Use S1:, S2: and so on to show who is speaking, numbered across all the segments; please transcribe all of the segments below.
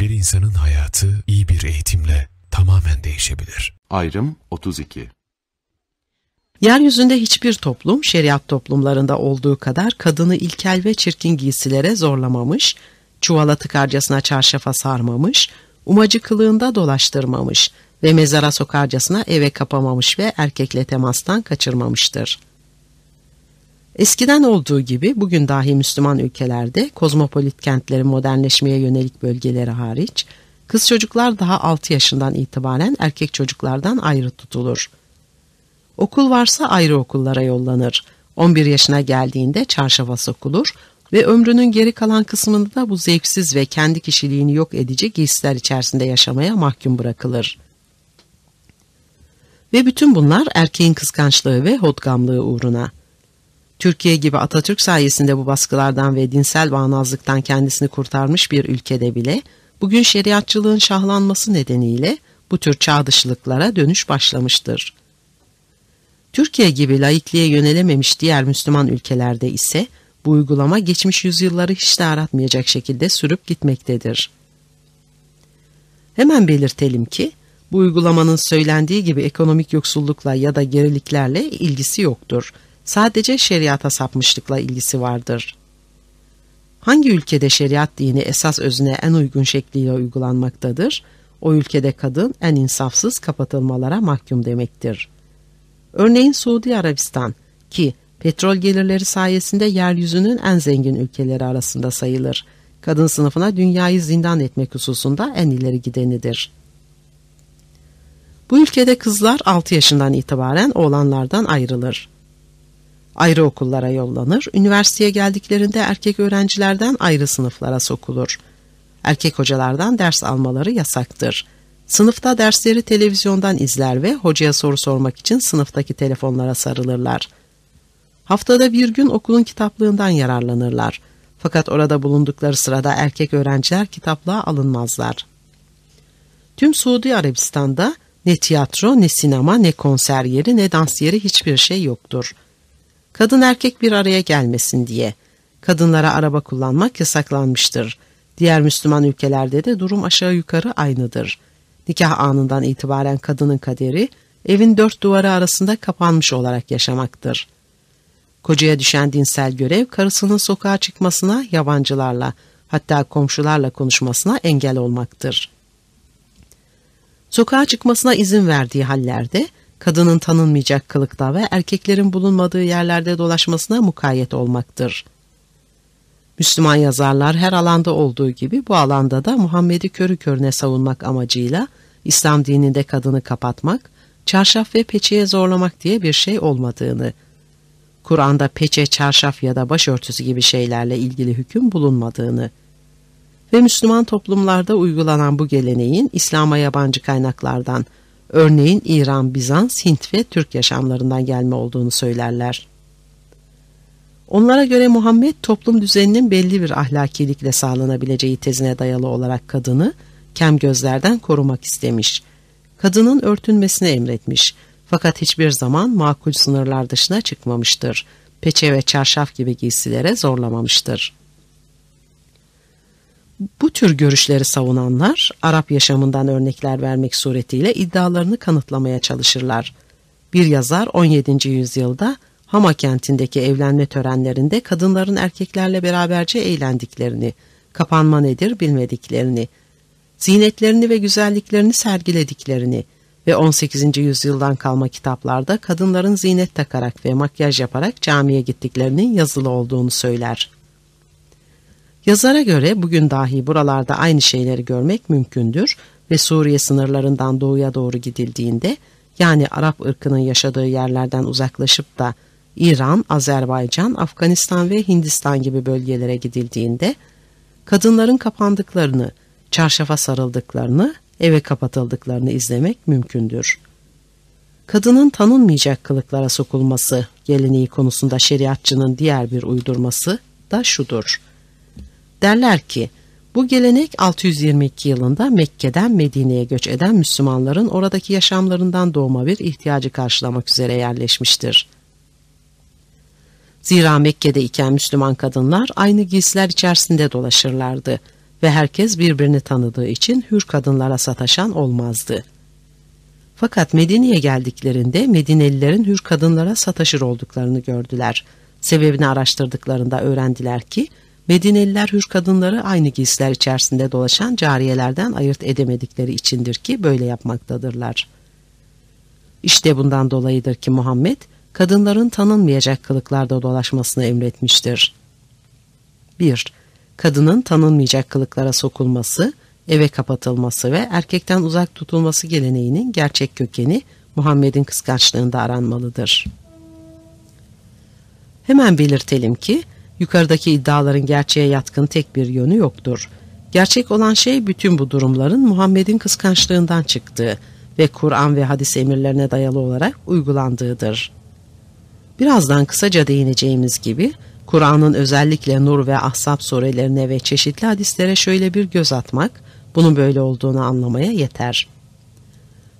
S1: Bir insanın hayatı iyi bir eğitimle tamamen değişebilir.
S2: Ayrım 32
S3: Yeryüzünde hiçbir toplum şeriat toplumlarında olduğu kadar kadını ilkel ve çirkin giysilere zorlamamış, çuvala tıkarcasına çarşafa sarmamış, umacı kılığında dolaştırmamış ve mezara sokarcasına eve kapamamış ve erkekle temastan kaçırmamıştır. Eskiden olduğu gibi bugün dahi Müslüman ülkelerde kozmopolit kentlerin modernleşmeye yönelik bölgeleri hariç, kız çocuklar daha 6 yaşından itibaren erkek çocuklardan ayrı tutulur. Okul varsa ayrı okullara yollanır. 11 yaşına geldiğinde çarşafa sokulur ve ömrünün geri kalan kısmında da bu zevksiz ve kendi kişiliğini yok edici giysiler içerisinde yaşamaya mahkum bırakılır. Ve bütün bunlar erkeğin kıskançlığı ve hodgamlığı uğruna. Türkiye gibi Atatürk sayesinde bu baskılardan ve dinsel bağnazlıktan kendisini kurtarmış bir ülkede bile bugün şeriatçılığın şahlanması nedeniyle bu tür çağ dışılıklara dönüş başlamıştır. Türkiye gibi laikliğe yönelememiş diğer Müslüman ülkelerde ise bu uygulama geçmiş yüzyılları hiç de aratmayacak şekilde sürüp gitmektedir. Hemen belirtelim ki bu uygulamanın söylendiği gibi ekonomik yoksullukla ya da geriliklerle ilgisi yoktur. Sadece şeriata sapmışlıkla ilgisi vardır. Hangi ülkede şeriat dini esas özüne en uygun şekliyle uygulanmaktadır? O ülkede kadın en insafsız kapatılmalara mahkum demektir. Örneğin Suudi Arabistan ki petrol gelirleri sayesinde yeryüzünün en zengin ülkeleri arasında sayılır. Kadın sınıfına dünyayı zindan etmek hususunda en ileri gidenidir. Bu ülkede kızlar 6 yaşından itibaren oğlanlardan ayrılır. Ayrı okullara yollanır, üniversiteye geldiklerinde erkek öğrencilerden ayrı sınıflara sokulur. Erkek hocalardan ders almaları yasaktır. Sınıfta dersleri televizyondan izler ve hocaya soru sormak için sınıftaki telefonlara sarılırlar. Haftada bir gün okulun kitaplığından yararlanırlar. Fakat orada bulundukları sırada erkek öğrenciler kitaplığa alınmazlar. Tüm Suudi Arabistan'da ne tiyatro, ne sinema, ne konser yeri, ne dans yeri hiçbir şey yoktur. Kadın erkek bir araya gelmesin diye. Kadınlara araba kullanmak yasaklanmıştır. Diğer Müslüman ülkelerde de durum aşağı yukarı aynıdır. Nikah anından itibaren kadının kaderi evin dört duvarı arasında kapanmış olarak yaşamaktır. Kocaya düşen dinsel görev karısının sokağa çıkmasına yabancılarla hatta komşularla konuşmasına engel olmaktır. Sokağa çıkmasına izin verdiği hallerde kadının tanınmayacak kılıkta ve erkeklerin bulunmadığı yerlerde dolaşmasına mukayyet olmaktır. Müslüman yazarlar her alanda olduğu gibi bu alanda da Muhammed'i körü körüne savunmak amacıyla İslam dininde kadını kapatmak, çarşaf ve peçeye zorlamak diye bir şey olmadığını, Kur'an'da peçe, çarşaf ya da başörtüsü gibi şeylerle ilgili hüküm bulunmadığını ve Müslüman toplumlarda uygulanan bu geleneğin İslam'a yabancı kaynaklardan, örneğin İran, Bizans, Hint ve Türk yaşamlarından gelme olduğunu söylerler. Onlara göre Muhammed toplum düzeninin belli bir ahlakilikle sağlanabileceği tezine dayalı olarak kadını kem gözlerden korumak istemiş. Kadının örtünmesini emretmiş fakat hiçbir zaman makul sınırlar dışına çıkmamıştır. Peçe ve çarşaf gibi giysilere zorlamamıştır. Bu tür görüşleri savunanlar Arap yaşamından örnekler vermek suretiyle iddialarını kanıtlamaya çalışırlar. Bir yazar 17. yüzyılda Hama kentindeki evlenme törenlerinde kadınların erkeklerle beraberce eğlendiklerini, kapanma nedir bilmediklerini, zinetlerini ve güzelliklerini sergilediklerini ve 18. yüzyıldan kalma kitaplarda kadınların zinet takarak ve makyaj yaparak camiye gittiklerinin yazılı olduğunu söyler. Yazara göre bugün dahi buralarda aynı şeyleri görmek mümkündür ve Suriye sınırlarından doğuya doğru gidildiğinde yani Arap ırkının yaşadığı yerlerden uzaklaşıp da İran, Azerbaycan, Afganistan ve Hindistan gibi bölgelere gidildiğinde kadınların kapandıklarını, çarşafa sarıldıklarını, eve kapatıldıklarını izlemek mümkündür. Kadının tanınmayacak kılıklara sokulması geleneği konusunda şeriatçının diğer bir uydurması da şudur. Derler ki, bu gelenek 622 yılında Mekke'den Medine'ye göç eden Müslümanların oradaki yaşamlarından doğma bir ihtiyacı karşılamak üzere yerleşmiştir. Zira Mekke'de iken Müslüman kadınlar aynı giysiler içerisinde dolaşırlardı. ve herkes birbirini tanıdığı için hür kadınlara sataşan olmazdı. Fakat Medine'ye geldiklerinde Medinelilerin hür kadınlara sataşır olduklarını gördüler. Sebebini araştırdıklarında öğrendiler ki Medineliler hür kadınları aynı giysiler içerisinde dolaşan cariyelerden ayırt edemedikleri içindir ki böyle yapmaktadırlar. İşte bundan dolayıdır ki Muhammed kadınların tanınmayacak kılıklarda dolaşmasını emretmiştir. 1. Kadının tanınmayacak kılıklara sokulması, eve kapatılması ve erkekten uzak tutulması geleneğinin gerçek kökeni Muhammed'in kıskançlığında aranmalıdır. Hemen belirtelim ki yukarıdaki iddiaların gerçeğe yatkın tek bir yönü yoktur. Gerçek olan şey bütün bu durumların Muhammed'in kıskançlığından çıktığı ve Kur'an ve hadis emirlerine dayalı olarak uygulandığıdır. Birazdan kısaca değineceğimiz gibi Kur'an'ın özellikle Nur ve Ahzab surelerine ve çeşitli hadislere şöyle bir göz atmak, bunun böyle olduğunu anlamaya yeter.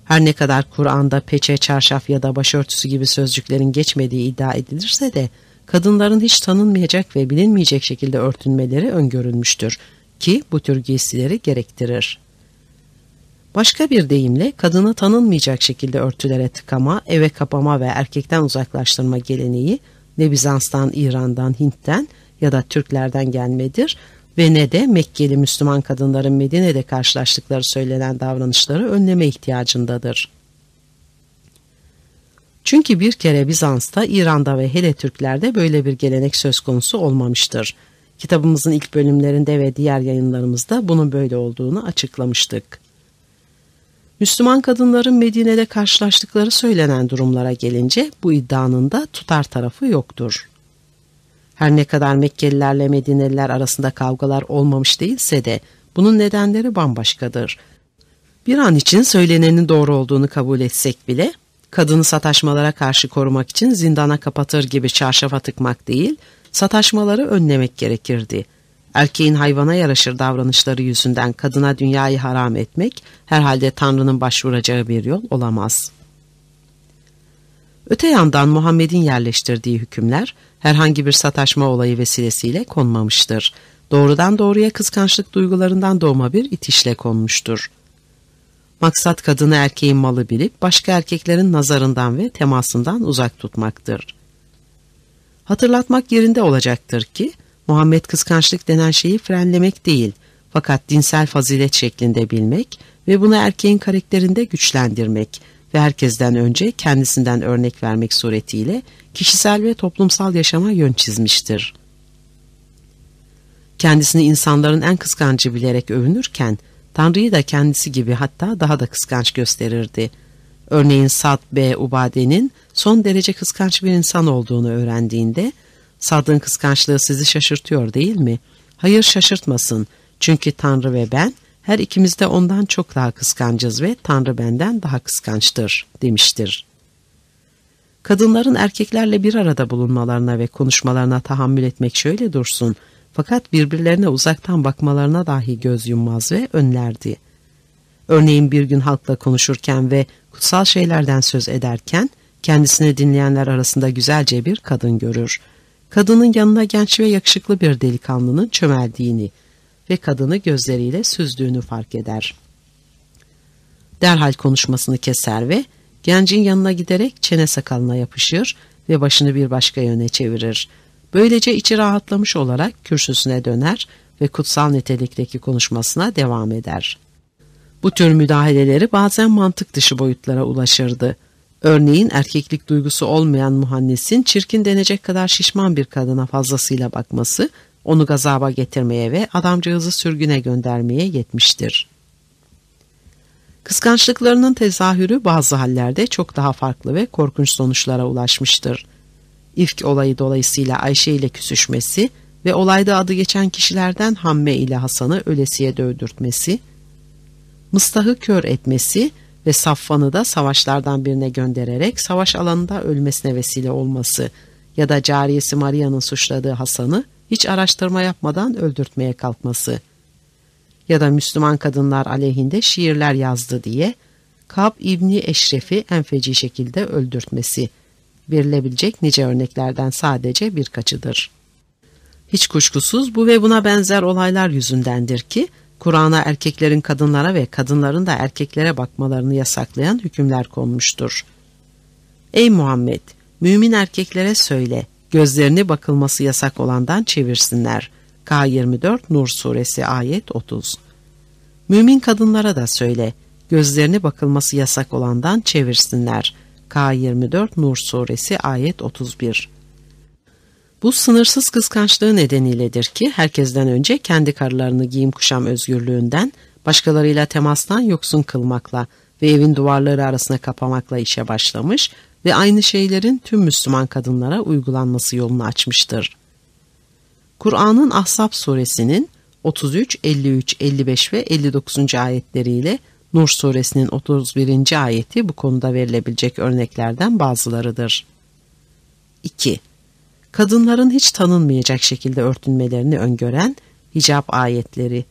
S3: Her ne kadar Kur'an'da peçe, çarşaf ya da başörtüsü gibi sözcüklerin geçmediği iddia edilirse de, kadınların hiç tanınmayacak ve bilinmeyecek şekilde örtünmeleri öngörülmüştür ki bu tür giysileri gerektirir. Başka bir deyimle kadını tanınmayacak şekilde örtülere tıkama, eve kapama ve erkekten uzaklaştırma geleneği ne Bizans'tan, İran'dan, Hint'ten ya da Türklerden gelmedir ve ne de Mekkeli Müslüman kadınların Medine'de karşılaştıkları söylenen davranışları önleme ihtiyacındadır. Çünkü bir kere Bizans'ta, İran'da ve hele Türklerde böyle bir gelenek söz konusu olmamıştır. Kitabımızın ilk bölümlerinde ve diğer yayınlarımızda bunun böyle olduğunu açıklamıştık. Müslüman kadınların Medine'de karşılaştıkları söylenen durumlara gelince bu iddianın da tutar tarafı yoktur. Her ne kadar Mekkelilerle Medineliler arasında kavgalar olmamış değilse de bunun nedenleri bambaşkadır. Bir an için söylenenin doğru olduğunu kabul etsek bile kadını sataşmalara karşı korumak için zindana kapatır gibi çarşafa tıkmak değil, sataşmaları önlemek gerekirdi. Erkeğin hayvana yaraşır davranışları yüzünden kadına dünyayı haram etmek herhalde Tanrı'nın başvuracağı bir yol olamaz. Öte yandan Muhammed'in yerleştirdiği hükümler herhangi bir sataşma olayı vesilesiyle konmamıştır. Doğrudan doğruya kıskançlık duygularından doğma bir itişle konmuştur. Maksat kadını erkeğin malı bilip başka erkeklerin nazarından ve temasından uzak tutmaktır. Hatırlatmak yerinde olacaktır ki Muhammed kıskançlık denen şeyi frenlemek değil fakat dinsel fazilet şeklinde bilmek ve bunu erkeğin karakterinde güçlendirmek ve herkesten önce kendisinden örnek vermek suretiyle kişisel ve toplumsal yaşama yön çizmiştir. Kendisini insanların en kıskancı bilerek övünürken Tanrı'yı da kendisi gibi hatta daha da kıskanç gösterirdi. Örneğin Sad B. Ubade'nin son derece kıskanç bir insan olduğunu öğrendiğinde Sad'ın kıskançlığı sizi şaşırtıyor değil mi? Hayır şaşırtmasın. Çünkü Tanrı ve ben her ikimiz de ondan çok daha kıskancız ve Tanrı benden daha kıskançtır demiştir. Kadınların erkeklerle bir arada bulunmalarına ve konuşmalarına tahammül etmek şöyle dursun. Fakat birbirlerine uzaktan bakmalarına dahi göz yummaz ve önlerdi. Örneğin bir gün halkla konuşurken ve kutsal şeylerden söz ederken kendisini dinleyenler arasında güzelce bir kadın görür. Kadının yanına genç ve yakışıklı bir delikanlının çömeldiğini ve kadını gözleriyle süzdüğünü fark eder. Derhal konuşmasını keser ve gencin yanına giderek çene sakalına yapışır ve başını bir başka yöne çevirir. Böylece içi rahatlamış olarak kürsüsüne döner ve kutsal nitelikteki konuşmasına devam eder. Bu tür müdahaleleri bazen mantık dışı boyutlara ulaşırdı. Örneğin erkeklik duygusu olmayan muhannesin çirkin denecek kadar şişman bir kadına fazlasıyla bakması, onu gazaba getirmeye ve adamcağızı sürgüne göndermeye yetmiştir. Kıskançlıklarının tezahürü bazı hallerde çok daha farklı ve korkunç sonuçlara ulaşmıştır. İfk olayı dolayısıyla Ayşe ile küsüşmesi ve olayda adı geçen kişilerden Hamme ile Hasan'ı ölesiye dövdürtmesi, Mıstah'ı kör etmesi ve Safvan'ı da savaşlardan birine göndererek savaş alanında ölmesine vesile olması ya da cariyesi Maria'nın suçladığı Hasan'ı hiç araştırma yapmadan öldürtmeye kalkması ya da Müslüman kadınlar aleyhinde şiirler yazdı diye Kab İbni Eşref'i en feci şekilde öldürtmesi verilebilecek nice örneklerden sadece birkaçıdır. Hiç kuşkusuz bu ve buna benzer olaylar yüzündendir ki Kur'an'a erkeklerin kadınlara ve kadınların da erkeklere bakmalarını yasaklayan hükümler konmuştur. Ey Muhammed! Mümin erkeklere söyle, gözlerini bakılması yasak olandan çevirsinler. K24 Nur Suresi ayet 30 Mümin kadınlara da söyle, gözlerini bakılması yasak olandan çevirsinler. K24 Nur Suresi ayet 31 Bu sınırsız kıskançlığı nedeniyledir ki herkesten önce kendi karılarını giyim kuşam özgürlüğünden, başkalarıyla temastan yoksun kılmakla ve evin duvarları arasına kapamakla işe başlamış ve aynı şeylerin tüm Müslüman kadınlara uygulanması yolunu açmıştır. Kur'an'ın Ahzab suresinin 33, 53, 55 ve 59. ayetleriyle Nur suresinin 31. ayeti bu konuda verilebilecek örneklerden bazılarıdır. 2. Kadınların hiç tanınmayacak şekilde örtünmelerini öngören hicap ayetleri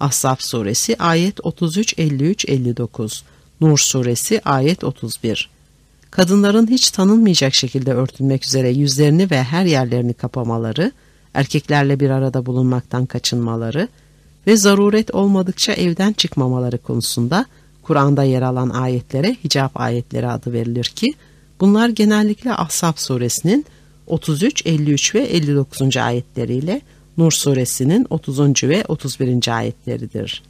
S3: Ahzab suresi ayet 33, 53, 59 Nur suresi ayet 31 Kadınların hiç tanınmayacak şekilde örtünmek üzere yüzlerini ve her yerlerini kapamaları, erkeklerle bir arada bulunmaktan kaçınmaları ve zaruret olmadıkça evden çıkmamaları konusunda Kur'an'da yer alan ayetlere hicap ayetleri adı verilir ki bunlar genellikle Ahzab suresinin 33, 53 ve 59. ayetleriyle Nur suresinin 30. ve 31. ayetleridir.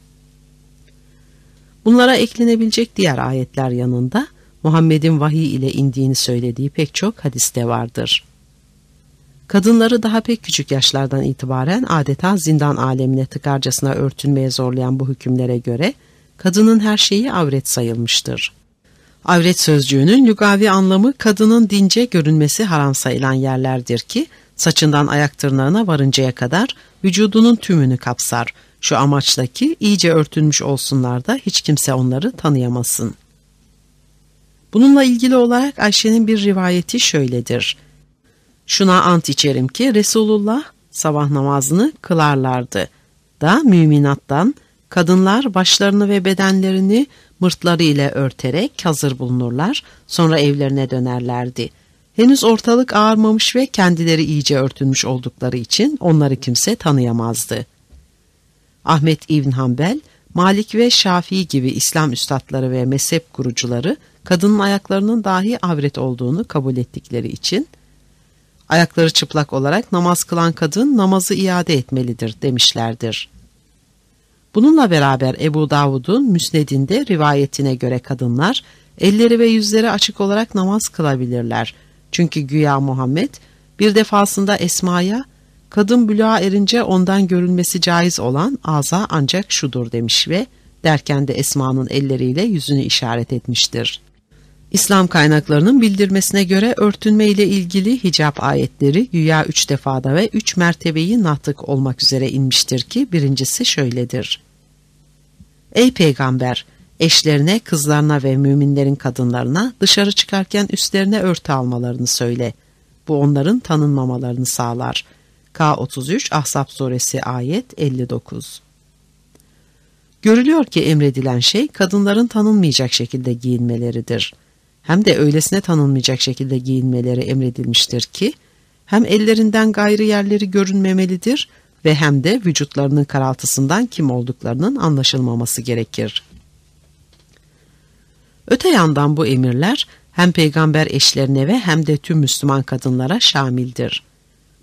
S3: Bunlara eklenebilecek diğer ayetler yanında Muhammed'in vahiy ile indiğini söylediği pek çok hadiste vardır. Kadınları daha pek küçük yaşlardan itibaren adeta zindan alemine tıkarcasına örtünmeye zorlayan bu hükümlere göre kadının her şeyi avret sayılmıştır. Avret sözcüğünün lügavi anlamı kadının dince görünmesi haram sayılan yerlerdir ki saçından ayak tırnağına varıncaya kadar vücudunun tümünü kapsar. Şu amaçtaki iyice örtülmüş olsunlar da hiç kimse onları tanıyamasın. Bununla ilgili olarak Ayşe'nin bir rivayeti şöyledir. Şuna ant içerim ki Resulullah sabah namazını kılarlardı. Da müminattan kadınlar başlarını ve bedenlerini mırtları ile örterek hazır bulunurlar, sonra evlerine dönerlerdi. Henüz ortalık ağarmamış ve kendileri iyice örtülmüş oldukları için onları kimse tanıyamazdı. Ahmet İbn Hanbel, Malik ve Şafii gibi İslam üstadları ve mezhep kurucuları kadının ayaklarının dahi avret olduğunu kabul ettikleri için ayakları çıplak olarak namaz kılan kadın namazı iade etmelidir demişlerdir. Bununla beraber Ebu Davud'un müsnedinde rivayetine göre kadınlar elleri ve yüzleri açık olarak namaz kılabilirler. Çünkü güya Muhammed bir defasında Esma'ya kadın büluğa erince ondan görülmesi caiz olan aza ancak şudur demiş ve derken de Esma'nın elleriyle yüzünü işaret etmiştir. İslam kaynaklarının bildirmesine göre örtünme ile ilgili hicap ayetleri güya üç defada ve üç mertebeyi natık olmak üzere inmiştir ki birincisi şöyledir. Ey peygamber! Eşlerine, kızlarına ve müminlerin kadınlarına dışarı çıkarken üstlerine örtü almalarını söyle. Bu onların tanınmamalarını sağlar. K33 Ahzab suresi ayet 59 Görülüyor ki emredilen şey kadınların tanınmayacak şekilde giyinmeleridir hem de öylesine tanınmayacak şekilde giyinmeleri emredilmiştir ki hem ellerinden gayrı yerleri görünmemelidir ve hem de vücutlarının karaltısından kim olduklarının anlaşılmaması gerekir. Öte yandan bu emirler hem peygamber eşlerine ve hem de tüm Müslüman kadınlara şamildir.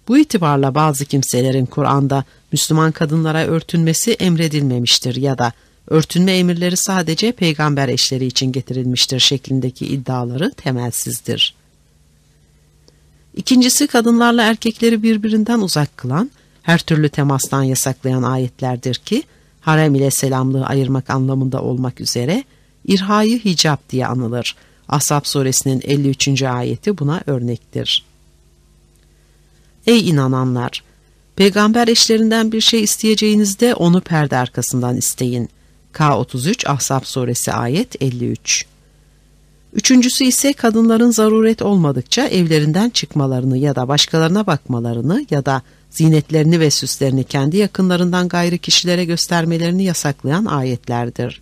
S3: Bu itibarla bazı kimselerin Kur'an'da Müslüman kadınlara örtünmesi emredilmemiştir ya da örtünme emirleri sadece peygamber eşleri için getirilmiştir şeklindeki iddiaları temelsizdir. İkincisi kadınlarla erkekleri birbirinden uzak kılan, her türlü temastan yasaklayan ayetlerdir ki, harem ile selamlığı ayırmak anlamında olmak üzere, irhayı hicap diye anılır. Ashab suresinin 53. ayeti buna örnektir. Ey inananlar! Peygamber eşlerinden bir şey isteyeceğinizde onu perde arkasından isteyin. K33 Ahzab suresi ayet 53. Üçüncüsü ise kadınların zaruret olmadıkça evlerinden çıkmalarını ya da başkalarına bakmalarını ya da zinetlerini ve süslerini kendi yakınlarından gayrı kişilere göstermelerini yasaklayan ayetlerdir.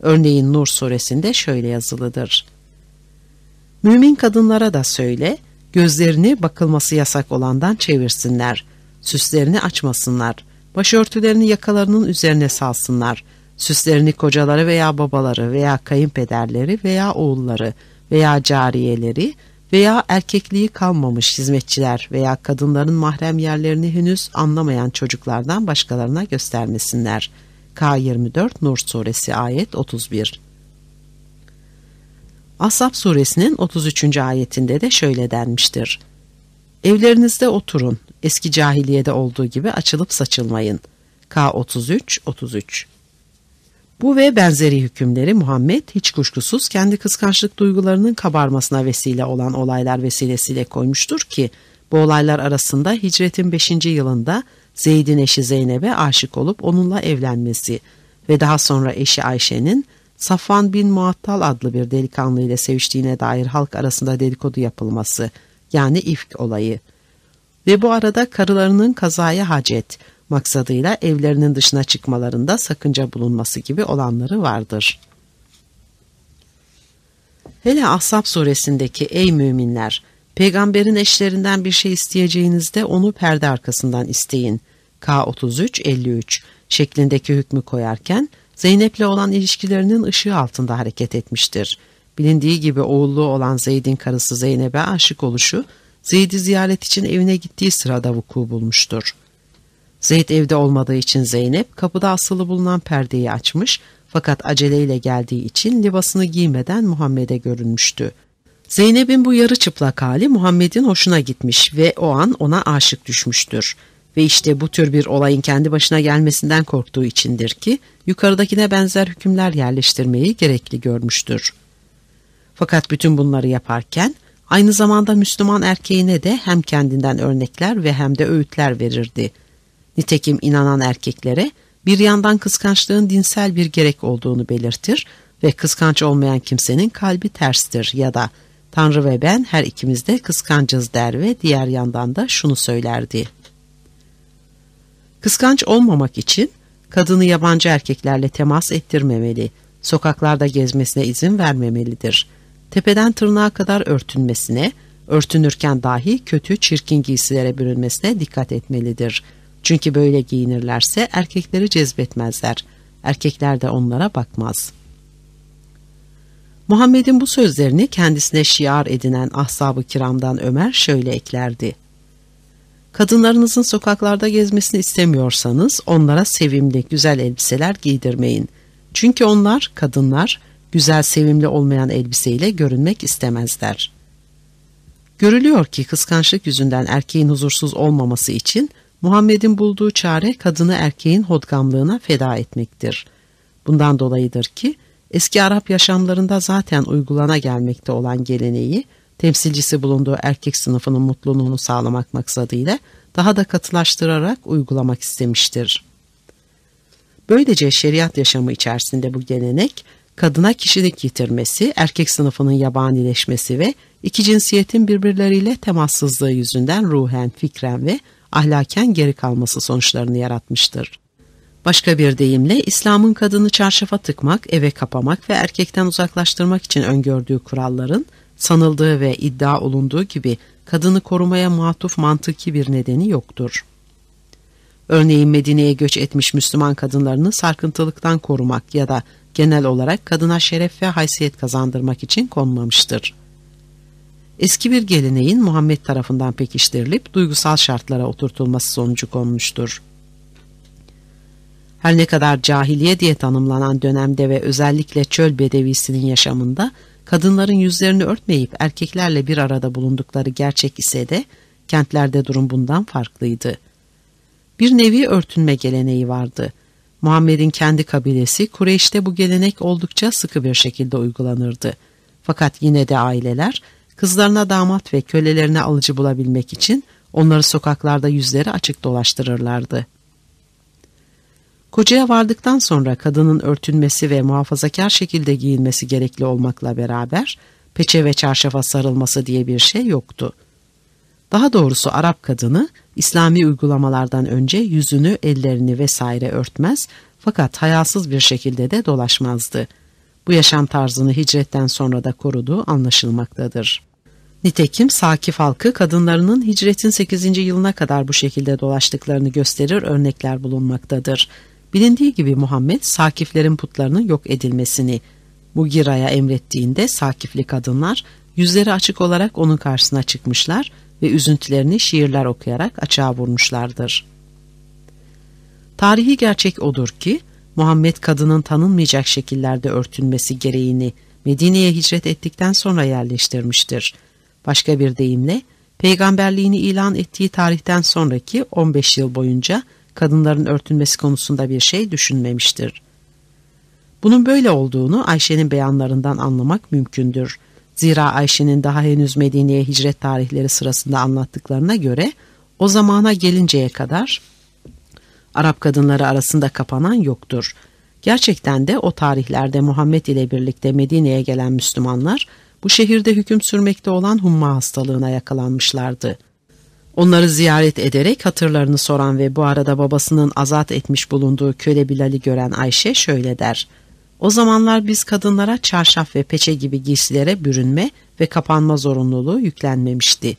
S3: Örneğin Nur suresinde şöyle yazılıdır. Mümin kadınlara da söyle, gözlerini bakılması yasak olandan çevirsinler. Süslerini açmasınlar. Başörtülerini yakalarının üzerine salsınlar. Süslerini kocaları veya babaları veya kayınpederleri veya oğulları veya cariyeleri veya erkekliği kalmamış hizmetçiler veya kadınların mahrem yerlerini henüz anlamayan çocuklardan başkalarına göstermesinler. K24 Nur Suresi ayet 31 Ashab suresinin 33. ayetinde de şöyle denmiştir. Evlerinizde oturun, eski cahiliyede olduğu gibi açılıp saçılmayın. K33-33 Bu ve benzeri hükümleri Muhammed hiç kuşkusuz kendi kıskançlık duygularının kabarmasına vesile olan olaylar vesilesiyle koymuştur ki, bu olaylar arasında hicretin 5. yılında Zeyd'in eşi Zeynep'e aşık olup onunla evlenmesi ve daha sonra eşi Ayşe'nin Safvan bin Muattal adlı bir delikanlı ile seviştiğine dair halk arasında dedikodu yapılması yani ifk olayı ve bu arada karılarının kazaya hacet maksadıyla evlerinin dışına çıkmalarında sakınca bulunması gibi olanları vardır. Hele Ahzab suresindeki ey müminler peygamberin eşlerinden bir şey isteyeceğinizde onu perde arkasından isteyin. K33-53 şeklindeki hükmü koyarken Zeynep'le olan ilişkilerinin ışığı altında hareket etmiştir. Bilindiği gibi oğullu olan Zeyd'in karısı Zeynep'e aşık oluşu, Zeyd'i ziyaret için evine gittiği sırada vuku bulmuştur. Zeyd evde olmadığı için Zeynep kapıda asılı bulunan perdeyi açmış fakat aceleyle geldiği için libasını giymeden Muhammed'e görünmüştü. Zeynep'in bu yarı çıplak hali Muhammed'in hoşuna gitmiş ve o an ona aşık düşmüştür. Ve işte bu tür bir olayın kendi başına gelmesinden korktuğu içindir ki yukarıdakine benzer hükümler yerleştirmeyi gerekli görmüştür. Fakat bütün bunları yaparken aynı zamanda Müslüman erkeğine de hem kendinden örnekler ve hem de öğütler verirdi. Nitekim inanan erkeklere bir yandan kıskançlığın dinsel bir gerek olduğunu belirtir ve kıskanç olmayan kimsenin kalbi terstir ya da Tanrı ve ben her ikimiz de kıskancız der ve diğer yandan da şunu söylerdi. Kıskanç olmamak için kadını yabancı erkeklerle temas ettirmemeli, sokaklarda gezmesine izin vermemelidir. Tepeden tırnağa kadar örtünmesine, örtünürken dahi kötü çirkin giysilere bürünmesine dikkat etmelidir. Çünkü böyle giyinirlerse erkekleri cezbetmezler. Erkekler de onlara bakmaz. Muhammed'in bu sözlerini kendisine şiar edinen ashab-ı kiramdan Ömer şöyle eklerdi. Kadınlarınızın sokaklarda gezmesini istemiyorsanız onlara sevimli, güzel elbiseler giydirmeyin. Çünkü onlar, kadınlar, güzel, sevimli olmayan elbiseyle görünmek istemezler. Görülüyor ki kıskançlık yüzünden erkeğin huzursuz olmaması için Muhammed'in bulduğu çare kadını erkeğin hodgamlığına feda etmektir. Bundan dolayıdır ki eski Arap yaşamlarında zaten uygulana gelmekte olan geleneği temsilcisi bulunduğu erkek sınıfının mutluluğunu sağlamak maksadıyla daha da katılaştırarak uygulamak istemiştir. Böylece şeriat yaşamı içerisinde bu gelenek kadına kişilik yitirmesi, erkek sınıfının yabanileşmesi ve iki cinsiyetin birbirleriyle temassızlığı yüzünden ruhen, fikren ve ahlaken geri kalması sonuçlarını yaratmıştır. Başka bir deyimle İslam'ın kadını çarşafa tıkmak, eve kapamak ve erkekten uzaklaştırmak için öngördüğü kuralların sanıldığı ve iddia olunduğu gibi kadını korumaya matuf mantıki bir nedeni yoktur. Örneğin Medine'ye göç etmiş Müslüman kadınlarını sarkıntılıktan korumak ya da genel olarak kadına şeref ve haysiyet kazandırmak için konmamıştır. Eski bir geleneğin Muhammed tarafından pekiştirilip duygusal şartlara oturtulması sonucu konmuştur. Her ne kadar cahiliye diye tanımlanan dönemde ve özellikle çöl bedevisinin yaşamında kadınların yüzlerini örtmeyip erkeklerle bir arada bulundukları gerçek ise de kentlerde durum bundan farklıydı. Bir nevi örtünme geleneği vardı. Muhammed'in kendi kabilesi Kureyş'te bu gelenek oldukça sıkı bir şekilde uygulanırdı. Fakat yine de aileler kızlarına damat ve kölelerine alıcı bulabilmek için onları sokaklarda yüzleri açık dolaştırırlardı. Kocaya vardıktan sonra kadının örtünmesi ve muhafazakar şekilde giyinmesi gerekli olmakla beraber peçe ve çarşafa sarılması diye bir şey yoktu. Daha doğrusu Arap kadını İslami uygulamalardan önce yüzünü, ellerini vesaire örtmez fakat hayasız bir şekilde de dolaşmazdı. Bu yaşam tarzını hicretten sonra da koruduğu anlaşılmaktadır. Nitekim Sakif halkı kadınlarının hicretin 8. yılına kadar bu şekilde dolaştıklarını gösterir örnekler bulunmaktadır. Bilindiği gibi Muhammed Sakiflerin putlarının yok edilmesini Mugira'ya emrettiğinde Sakifli kadınlar yüzleri açık olarak onun karşısına çıkmışlar ve üzüntülerini şiirler okuyarak açığa vurmuşlardır. Tarihi gerçek odur ki Muhammed kadının tanınmayacak şekillerde örtünmesi gereğini Medine'ye hicret ettikten sonra yerleştirmiştir. Başka bir deyimle peygamberliğini ilan ettiği tarihten sonraki 15 yıl boyunca kadınların örtünmesi konusunda bir şey düşünmemiştir. Bunun böyle olduğunu Ayşe'nin beyanlarından anlamak mümkündür. Zira Ayşe'nin daha henüz Medine'ye hicret tarihleri sırasında anlattıklarına göre o zamana gelinceye kadar Arap kadınları arasında kapanan yoktur. Gerçekten de o tarihlerde Muhammed ile birlikte Medine'ye gelen Müslümanlar bu şehirde hüküm sürmekte olan humma hastalığına yakalanmışlardı. Onları ziyaret ederek hatırlarını soran ve bu arada babasının azat etmiş bulunduğu köle Bilal'i gören Ayşe şöyle der. O zamanlar biz kadınlara çarşaf ve peçe gibi giysilere bürünme ve kapanma zorunluluğu yüklenmemişti.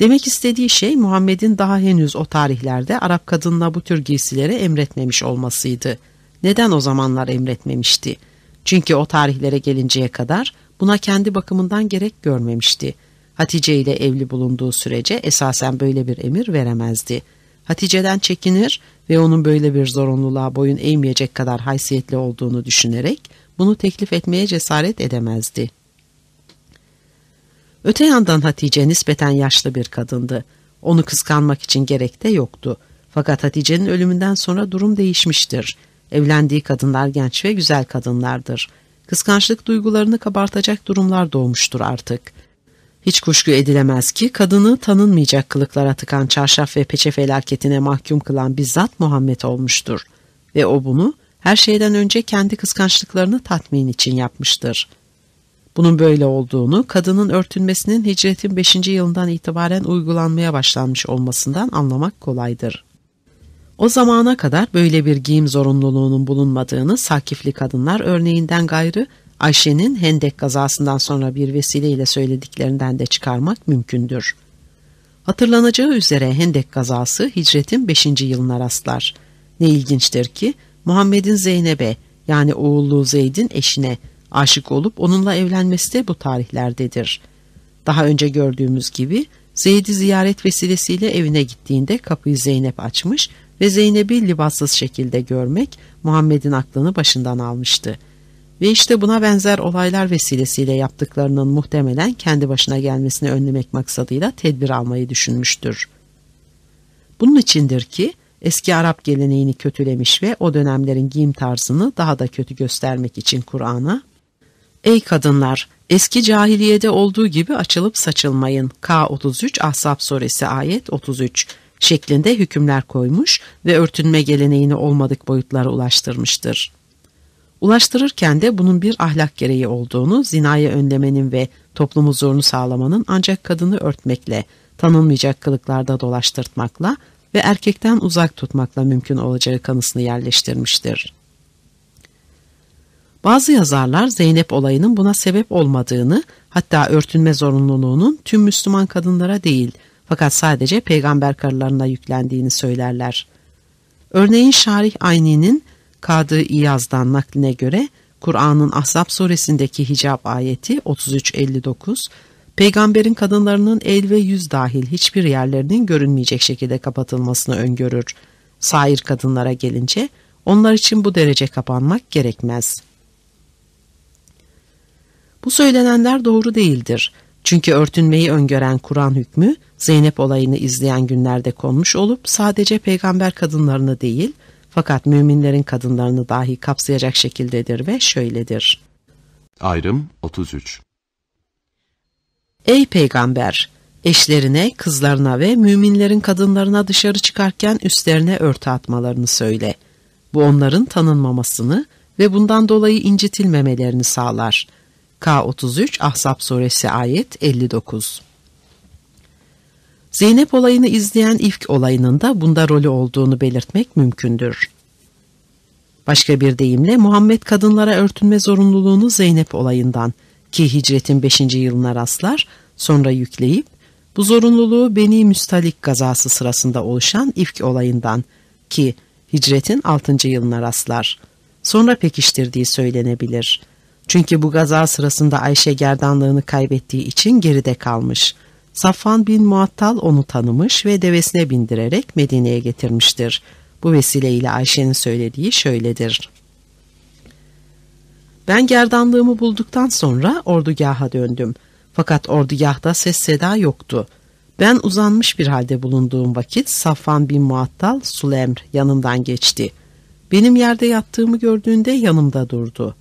S3: Demek istediği şey Muhammed'in daha henüz o tarihlerde Arap kadınına bu tür giysileri emretmemiş olmasıydı. Neden o zamanlar emretmemişti? Çünkü o tarihlere gelinceye kadar buna kendi bakımından gerek görmemişti. Hatice ile evli bulunduğu sürece esasen böyle bir emir veremezdi. Hatice'den çekinir ve onun böyle bir zorunluluğa boyun eğmeyecek kadar haysiyetli olduğunu düşünerek bunu teklif etmeye cesaret edemezdi. Öte yandan Hatice nispeten yaşlı bir kadındı. Onu kıskanmak için gerek de yoktu. Fakat Hatice'nin ölümünden sonra durum değişmiştir. Evlendiği kadınlar genç ve güzel kadınlardır. Kıskançlık duygularını kabartacak durumlar doğmuştur artık. Hiç kuşku edilemez ki kadını tanınmayacak kılıklara tıkan çarşaf ve peçe felaketine mahkum kılan bizzat Muhammed olmuştur. Ve o bunu her şeyden önce kendi kıskançlıklarını tatmin için yapmıştır. Bunun böyle olduğunu kadının örtünmesinin hicretin 5. yılından itibaren uygulanmaya başlanmış olmasından anlamak kolaydır. O zamana kadar böyle bir giyim zorunluluğunun bulunmadığını Sakifli kadınlar örneğinden gayrı Ayşe'nin Hendek kazasından sonra bir vesileyle söylediklerinden de çıkarmak mümkündür. Hatırlanacağı üzere Hendek kazası hicretin 5. yılına rastlar. Ne ilginçtir ki Muhammed'in Zeynep'e yani oğulluğu Zeyd'in eşine aşık olup onunla evlenmesi de bu tarihlerdedir. Daha önce gördüğümüz gibi Zeyd'i ziyaret vesilesiyle evine gittiğinde kapıyı Zeynep açmış ve Zeynep'i libassız şekilde görmek Muhammed'in aklını başından almıştı. Ve işte buna benzer olaylar vesilesiyle yaptıklarının muhtemelen kendi başına gelmesini önlemek maksadıyla tedbir almayı düşünmüştür. Bunun içindir ki eski Arap geleneğini kötülemiş ve o dönemlerin giyim tarzını daha da kötü göstermek için Kur'an'a Ey kadınlar! Eski cahiliyede olduğu gibi açılıp saçılmayın. K33 Ahzab suresi ayet 33 şeklinde hükümler koymuş ve örtünme geleneğini olmadık boyutlara ulaştırmıştır. Ulaştırırken de bunun bir ahlak gereği olduğunu, zinayı önlemenin ve toplum huzurunu sağlamanın ancak kadını örtmekle, tanınmayacak kılıklarda dolaştırtmakla ve erkekten uzak tutmakla mümkün olacağı kanısını yerleştirmiştir. Bazı yazarlar Zeynep olayının buna sebep olmadığını, hatta örtünme zorunluluğunun tüm Müslüman kadınlara değil, fakat sadece peygamber karılarına yüklendiğini söylerler. Örneğin Şarih Ayni'nin Kadı İyaz'dan nakline göre Kur'an'ın Ahzab suresindeki hicab ayeti 33-59, peygamberin kadınlarının el ve yüz dahil hiçbir yerlerinin görünmeyecek şekilde kapatılmasını öngörür. Sair kadınlara gelince onlar için bu derece kapanmak gerekmez. Bu söylenenler doğru değildir. Çünkü örtünmeyi öngören Kur'an hükmü Zeynep olayını izleyen günlerde konmuş olup sadece peygamber kadınlarını değil fakat müminlerin kadınlarını dahi kapsayacak şekildedir ve şöyledir.
S2: Ayrım 33
S3: Ey peygamber! Eşlerine, kızlarına ve müminlerin kadınlarına dışarı çıkarken üstlerine örtü atmalarını söyle. Bu onların tanınmamasını ve bundan dolayı incitilmemelerini sağlar. K33 Ahzab suresi ayet 59 Zeynep olayını izleyen ifk olayının da bunda rolü olduğunu belirtmek mümkündür. Başka bir deyimle Muhammed kadınlara örtünme zorunluluğunu Zeynep olayından ki hicretin 5. yılına rastlar sonra yükleyip bu zorunluluğu Beni Müstalik gazası sırasında oluşan ifk olayından ki hicretin 6. yılına rastlar. Sonra pekiştirdiği söylenebilir. Çünkü bu gaza sırasında Ayşe gerdanlığını kaybettiği için geride kalmış. Safvan bin Muattal onu tanımış ve devesine bindirerek Medine'ye getirmiştir. Bu vesileyle Ayşe'nin söylediği şöyledir. Ben gerdanlığımı bulduktan sonra ordugaha döndüm. Fakat ordugahta ses seda yoktu. Ben uzanmış bir halde bulunduğum vakit Safvan bin Muattal Sulemr yanımdan geçti. Benim yerde yattığımı gördüğünde yanımda durdu.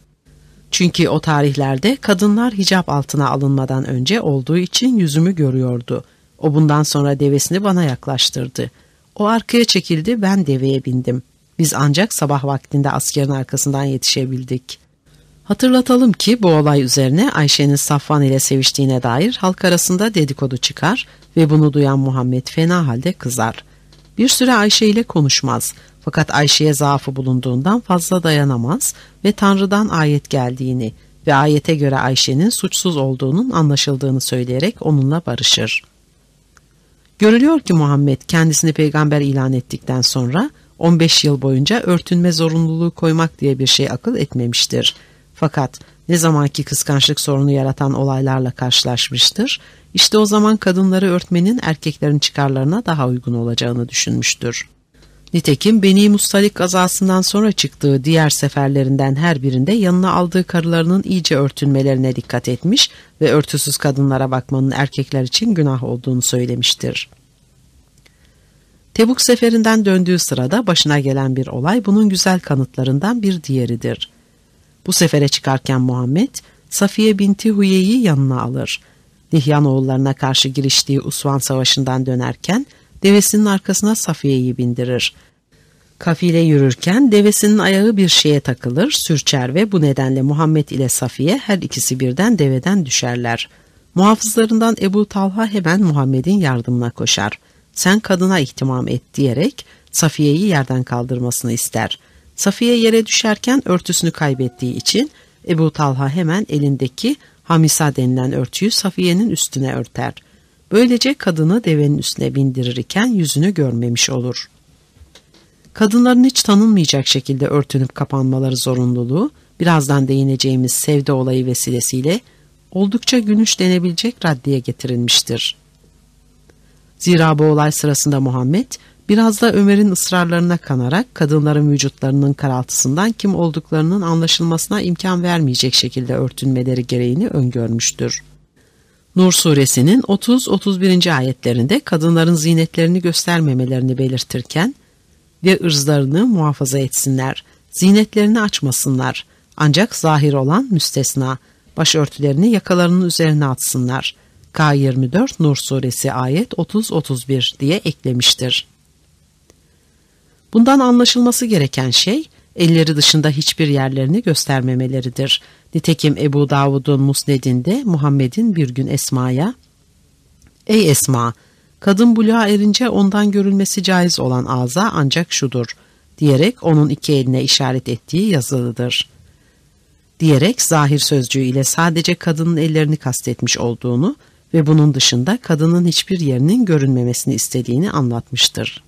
S3: Çünkü o tarihlerde kadınlar hicap altına alınmadan önce olduğu için yüzümü görüyordu. O bundan sonra devesini bana yaklaştırdı. O arkaya çekildi ben deveye bindim. Biz ancak sabah vaktinde askerin arkasından yetişebildik. Hatırlatalım ki bu olay üzerine Ayşe'nin Safvan ile seviştiğine dair halk arasında dedikodu çıkar ve bunu duyan Muhammed fena halde kızar. Bir süre Ayşe ile konuşmaz fakat Ayşe'ye zaafı bulunduğundan fazla dayanamaz ve Tanrı'dan ayet geldiğini ve ayete göre Ayşe'nin suçsuz olduğunun anlaşıldığını söyleyerek onunla barışır. Görülüyor ki Muhammed kendisini peygamber ilan ettikten sonra 15 yıl boyunca örtünme zorunluluğu koymak diye bir şey akıl etmemiştir. Fakat ne zamanki kıskançlık sorunu yaratan olaylarla karşılaşmıştır, işte o zaman kadınları örtmenin erkeklerin çıkarlarına daha uygun olacağını düşünmüştür. Nitekim Beni Mustalik gazasından sonra çıktığı diğer seferlerinden her birinde yanına aldığı karılarının iyice örtünmelerine dikkat etmiş ve örtüsüz kadınlara bakmanın erkekler için günah olduğunu söylemiştir. Tebuk seferinden döndüğü sırada başına gelen bir olay bunun güzel kanıtlarından bir diğeridir. Bu sefere çıkarken Muhammed, Safiye binti Huye'yi yanına alır. Nihyan oğullarına karşı giriştiği Usvan Savaşı'ndan dönerken devesinin arkasına Safiye'yi bindirir. Kafile yürürken devesinin ayağı bir şeye takılır, sürçer ve bu nedenle Muhammed ile Safiye her ikisi birden deveden düşerler. Muhafızlarından Ebu Talha hemen Muhammed'in yardımına koşar. Sen kadına ihtimam et diyerek Safiye'yi yerden kaldırmasını ister. Safiye yere düşerken örtüsünü kaybettiği için Ebu Talha hemen elindeki hamisa denilen örtüyü Safiye'nin üstüne örter. Böylece kadını devenin üstüne bindirirken yüzünü görmemiş olur. Kadınların hiç tanınmayacak şekilde örtünüp kapanmaları zorunluluğu, birazdan değineceğimiz sevde olayı vesilesiyle oldukça günüş denebilecek raddeye getirilmiştir. Zira bu olay sırasında Muhammed, biraz da Ömer'in ısrarlarına kanarak kadınların vücutlarının karaltısından kim olduklarının anlaşılmasına imkan vermeyecek şekilde örtünmeleri gereğini öngörmüştür. Nur suresinin 30-31. ayetlerinde kadınların zinetlerini göstermemelerini belirtirken ve ırzlarını muhafaza etsinler, zinetlerini açmasınlar ancak zahir olan müstesna, başörtülerini yakalarının üzerine atsınlar. K24 Nur suresi ayet 30-31 diye eklemiştir. Bundan anlaşılması gereken şey elleri dışında hiçbir yerlerini göstermemeleridir. Nitekim Ebu Davud'un musnedinde Muhammed'in bir gün Esma'ya Ey Esma! Kadın buluğa erince ondan görülmesi caiz olan ağza ancak şudur diyerek onun iki eline işaret ettiği yazılıdır. Diyerek zahir sözcüğü ile sadece kadının ellerini kastetmiş olduğunu ve bunun dışında kadının hiçbir yerinin görünmemesini istediğini anlatmıştır.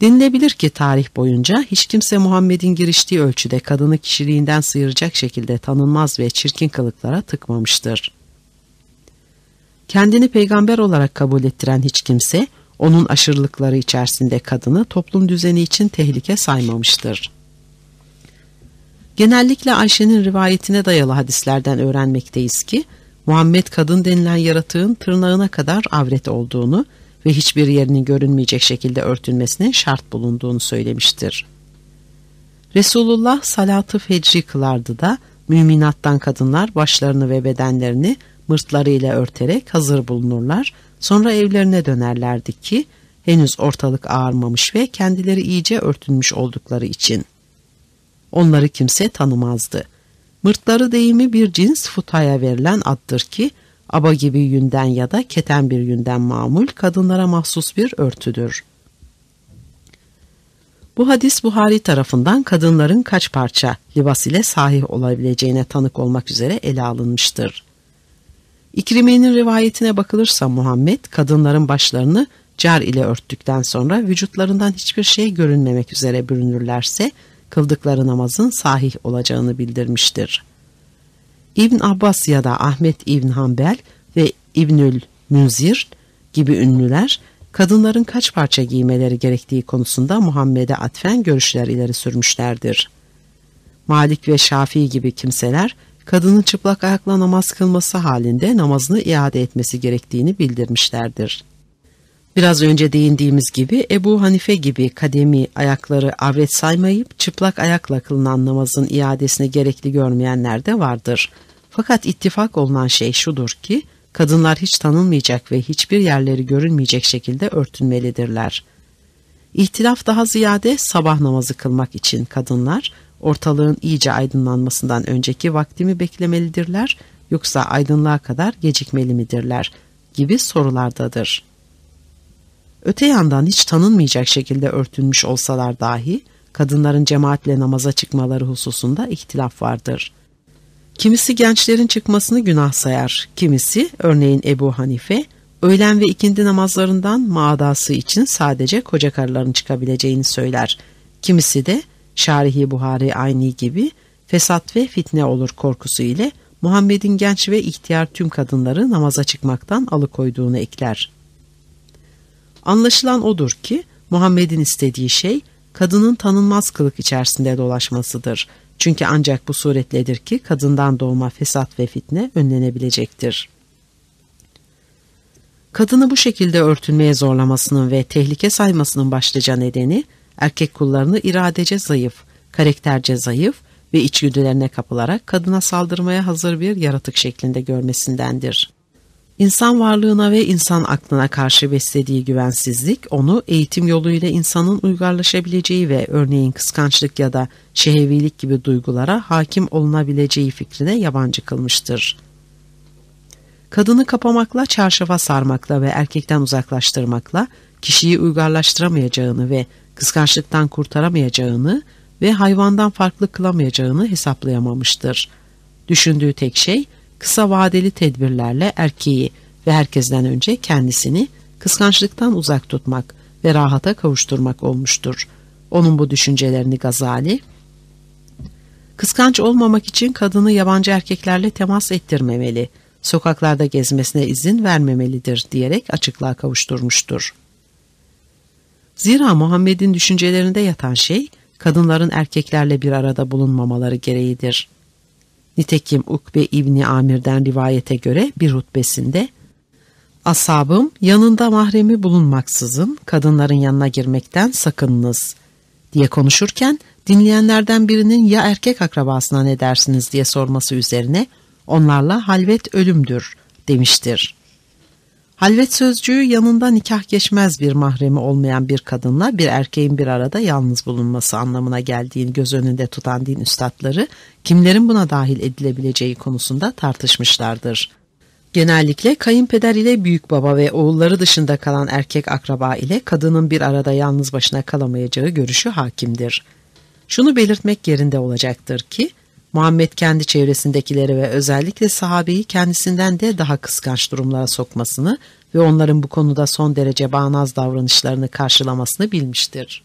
S3: Denilebilir ki tarih boyunca hiç kimse Muhammed'in giriştiği ölçüde kadını kişiliğinden sıyıracak şekilde tanınmaz ve çirkin kılıklara tıkmamıştır. Kendini peygamber olarak kabul ettiren hiç kimse onun aşırılıkları içerisinde kadını toplum düzeni için tehlike saymamıştır. Genellikle Ayşe'nin rivayetine dayalı hadislerden öğrenmekteyiz ki Muhammed kadın denilen yaratığın tırnağına kadar avret olduğunu ve hiçbir yerinin görünmeyecek şekilde örtülmesinin şart bulunduğunu söylemiştir. Resulullah salatı fecri kılardı da müminattan kadınlar başlarını ve bedenlerini mırtlarıyla örterek hazır bulunurlar. Sonra evlerine dönerlerdi ki henüz ortalık ağarmamış ve kendileri iyice örtünmüş oldukları için. Onları kimse tanımazdı. Mırtları deyimi bir cins futaya verilen addır ki aba gibi yünden ya da keten bir yünden mamul kadınlara mahsus bir örtüdür. Bu hadis Buhari tarafından kadınların kaç parça libas ile sahih olabileceğine tanık olmak üzere ele alınmıştır. İkrime'nin rivayetine bakılırsa Muhammed kadınların başlarını car ile örttükten sonra vücutlarından hiçbir şey görünmemek üzere bürünürlerse kıldıkları namazın sahih olacağını bildirmiştir. İbn Abbas ya da Ahmet İbn Hanbel ve İbnül Münzir gibi ünlüler kadınların kaç parça giymeleri gerektiği konusunda Muhammed'e atfen görüşler ileri sürmüşlerdir. Malik ve Şafii gibi kimseler kadının çıplak ayakla namaz kılması halinde namazını iade etmesi gerektiğini bildirmişlerdir. Biraz önce değindiğimiz gibi Ebu Hanife gibi kademi ayakları avret saymayıp çıplak ayakla kılınan namazın iadesini gerekli görmeyenler de vardır. Fakat ittifak olunan şey şudur ki kadınlar hiç tanınmayacak ve hiçbir yerleri görünmeyecek şekilde örtünmelidirler. İhtilaf daha ziyade sabah namazı kılmak için kadınlar ortalığın iyice aydınlanmasından önceki vaktimi beklemelidirler yoksa aydınlığa kadar gecikmeli midirler gibi sorulardadır. Öte yandan hiç tanınmayacak şekilde örtülmüş olsalar dahi kadınların cemaatle namaza çıkmaları hususunda ihtilaf vardır. Kimisi gençlerin çıkmasını günah sayar, kimisi örneğin Ebu Hanife öğlen ve ikindi namazlarından maadası için sadece koca karıların çıkabileceğini söyler. Kimisi de Şarihi Buhari Ayni gibi fesat ve fitne olur korkusu ile Muhammed'in genç ve ihtiyar tüm kadınları namaza çıkmaktan alıkoyduğunu ekler. Anlaşılan odur ki Muhammed'in istediği şey kadının tanınmaz kılık içerisinde dolaşmasıdır. Çünkü ancak bu suretledir ki kadından doğma fesat ve fitne önlenebilecektir. Kadını bu şekilde örtülmeye zorlamasının ve tehlike saymasının başlıca nedeni erkek kullarını iradece zayıf, karakterce zayıf ve içgüdülerine kapılarak kadına saldırmaya hazır bir yaratık şeklinde görmesindendir. İnsan varlığına ve insan aklına karşı beslediği güvensizlik onu eğitim yoluyla insanın uygarlaşabileceği ve örneğin kıskançlık ya da şehevilik gibi duygulara hakim olunabileceği fikrine yabancı kılmıştır. Kadını kapamakla, çarşafa sarmakla ve erkekten uzaklaştırmakla kişiyi uygarlaştıramayacağını ve kıskançlıktan kurtaramayacağını ve hayvandan farklı kılamayacağını hesaplayamamıştır. Düşündüğü tek şey kısa vadeli tedbirlerle erkeği ve herkesten önce kendisini kıskançlıktan uzak tutmak ve rahata kavuşturmak olmuştur. Onun bu düşüncelerini Gazali, kıskanç olmamak için kadını yabancı erkeklerle temas ettirmemeli, sokaklarda gezmesine izin vermemelidir diyerek açıklığa kavuşturmuştur. Zira Muhammed'in düşüncelerinde yatan şey, kadınların erkeklerle bir arada bulunmamaları gereğidir. Nitekim Ukbe İbni Amir'den rivayete göre bir hutbesinde Asabım yanında mahremi bulunmaksızın kadınların yanına girmekten sakınınız diye konuşurken dinleyenlerden birinin ya erkek akrabasına ne dersiniz diye sorması üzerine onlarla halvet ölümdür demiştir. Halvet sözcüğü yanında nikah geçmez bir mahremi olmayan bir kadınla bir erkeğin bir arada yalnız bulunması anlamına geldiğini göz önünde tutan din üstadları kimlerin buna dahil edilebileceği konusunda tartışmışlardır. Genellikle kayınpeder ile büyük baba ve oğulları dışında kalan erkek akraba ile kadının bir arada yalnız başına kalamayacağı görüşü hakimdir. Şunu belirtmek yerinde olacaktır ki Muhammed kendi çevresindekileri ve özellikle sahabeyi kendisinden de daha kıskanç durumlara sokmasını ve onların bu konuda son derece bağnaz davranışlarını karşılamasını bilmiştir.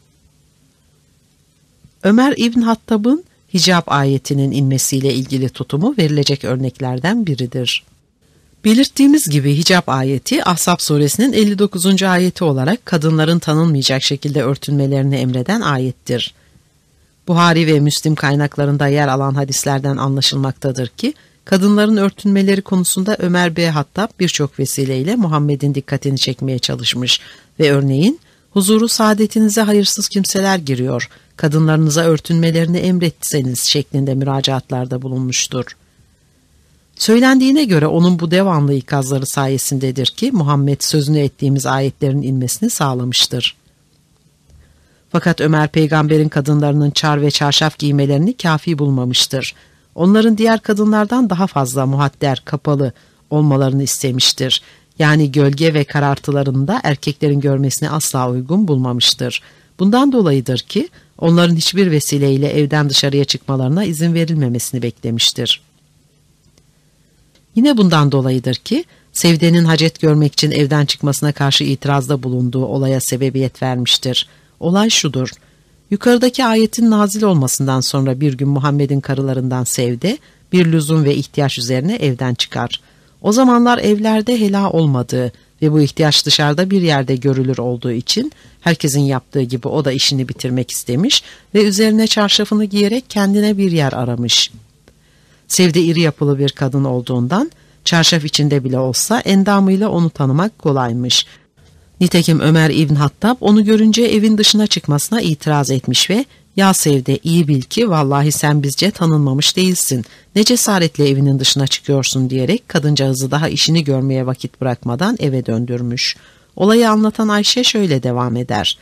S3: Ömer İbn Hattab'ın hicap ayetinin inmesiyle ilgili tutumu verilecek örneklerden biridir. Belirttiğimiz gibi hicap ayeti Ahzab suresinin 59. ayeti olarak kadınların tanınmayacak şekilde örtünmelerini emreden ayettir. Buhari ve Müslim kaynaklarında yer alan hadislerden anlaşılmaktadır ki, kadınların örtünmeleri konusunda Ömer Bey Hattab birçok vesileyle Muhammed'in dikkatini çekmeye çalışmış ve örneğin, huzuru saadetinize hayırsız kimseler giriyor, kadınlarınıza örtünmelerini emretseniz şeklinde müracaatlarda bulunmuştur. Söylendiğine göre onun bu devamlı ikazları sayesindedir ki Muhammed sözünü ettiğimiz ayetlerin inmesini sağlamıştır. Fakat Ömer peygamberin kadınlarının çar ve çarşaf giymelerini kafi bulmamıştır. Onların diğer kadınlardan daha fazla muhadder, kapalı olmalarını istemiştir. Yani gölge ve karartılarında erkeklerin görmesini asla uygun bulmamıştır. Bundan dolayıdır ki onların hiçbir vesileyle evden dışarıya çıkmalarına izin verilmemesini beklemiştir. Yine bundan dolayıdır ki Sevde'nin hacet görmek için evden çıkmasına karşı itirazda bulunduğu olaya sebebiyet vermiştir. Olay şudur. Yukarıdaki ayetin nazil olmasından sonra bir gün Muhammed'in karılarından Sevde bir lüzum ve ihtiyaç üzerine evden çıkar. O zamanlar evlerde hela olmadığı ve bu ihtiyaç dışarıda bir yerde görülür olduğu için herkesin yaptığı gibi o da işini bitirmek istemiş ve üzerine çarşafını giyerek kendine bir yer aramış. Sevde iri yapılı bir kadın olduğundan çarşaf içinde bile olsa endamıyla onu tanımak kolaymış. Nitekim Ömer İbn Hattab onu görünce evin dışına çıkmasına itiraz etmiş ve ''Ya Sevde iyi bil ki vallahi sen bizce tanınmamış değilsin. Ne cesaretle evinin dışına çıkıyorsun.'' diyerek kadıncağızı daha işini görmeye vakit bırakmadan eve döndürmüş. Olayı anlatan Ayşe şöyle devam eder.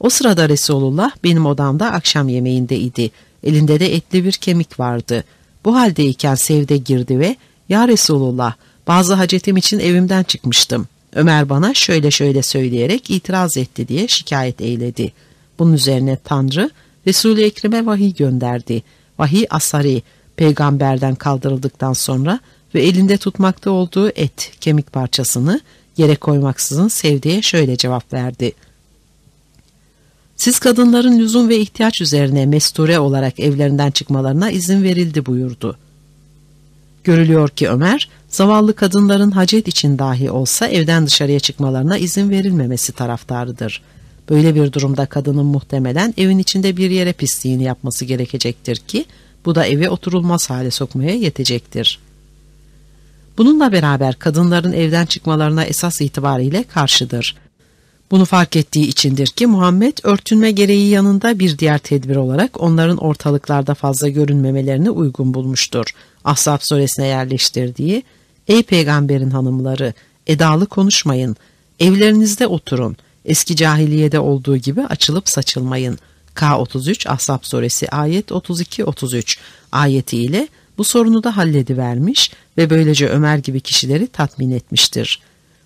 S3: O sırada Resulullah benim odamda akşam yemeğinde idi. Elinde de etli bir kemik vardı. Bu haldeyken Sevde girdi ve ''Ya Resulullah bazı hacetim için evimden çıkmıştım.'' Ömer bana şöyle şöyle söyleyerek itiraz etti diye şikayet eyledi. Bunun üzerine Tanrı Resul-i Ekrem'e vahiy gönderdi. Vahiy asari peygamberden kaldırıldıktan sonra ve elinde tutmakta olduğu et, kemik parçasını yere koymaksızın Sevdi'ye şöyle cevap verdi. Siz kadınların lüzum ve ihtiyaç üzerine mesture olarak evlerinden çıkmalarına izin verildi buyurdu. Görülüyor ki Ömer, zavallı kadınların hacet için dahi olsa evden dışarıya çıkmalarına izin verilmemesi taraftarıdır. Böyle bir durumda kadının muhtemelen evin içinde bir yere pisliğini yapması gerekecektir ki, bu da evi oturulmaz hale sokmaya yetecektir. Bununla beraber kadınların evden çıkmalarına esas itibariyle karşıdır. Bunu fark ettiği içindir ki Muhammed örtünme gereği yanında bir diğer tedbir olarak onların ortalıklarda fazla görünmemelerini uygun bulmuştur. Ahzab suresine yerleştirdiği Ey peygamberin hanımları edalı konuşmayın, evlerinizde oturun, eski cahiliyede olduğu gibi açılıp saçılmayın. K33 Ahzab suresi ayet 32-33 ayetiyle bu sorunu da halledivermiş ve böylece Ömer gibi kişileri tatmin etmiştir.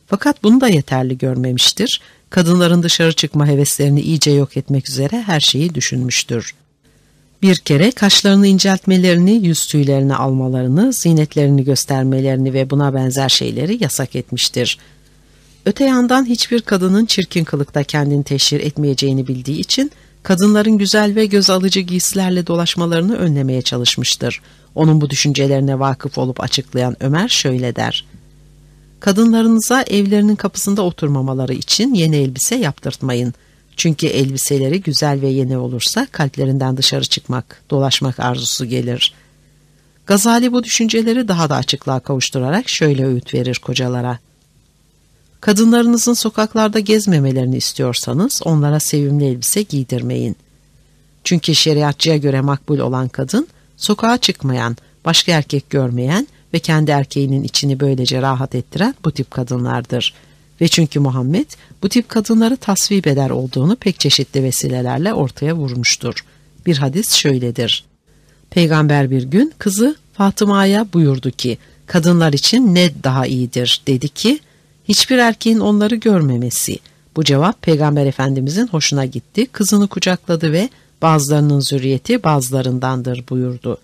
S3: Fakat bunu da yeterli görmemiştir. Kadınların dışarı çıkma heveslerini iyice yok etmek üzere her şeyi düşünmüştür. Bir kere kaşlarını inceltmelerini, yüz tüylerini almalarını, zinetlerini göstermelerini ve buna benzer şeyleri yasak etmiştir. Öte yandan hiçbir kadının çirkin kılıkta kendini teşhir etmeyeceğini bildiği için kadınların güzel ve göz alıcı giysilerle dolaşmalarını önlemeye çalışmıştır. Onun bu düşüncelerine vakıf olup açıklayan Ömer şöyle der. Kadınlarınıza evlerinin kapısında oturmamaları için yeni elbise yaptırtmayın. Çünkü elbiseleri güzel ve yeni olursa kalplerinden dışarı çıkmak, dolaşmak arzusu gelir. Gazali bu düşünceleri daha da açıklığa kavuşturarak şöyle öğüt verir kocalara. Kadınlarınızın sokaklarda gezmemelerini istiyorsanız onlara sevimli elbise giydirmeyin. Çünkü şeriatçıya göre makbul olan kadın, sokağa çıkmayan, başka erkek görmeyen ve kendi erkeğinin içini böylece rahat ettiren bu tip kadınlardır. Ve çünkü Muhammed bu tip kadınları tasvip eder olduğunu pek çeşitli vesilelerle ortaya vurmuştur. Bir hadis şöyledir. Peygamber bir gün kızı Fatıma'ya buyurdu ki, kadınlar için ne daha iyidir dedi ki, hiçbir erkeğin onları görmemesi. Bu cevap Peygamber Efendimizin hoşuna gitti, kızını kucakladı ve bazılarının zürriyeti bazılarındandır buyurdu.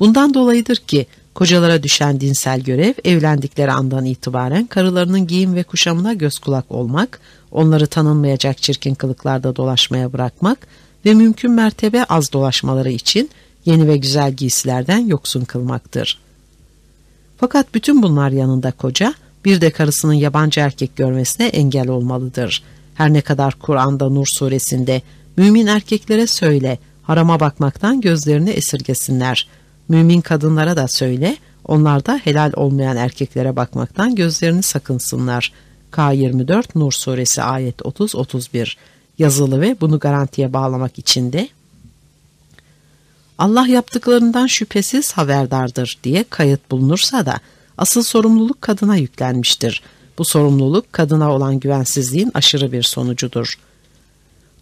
S3: Bundan dolayıdır ki kocalara düşen dinsel görev evlendikleri andan itibaren karılarının giyim ve kuşamına göz kulak olmak, onları tanınmayacak çirkin kılıklarda dolaşmaya bırakmak ve mümkün mertebe az dolaşmaları için yeni ve güzel giysilerden yoksun kılmaktır. Fakat bütün bunlar yanında koca bir de karısının yabancı erkek görmesine engel olmalıdır. Her ne kadar Kur'an'da Nur suresinde mümin erkeklere söyle harama bakmaktan gözlerini esirgesinler. Mümin kadınlara da söyle onlar da helal olmayan erkeklere bakmaktan gözlerini sakınsınlar. K24 Nur suresi ayet 30-31 yazılı ve bunu garantiye bağlamak için de Allah yaptıklarından şüphesiz haberdardır diye kayıt bulunursa da asıl sorumluluk kadına yüklenmiştir. Bu sorumluluk kadına olan güvensizliğin aşırı bir sonucudur.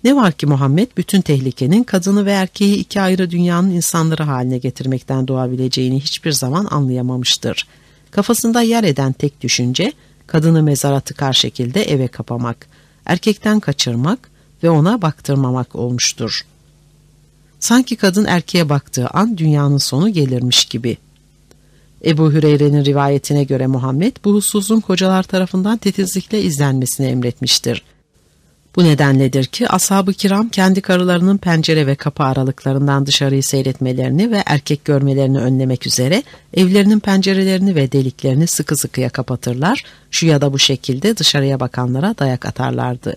S3: Ne var ki Muhammed bütün tehlikenin kadını ve erkeği iki ayrı dünyanın insanları haline getirmekten doğabileceğini hiçbir zaman anlayamamıştır. Kafasında yer eden tek düşünce kadını mezara tıkar şekilde eve kapamak, erkekten kaçırmak, ve ona baktırmamak olmuştur. Sanki kadın erkeğe baktığı an dünyanın sonu gelirmiş gibi. Ebu Hüreyre'nin rivayetine göre Muhammed bu hususun kocalar tarafından titizlikle izlenmesini emretmiştir. Bu nedenledir ki ashab-ı kiram kendi karılarının pencere ve kapı aralıklarından dışarıyı seyretmelerini ve erkek görmelerini önlemek üzere evlerinin pencerelerini ve deliklerini sıkı sıkıya kapatırlar, şu ya da bu şekilde dışarıya bakanlara dayak atarlardı.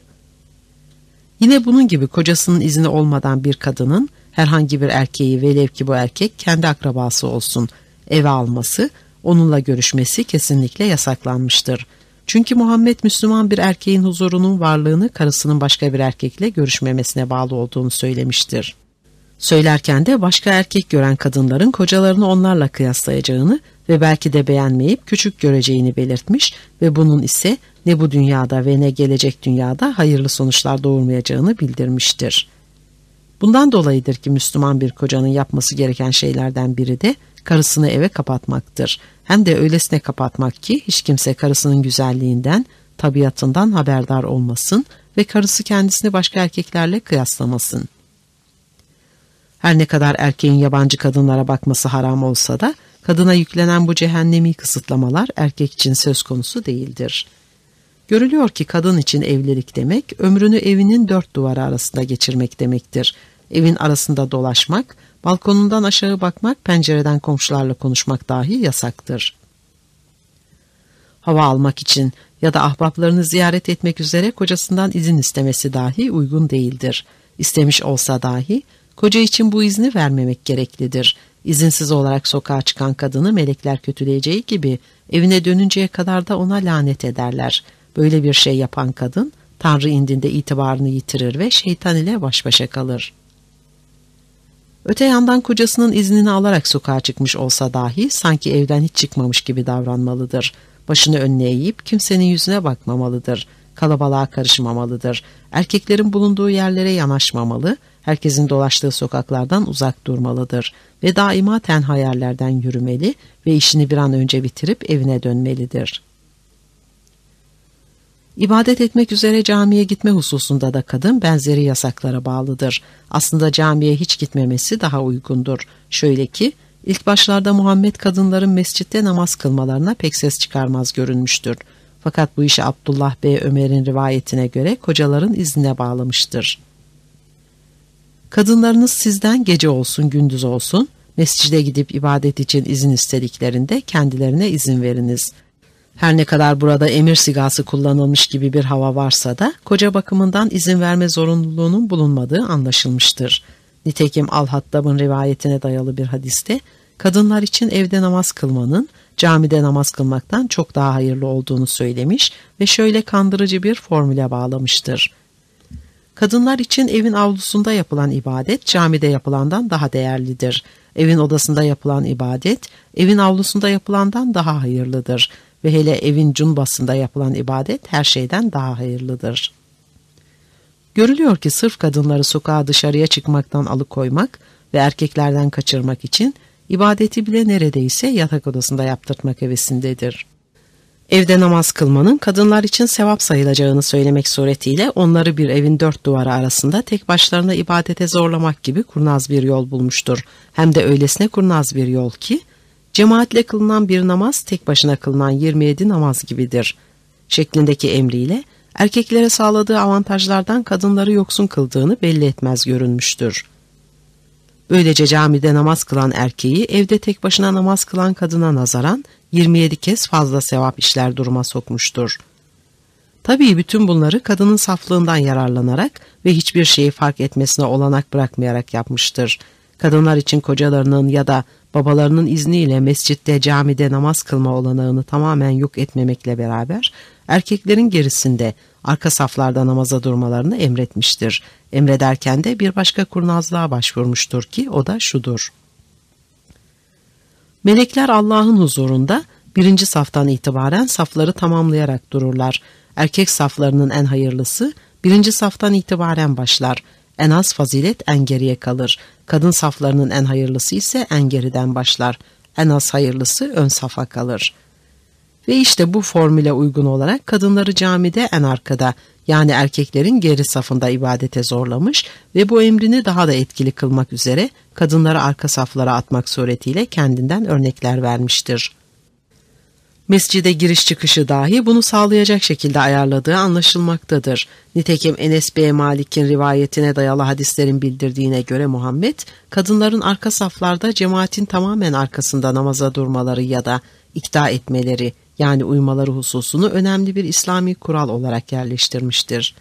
S3: Yine bunun gibi kocasının izni olmadan bir kadının herhangi bir erkeği velev ki bu erkek kendi akrabası olsun eve alması, onunla görüşmesi kesinlikle yasaklanmıştır.'' Çünkü Muhammed Müslüman bir erkeğin huzurunun varlığını karısının başka bir erkekle görüşmemesine bağlı olduğunu söylemiştir. Söylerken de başka erkek gören kadınların kocalarını onlarla kıyaslayacağını ve belki de beğenmeyip küçük göreceğini belirtmiş ve bunun ise ne bu dünyada ve ne gelecek dünyada hayırlı sonuçlar doğurmayacağını bildirmiştir. Bundan dolayıdır ki Müslüman bir kocanın yapması gereken şeylerden biri de karısını eve kapatmaktır. Hem de öylesine kapatmak ki hiç kimse karısının güzelliğinden, tabiatından haberdar olmasın ve karısı kendisini başka erkeklerle kıyaslamasın. Her ne kadar erkeğin yabancı kadınlara bakması haram olsa da, kadına yüklenen bu cehennemi kısıtlamalar erkek için söz konusu değildir. Görülüyor ki kadın için evlilik demek, ömrünü evinin dört duvarı arasında geçirmek demektir. Evin arasında dolaşmak, Balkonundan aşağı bakmak, pencereden komşularla konuşmak dahi yasaktır. Hava almak için ya da ahbaplarını ziyaret etmek üzere kocasından izin istemesi dahi uygun değildir. İstemiş olsa dahi koca için bu izni vermemek gereklidir. İzinsiz olarak sokağa çıkan kadını melekler kötüleyeceği gibi evine dönünceye kadar da ona lanet ederler. Böyle bir şey yapan kadın Tanrı indinde itibarını yitirir ve şeytan ile baş başa kalır.'' Öte yandan kocasının iznini alarak sokağa çıkmış olsa dahi sanki evden hiç çıkmamış gibi davranmalıdır. Başını önüne eğip kimsenin yüzüne bakmamalıdır. Kalabalığa karışmamalıdır. Erkeklerin bulunduğu yerlere yanaşmamalı, herkesin dolaştığı sokaklardan uzak durmalıdır ve daima tenha yerlerden yürümeli ve işini bir an önce bitirip evine dönmelidir.'' İbadet etmek üzere camiye gitme hususunda da kadın benzeri yasaklara bağlıdır. Aslında camiye hiç gitmemesi daha uygundur. Şöyle ki, ilk başlarda Muhammed kadınların mescitte namaz kılmalarına pek ses çıkarmaz görünmüştür. Fakat bu işi Abdullah Bey Ömer'in rivayetine göre kocaların iznine bağlamıştır. Kadınlarınız sizden gece olsun gündüz olsun, mescide gidip ibadet için izin istediklerinde kendilerine izin veriniz.'' Her ne kadar burada emir sigası kullanılmış gibi bir hava varsa da koca bakımından izin verme zorunluluğunun bulunmadığı anlaşılmıştır. Nitekim Al-Hattab'ın rivayetine dayalı bir hadiste kadınlar için evde namaz kılmanın camide namaz kılmaktan çok daha hayırlı olduğunu söylemiş ve şöyle kandırıcı bir formüle bağlamıştır. Kadınlar için evin avlusunda yapılan ibadet camide yapılandan daha değerlidir. Evin odasında yapılan ibadet evin avlusunda yapılandan daha hayırlıdır ve hele evin cumbasında yapılan ibadet her şeyden daha hayırlıdır. Görülüyor ki sırf kadınları sokağa dışarıya çıkmaktan alıkoymak ve erkeklerden kaçırmak için ibadeti bile neredeyse yatak odasında yaptırtmak hevesindedir. Evde namaz kılmanın kadınlar için sevap sayılacağını söylemek suretiyle onları bir evin dört duvarı arasında tek başlarına ibadete zorlamak gibi kurnaz bir yol bulmuştur. Hem de öylesine kurnaz bir yol ki Cemaatle kılınan bir namaz tek başına kılınan 27 namaz gibidir. Şeklindeki emriyle erkeklere sağladığı avantajlardan kadınları yoksun kıldığını belli etmez görünmüştür. Böylece camide namaz kılan erkeği evde tek başına namaz kılan kadına nazaran 27 kez fazla sevap işler duruma sokmuştur. Tabii bütün bunları kadının saflığından yararlanarak ve hiçbir şeyi fark etmesine olanak bırakmayarak yapmıştır. Kadınlar için kocalarının ya da babalarının izniyle mescitte camide namaz kılma olanağını tamamen yok etmemekle beraber erkeklerin gerisinde arka saflarda namaza durmalarını emretmiştir. Emrederken de bir başka kurnazlığa başvurmuştur ki o da şudur. Melekler Allah'ın huzurunda birinci saftan itibaren safları tamamlayarak dururlar. Erkek saflarının en hayırlısı birinci saftan itibaren başlar. En az fazilet en geriye kalır. Kadın saflarının en hayırlısı ise en geriden başlar. En az hayırlısı ön safa kalır. Ve işte bu formüle uygun olarak kadınları camide en arkada yani erkeklerin geri safında ibadete zorlamış ve bu emrini daha da etkili kılmak üzere kadınları arka saflara atmak suretiyle kendinden örnekler vermiştir. Mescide giriş çıkışı dahi bunu sağlayacak şekilde ayarladığı anlaşılmaktadır. Nitekim Enes B. Malik'in rivayetine dayalı hadislerin bildirdiğine göre Muhammed, kadınların arka saflarda cemaatin tamamen arkasında namaza durmaları ya da ikta etmeleri yani uymaları hususunu önemli bir İslami kural olarak yerleştirmiştir.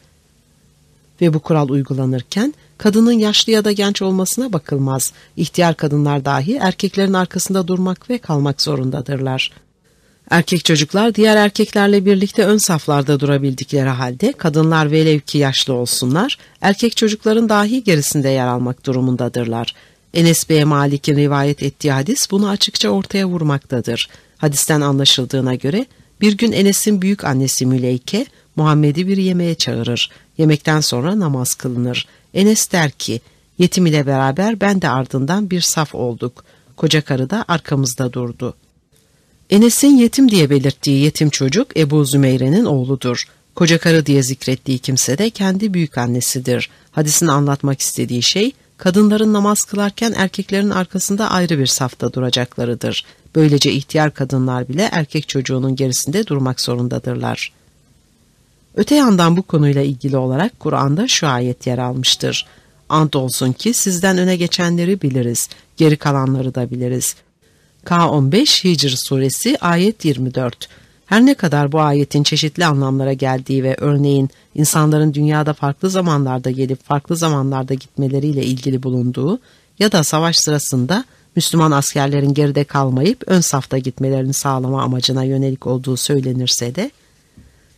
S3: Ve bu kural uygulanırken kadının yaşlı ya da genç olmasına bakılmaz. İhtiyar kadınlar dahi erkeklerin arkasında durmak ve kalmak zorundadırlar. Erkek çocuklar diğer erkeklerle birlikte ön saflarda durabildikleri halde kadınlar velev ki yaşlı olsunlar, erkek çocukların dahi gerisinde yer almak durumundadırlar. Enes Bey Malik'in rivayet ettiği hadis bunu açıkça ortaya vurmaktadır. Hadisten anlaşıldığına göre bir gün Enes'in büyük annesi Müleyke Muhammed'i bir yemeğe çağırır. Yemekten sonra namaz kılınır. Enes der ki, yetim ile beraber ben de ardından bir saf olduk. Koca karı da arkamızda durdu. Enes'in yetim diye belirttiği yetim çocuk Ebu Zümeyre'nin oğludur. Koca karı diye zikrettiği kimse de kendi büyük annesidir. Hadisin anlatmak istediği şey, kadınların namaz kılarken erkeklerin arkasında ayrı bir safta duracaklarıdır. Böylece ihtiyar kadınlar bile erkek çocuğunun gerisinde durmak zorundadırlar. Öte yandan bu konuyla ilgili olarak Kur'an'da şu ayet yer almıştır. Ant olsun ki sizden öne geçenleri biliriz, geri kalanları da biliriz. K15 Hicr suresi ayet 24 her ne kadar bu ayetin çeşitli anlamlara geldiği ve örneğin insanların dünyada farklı zamanlarda gelip farklı zamanlarda gitmeleriyle ilgili bulunduğu ya da savaş sırasında Müslüman askerlerin geride kalmayıp ön safta gitmelerini sağlama amacına yönelik olduğu söylenirse de,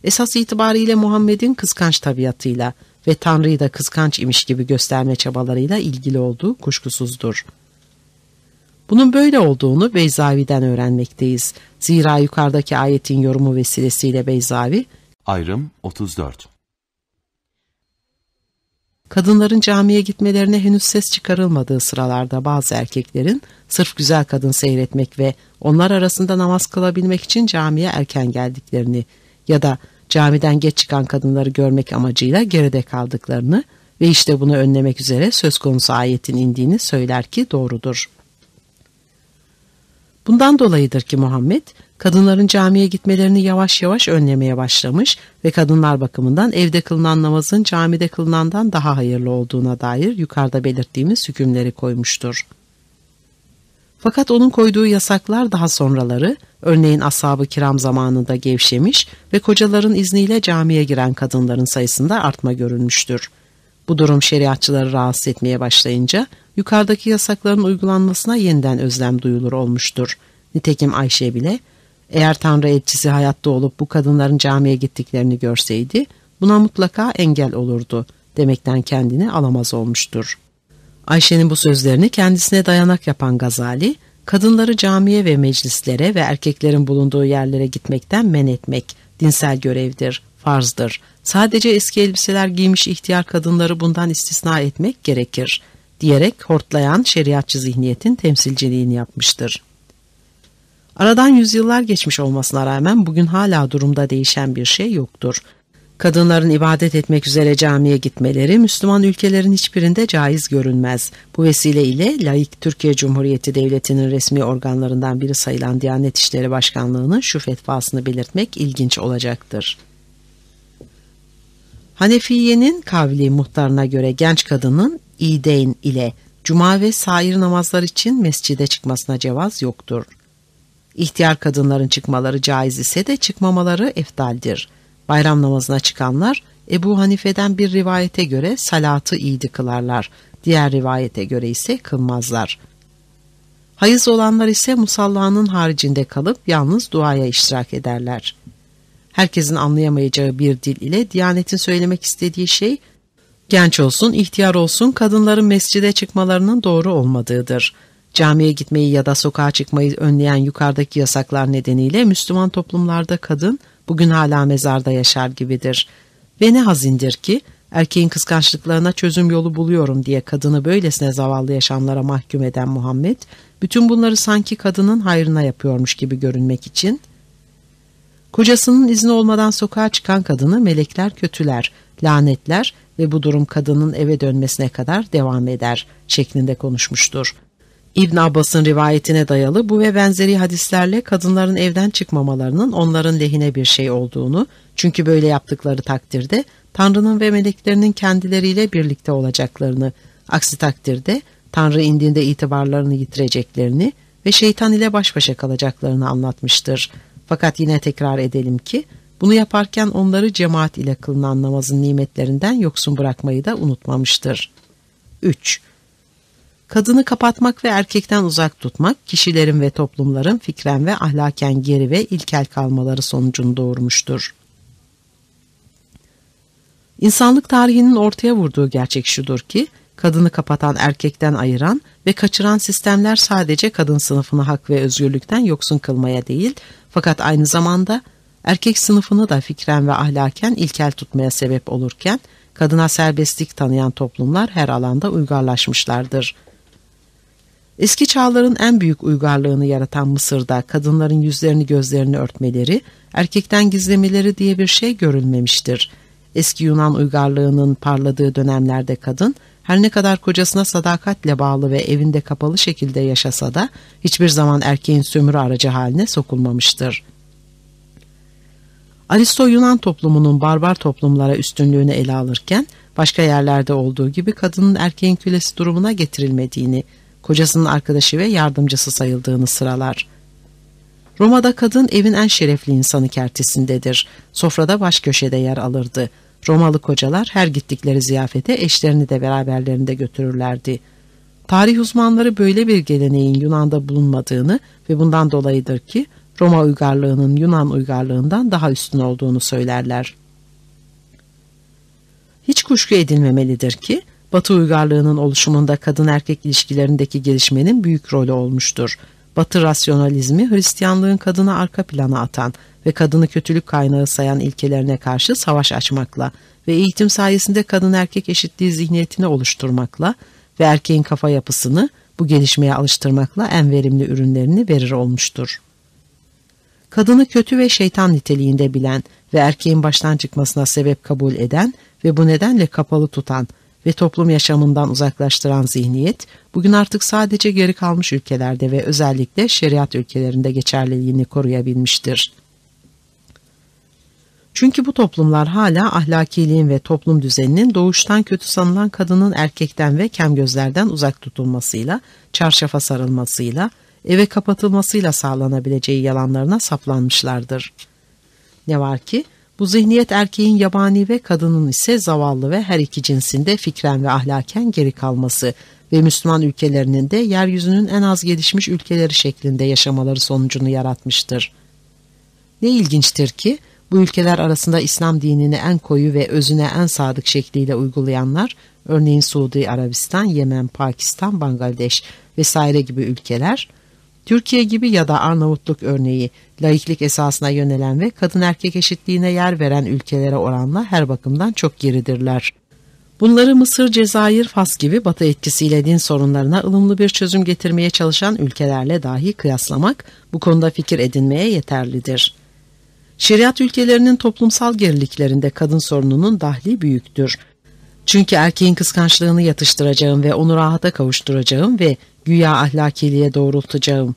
S3: esas itibariyle Muhammed'in kıskanç tabiatıyla ve Tanrı'yı da kıskanç imiş gibi gösterme çabalarıyla ilgili olduğu kuşkusuzdur. Bunun böyle olduğunu Beyzavi'den öğrenmekteyiz. Zira yukarıdaki ayetin yorumu vesilesiyle Beyzavi,
S2: Ayrım 34
S3: kadınların camiye gitmelerine henüz ses çıkarılmadığı sıralarda bazı erkeklerin sırf güzel kadın seyretmek ve onlar arasında namaz kılabilmek için camiye erken geldiklerini ya da camiden geç çıkan kadınları görmek amacıyla geride kaldıklarını ve işte bunu önlemek üzere söz konusu ayetin indiğini söyler ki doğrudur. Bundan dolayıdır ki Muhammed kadınların camiye gitmelerini yavaş yavaş önlemeye başlamış ve kadınlar bakımından evde kılınan namazın camide kılınandan daha hayırlı olduğuna dair yukarıda belirttiğimiz hükümleri koymuştur. Fakat onun koyduğu yasaklar daha sonraları, örneğin ashab-ı kiram zamanında gevşemiş ve kocaların izniyle camiye giren kadınların sayısında artma görülmüştür. Bu durum şeriatçıları rahatsız etmeye başlayınca yukarıdaki yasakların uygulanmasına yeniden özlem duyulur olmuştur. Nitekim Ayşe bile eğer Tanrı elçisi hayatta olup bu kadınların camiye gittiklerini görseydi buna mutlaka engel olurdu demekten kendini alamaz olmuştur. Ayşe'nin bu sözlerini kendisine dayanak yapan Gazali, kadınları camiye ve meclislere ve erkeklerin bulunduğu yerlere gitmekten men etmek dinsel görevdir, farzdır. Sadece eski elbiseler giymiş ihtiyar kadınları bundan istisna etmek gerekir diyerek hortlayan şeriatçı zihniyetin temsilciliğini yapmıştır. Aradan yüzyıllar geçmiş olmasına rağmen bugün hala durumda değişen bir şey yoktur. Kadınların ibadet etmek üzere camiye gitmeleri Müslüman ülkelerin hiçbirinde caiz görünmez. Bu vesile ile laik Türkiye Cumhuriyeti Devleti'nin resmi organlarından biri sayılan Diyanet İşleri Başkanlığı'nın şu fetvasını belirtmek ilginç olacaktır. Hanefiye'nin kavli muhtarına göre genç kadının İdeyn ile cuma ve sair namazlar için mescide çıkmasına cevaz yoktur. İhtiyar kadınların çıkmaları caiz ise de çıkmamaları eftaldir. Bayram namazına çıkanlar Ebu Hanife'den bir rivayete göre salatı iyiydi kılarlar. Diğer rivayete göre ise kılmazlar. Hayız olanlar ise musallanın haricinde kalıp yalnız duaya iştirak ederler. Herkesin anlayamayacağı bir dil ile Diyanet'in söylemek istediği şey genç olsun, ihtiyar olsun kadınların mescide çıkmalarının doğru olmadığıdır. Camiye gitmeyi ya da sokağa çıkmayı önleyen yukarıdaki yasaklar nedeniyle Müslüman toplumlarda kadın bugün hala mezarda yaşar gibidir. Ve ne hazindir ki erkeğin kıskançlıklarına çözüm yolu buluyorum diye kadını böylesine zavallı yaşamlara mahkum eden Muhammed, bütün bunları sanki kadının hayrına yapıyormuş gibi görünmek için, kocasının izni olmadan sokağa çıkan kadını melekler kötüler, lanetler ve bu durum kadının eve dönmesine kadar devam eder şeklinde konuşmuştur. İbn Abbas'ın rivayetine dayalı bu ve benzeri hadislerle kadınların evden çıkmamalarının onların lehine bir şey olduğunu, çünkü böyle yaptıkları takdirde Tanrı'nın ve meleklerinin kendileriyle birlikte olacaklarını, aksi takdirde Tanrı indiğinde itibarlarını yitireceklerini ve şeytan ile baş başa kalacaklarını anlatmıştır. Fakat yine tekrar edelim ki bunu yaparken onları cemaat ile kılınan namazın nimetlerinden yoksun bırakmayı da unutmamıştır. 3. Kadını kapatmak ve erkekten uzak tutmak kişilerin ve toplumların fikren ve ahlaken geri ve ilkel kalmaları sonucunu doğurmuştur. İnsanlık tarihinin ortaya vurduğu gerçek şudur ki, kadını kapatan erkekten ayıran ve kaçıran sistemler sadece kadın sınıfını hak ve özgürlükten yoksun kılmaya değil, fakat aynı zamanda erkek sınıfını da fikren ve ahlaken ilkel tutmaya sebep olurken, kadına serbestlik tanıyan toplumlar her alanda uygarlaşmışlardır. Eski çağların en büyük uygarlığını yaratan Mısır'da kadınların yüzlerini gözlerini örtmeleri, erkekten gizlemeleri diye bir şey görülmemiştir. Eski Yunan uygarlığının parladığı dönemlerde kadın, her ne kadar kocasına sadakatle bağlı ve evinde kapalı şekilde yaşasa da hiçbir zaman erkeğin sömürü aracı haline sokulmamıştır. Aristo Yunan toplumunun barbar toplumlara üstünlüğünü ele alırken başka yerlerde olduğu gibi kadının erkeğin kölesi durumuna getirilmediğini, kocasının arkadaşı ve yardımcısı sayıldığını sıralar. Roma'da kadın evin en şerefli insanı kertesindedir. Sofrada baş köşede yer alırdı. Romalı kocalar her gittikleri ziyafete eşlerini de beraberlerinde götürürlerdi. Tarih uzmanları böyle bir geleneğin Yunan'da bulunmadığını ve bundan dolayıdır ki Roma uygarlığının Yunan uygarlığından daha üstün olduğunu söylerler. Hiç kuşku edilmemelidir ki Batı uygarlığının oluşumunda kadın erkek ilişkilerindeki gelişmenin büyük rolü olmuştur. Batı rasyonalizmi Hristiyanlığın kadını arka plana atan ve kadını kötülük kaynağı sayan ilkelerine karşı savaş açmakla ve eğitim sayesinde kadın erkek eşitliği zihniyetini oluşturmakla ve erkeğin kafa yapısını bu gelişmeye alıştırmakla en verimli ürünlerini verir olmuştur. Kadını kötü ve şeytan niteliğinde bilen ve erkeğin baştan çıkmasına sebep kabul eden ve bu nedenle kapalı tutan ve toplum yaşamından uzaklaştıran zihniyet, bugün artık sadece geri kalmış ülkelerde ve özellikle şeriat ülkelerinde geçerliliğini koruyabilmiştir. Çünkü bu toplumlar hala ahlakiliğin ve toplum düzeninin doğuştan kötü sanılan kadının erkekten ve kem gözlerden uzak tutulmasıyla, çarşafa sarılmasıyla, eve kapatılmasıyla sağlanabileceği yalanlarına saplanmışlardır. Ne var ki bu zihniyet erkeğin yabani ve kadının ise zavallı ve her iki cinsinde fikren ve ahlaken geri kalması ve Müslüman ülkelerinin de yeryüzünün en az gelişmiş ülkeleri şeklinde yaşamaları sonucunu yaratmıştır. Ne ilginçtir ki bu ülkeler arasında İslam dinini en koyu ve özüne en sadık şekliyle uygulayanlar, örneğin Suudi Arabistan, Yemen, Pakistan, Bangladeş vesaire gibi ülkeler, Türkiye gibi ya da Arnavutluk örneği laiklik esasına yönelen ve kadın erkek eşitliğine yer veren ülkelere oranla her bakımdan çok geridirler. Bunları Mısır, Cezayir, Fas gibi batı etkisiyle din sorunlarına ılımlı bir çözüm getirmeye çalışan ülkelerle dahi kıyaslamak bu konuda fikir edinmeye yeterlidir. Şeriat ülkelerinin toplumsal geriliklerinde kadın sorununun dahli büyüktür. Çünkü erkeğin kıskançlığını yatıştıracağım ve onu rahata kavuşturacağım ve güya ahlakiliğe doğrultacağım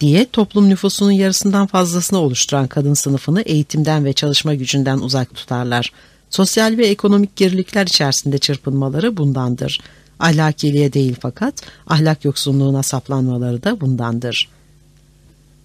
S3: diye toplum nüfusunun yarısından fazlasını oluşturan kadın sınıfını eğitimden ve çalışma gücünden uzak tutarlar. Sosyal ve ekonomik gerilikler içerisinde çırpınmaları bundandır. Ahlakiliğe değil fakat ahlak yoksunluğuna saplanmaları da bundandır.''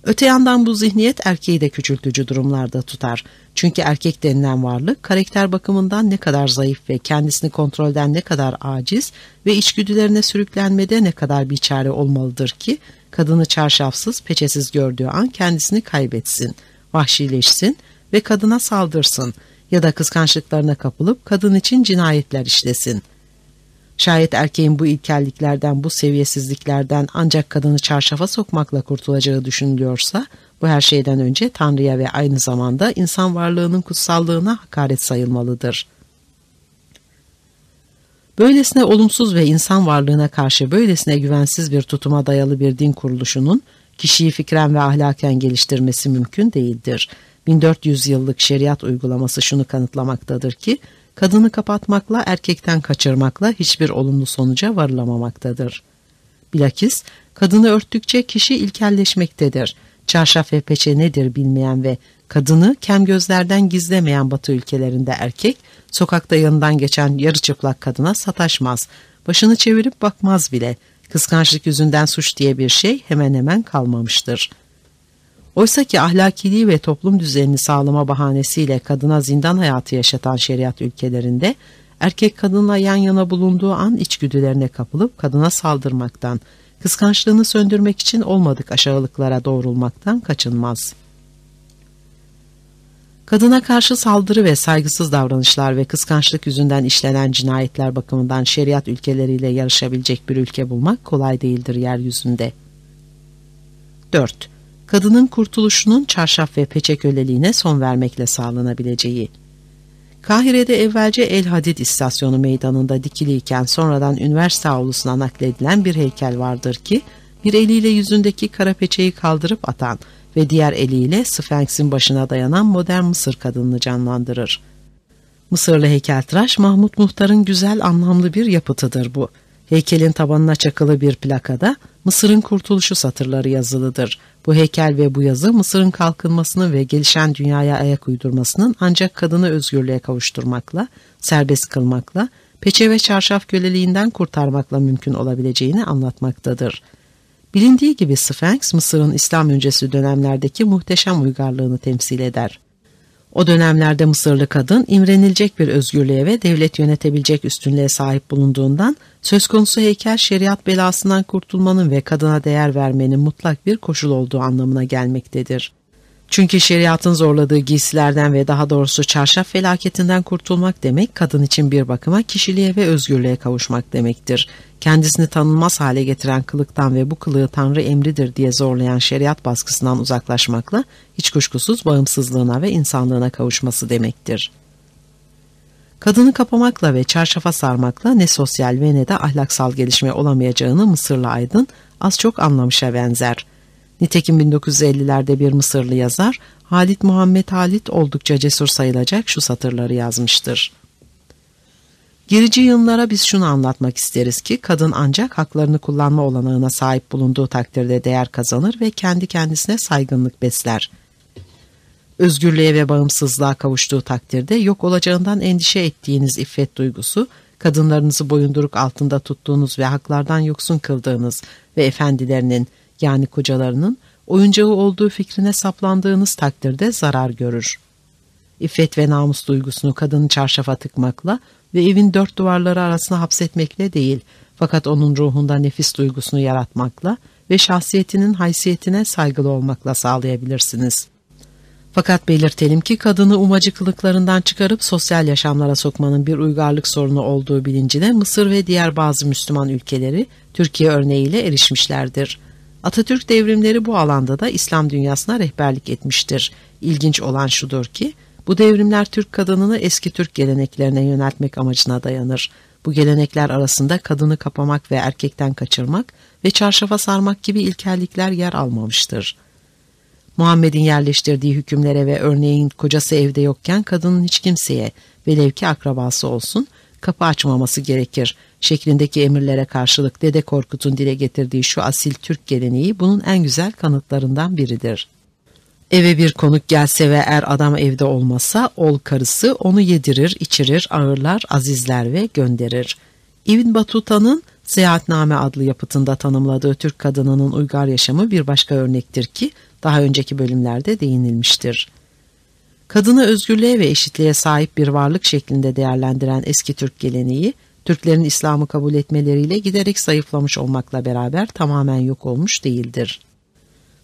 S3: Öte yandan bu zihniyet erkeği de küçültücü durumlarda tutar. Çünkü erkek denilen varlık karakter bakımından ne kadar zayıf ve kendisini kontrolden ne kadar aciz ve içgüdülerine sürüklenmede ne kadar bir çare olmalıdır ki kadını çarşafsız, peçesiz gördüğü an kendisini kaybetsin, vahşileşsin ve kadına saldırsın ya da kıskançlıklarına kapılıp kadın için cinayetler işlesin. Şayet erkeğin bu ilkelliklerden, bu seviyesizliklerden ancak kadını çarşafa sokmakla kurtulacağı düşünülüyorsa, bu her şeyden önce Tanrı'ya ve aynı zamanda insan varlığının kutsallığına hakaret sayılmalıdır. Böylesine olumsuz ve insan varlığına karşı böylesine güvensiz bir tutuma dayalı bir din kuruluşunun kişiyi fikren ve ahlaken geliştirmesi mümkün değildir. 1400 yıllık şeriat uygulaması şunu kanıtlamaktadır ki, kadını kapatmakla erkekten kaçırmakla hiçbir olumlu sonuca varılamamaktadır. Bilakis kadını örttükçe kişi ilkelleşmektedir. Çarşaf ve peçe nedir bilmeyen ve kadını kem gözlerden gizlemeyen batı ülkelerinde erkek, sokakta yanından geçen yarı çıplak kadına sataşmaz, başını çevirip bakmaz bile. Kıskançlık yüzünden suç diye bir şey hemen hemen kalmamıştır. Oysa ki ahlakiliği ve toplum düzenini sağlama bahanesiyle kadına zindan hayatı yaşatan şeriat ülkelerinde erkek kadınla yan yana bulunduğu an içgüdülerine kapılıp kadına saldırmaktan, kıskançlığını söndürmek için olmadık aşağılıklara doğrulmaktan kaçınmaz. Kadına karşı saldırı ve saygısız davranışlar ve kıskançlık yüzünden işlenen cinayetler bakımından şeriat ülkeleriyle yarışabilecek bir ülke bulmak kolay değildir yeryüzünde. 4. Kadının kurtuluşunun çarşaf ve peçe köleliğine son vermekle sağlanabileceği. Kahire'de evvelce El Hadid istasyonu meydanında dikiliyken sonradan üniversite avlusuna nakledilen bir heykel vardır ki, bir eliyle yüzündeki kara peçeyi kaldırıp atan ve diğer eliyle Sphinx'in başına dayanan modern Mısır kadınını canlandırır. Mısırlı heykeltıraş Mahmut Muhtar'ın güzel anlamlı bir yapıtıdır bu. Heykelin tabanına çakılı bir plakada Mısır'ın kurtuluşu satırları yazılıdır. Bu heykel ve bu yazı Mısır'ın kalkınmasını ve gelişen dünyaya ayak uydurmasının ancak kadını özgürlüğe kavuşturmakla, serbest kılmakla, peçe ve çarşaf köleliğinden kurtarmakla mümkün olabileceğini anlatmaktadır. Bilindiği gibi Sphinx, Mısır'ın İslam öncesi dönemlerdeki muhteşem uygarlığını temsil eder. O dönemlerde Mısırlı kadın imrenilecek bir özgürlüğe ve devlet yönetebilecek üstünlüğe sahip bulunduğundan söz konusu heykel şeriat belasından kurtulmanın ve kadına değer vermenin mutlak bir koşul olduğu anlamına gelmektedir. Çünkü şeriatın zorladığı giysilerden ve daha doğrusu çarşaf felaketinden kurtulmak demek kadın için bir bakıma kişiliğe ve özgürlüğe kavuşmak demektir. Kendisini tanınmaz hale getiren kılıktan ve bu kılığı Tanrı emridir diye zorlayan şeriat baskısından uzaklaşmakla hiç kuşkusuz bağımsızlığına ve insanlığına kavuşması demektir. Kadını kapamakla ve çarşafa sarmakla ne sosyal ve ne de ahlaksal gelişme olamayacağını Mısırlı aydın az çok anlamışa benzer. Nitekim 1950'lerde bir Mısırlı yazar Halit Muhammed Halit oldukça cesur sayılacak şu satırları yazmıştır. Gerici yığınlara biz şunu anlatmak isteriz ki kadın ancak haklarını kullanma olanağına sahip bulunduğu takdirde değer kazanır ve kendi kendisine saygınlık besler. Özgürlüğe ve bağımsızlığa kavuştuğu takdirde yok olacağından endişe ettiğiniz iffet duygusu, kadınlarınızı boyunduruk altında tuttuğunuz ve haklardan yoksun kıldığınız ve efendilerinin yani kocalarının oyuncağı olduğu fikrine saplandığınız takdirde zarar görür. İffet ve namus duygusunu kadını çarşafa tıkmakla ve evin dört duvarları arasına hapsetmekle değil, fakat onun ruhunda nefis duygusunu yaratmakla ve şahsiyetinin haysiyetine saygılı olmakla sağlayabilirsiniz. Fakat belirtelim ki kadını umacıklıklarından çıkarıp sosyal yaşamlara sokmanın bir uygarlık sorunu olduğu bilincine Mısır ve diğer bazı Müslüman ülkeleri Türkiye örneğiyle erişmişlerdir. Atatürk devrimleri bu alanda da İslam dünyasına rehberlik etmiştir. İlginç olan şudur ki bu devrimler Türk kadınını eski Türk geleneklerine yöneltmek amacına dayanır. Bu gelenekler arasında kadını kapamak ve erkekten kaçırmak ve çarşafa sarmak gibi ilkellikler yer almamıştır. Muhammed'in yerleştirdiği hükümlere ve örneğin kocası evde yokken kadının hiç kimseye velev ki akrabası olsun kapı açmaması gerekir şeklindeki emirlere karşılık Dede Korkut'un dile getirdiği şu asil Türk geleneği bunun en güzel kanıtlarından biridir. Eve bir konuk gelse ve er adam evde olmasa ol karısı onu yedirir, içirir, ağırlar, azizler ve gönderir. İbn Batuta'nın Seyahatname adlı yapıtında tanımladığı Türk kadınının uygar yaşamı bir başka örnektir ki daha önceki bölümlerde değinilmiştir. Kadını özgürlüğe ve eşitliğe sahip bir varlık şeklinde değerlendiren eski Türk geleneği, Türklerin İslam'ı kabul etmeleriyle giderek zayıflamış olmakla beraber tamamen yok olmuş değildir.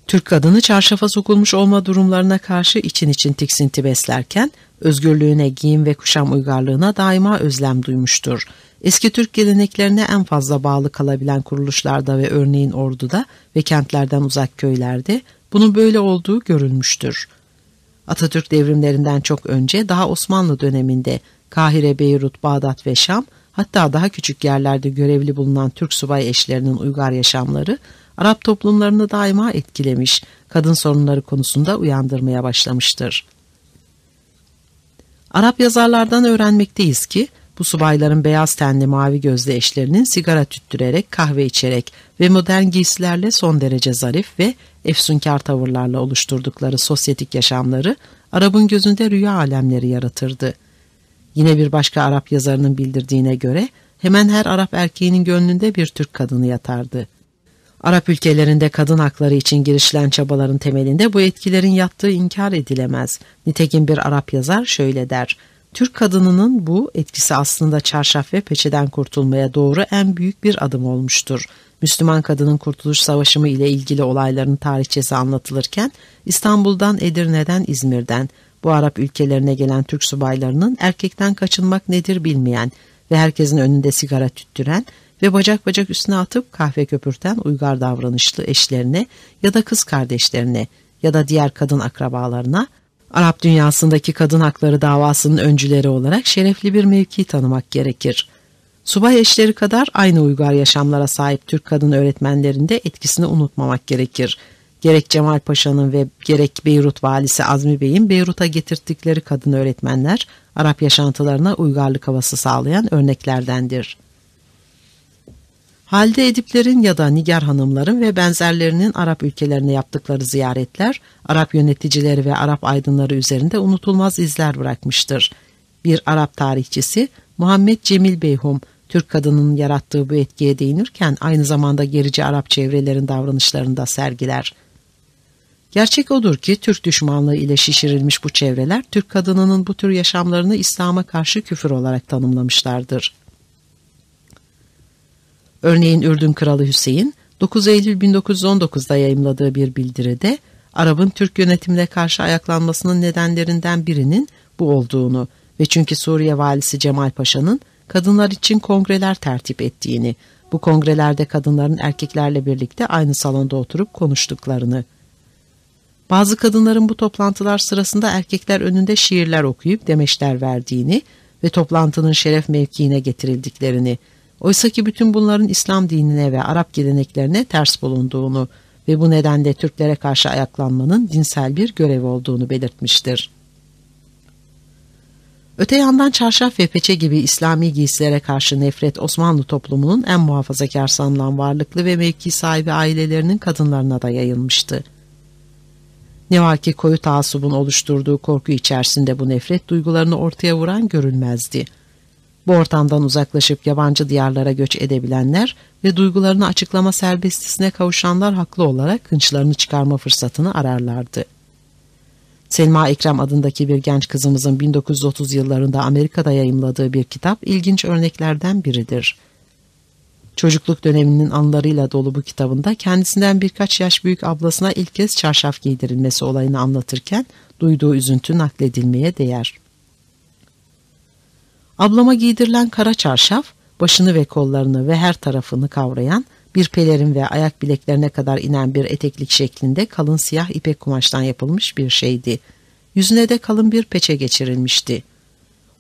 S3: Türk kadını çarşafa sokulmuş olma durumlarına karşı için için tiksinti beslerken, özgürlüğüne, giyim ve kuşam uygarlığına daima özlem duymuştur. Eski Türk geleneklerine en fazla bağlı kalabilen kuruluşlarda ve örneğin orduda ve kentlerden uzak köylerde bunun böyle olduğu görülmüştür. Atatürk devrimlerinden çok önce daha Osmanlı döneminde Kahire, Beyrut, Bağdat ve Şam hatta daha küçük yerlerde görevli bulunan Türk subay eşlerinin uygar yaşamları Arap toplumlarını daima etkilemiş, kadın sorunları konusunda uyandırmaya başlamıştır. Arap yazarlardan öğrenmekteyiz ki bu subayların beyaz tenli mavi gözlü eşlerinin sigara tüttürerek, kahve içerek ve modern giysilerle son derece zarif ve efsunkar tavırlarla oluşturdukları sosyetik yaşamları Arap'ın gözünde rüya alemleri yaratırdı. Yine bir başka Arap yazarının bildirdiğine göre hemen her Arap erkeğinin gönlünde bir Türk kadını yatardı. Arap ülkelerinde kadın hakları için girişilen çabaların temelinde bu etkilerin yattığı inkar edilemez. Nitekim bir Arap yazar şöyle der, Türk kadınının bu etkisi aslında çarşaf ve peçeden kurtulmaya doğru en büyük bir adım olmuştur. Müslüman kadının Kurtuluş Savaşı ile ilgili olayların tarihçesi anlatılırken İstanbul'dan, Edirne'den, İzmir'den bu Arap ülkelerine gelen Türk subaylarının erkekten kaçınmak nedir bilmeyen ve herkesin önünde sigara tüttüren ve bacak bacak üstüne atıp kahve köpürten uygar davranışlı eşlerine ya da kız kardeşlerine ya da diğer kadın akrabalarına Arap dünyasındaki kadın hakları davasının öncüleri olarak şerefli bir mevki tanımak gerekir. Subay eşleri kadar aynı uygar yaşamlara sahip Türk kadın öğretmenlerinde etkisini unutmamak gerekir. Gerek Cemal Paşa'nın ve gerek Beyrut valisi Azmi Bey'in Beyrut'a getirttikleri kadın öğretmenler Arap yaşantılarına uygarlık havası sağlayan örneklerdendir. Halde Ediplerin ya da Nigar hanımların ve benzerlerinin Arap ülkelerine yaptıkları ziyaretler, Arap yöneticileri ve Arap aydınları üzerinde unutulmaz izler bırakmıştır. Bir Arap tarihçisi Muhammed Cemil Beyhum, Türk kadının yarattığı bu etkiye değinirken aynı zamanda gerici Arap çevrelerin davranışlarını da sergiler. Gerçek odur ki Türk düşmanlığı ile şişirilmiş bu çevreler Türk kadınının bu tür yaşamlarını İslam'a karşı küfür olarak tanımlamışlardır. Örneğin Ürdün Kralı Hüseyin 9 Eylül 1919'da yayımladığı bir bildiride Arap'ın Türk yönetimine karşı ayaklanmasının nedenlerinden birinin bu olduğunu ve çünkü Suriye valisi Cemal Paşa'nın kadınlar için kongreler tertip ettiğini, bu kongrelerde kadınların erkeklerle birlikte aynı salonda oturup konuştuklarını, bazı kadınların bu toplantılar sırasında erkekler önünde şiirler okuyup demeçler verdiğini ve toplantının şeref mevkiine getirildiklerini, Oysa ki bütün bunların İslam dinine ve Arap geleneklerine ters bulunduğunu ve bu nedenle Türklere karşı ayaklanmanın dinsel bir görev olduğunu belirtmiştir. Öte yandan çarşaf ve peçe gibi İslami giysilere karşı nefret Osmanlı toplumunun en muhafazakar sanılan varlıklı ve mevki sahibi ailelerinin kadınlarına da yayılmıştı. Ne var ki koyu taassubun oluşturduğu korku içerisinde bu nefret duygularını ortaya vuran görülmezdi. Bu ortamdan uzaklaşıp yabancı diyarlara göç edebilenler ve duygularını açıklama serbestisine kavuşanlar haklı olarak hınçlarını çıkarma fırsatını ararlardı. Selma Ekrem adındaki bir genç kızımızın 1930 yıllarında Amerika'da yayımladığı bir kitap ilginç örneklerden biridir. Çocukluk döneminin anılarıyla dolu bu kitabında kendisinden birkaç yaş büyük ablasına ilk kez çarşaf giydirilmesi olayını anlatırken duyduğu üzüntü nakledilmeye değer. Ablama giydirilen kara çarşaf, başını ve kollarını ve her tarafını kavrayan, bir pelerin ve ayak bileklerine kadar inen bir eteklik şeklinde kalın siyah ipek kumaştan yapılmış bir şeydi. Yüzüne de kalın bir peçe geçirilmişti.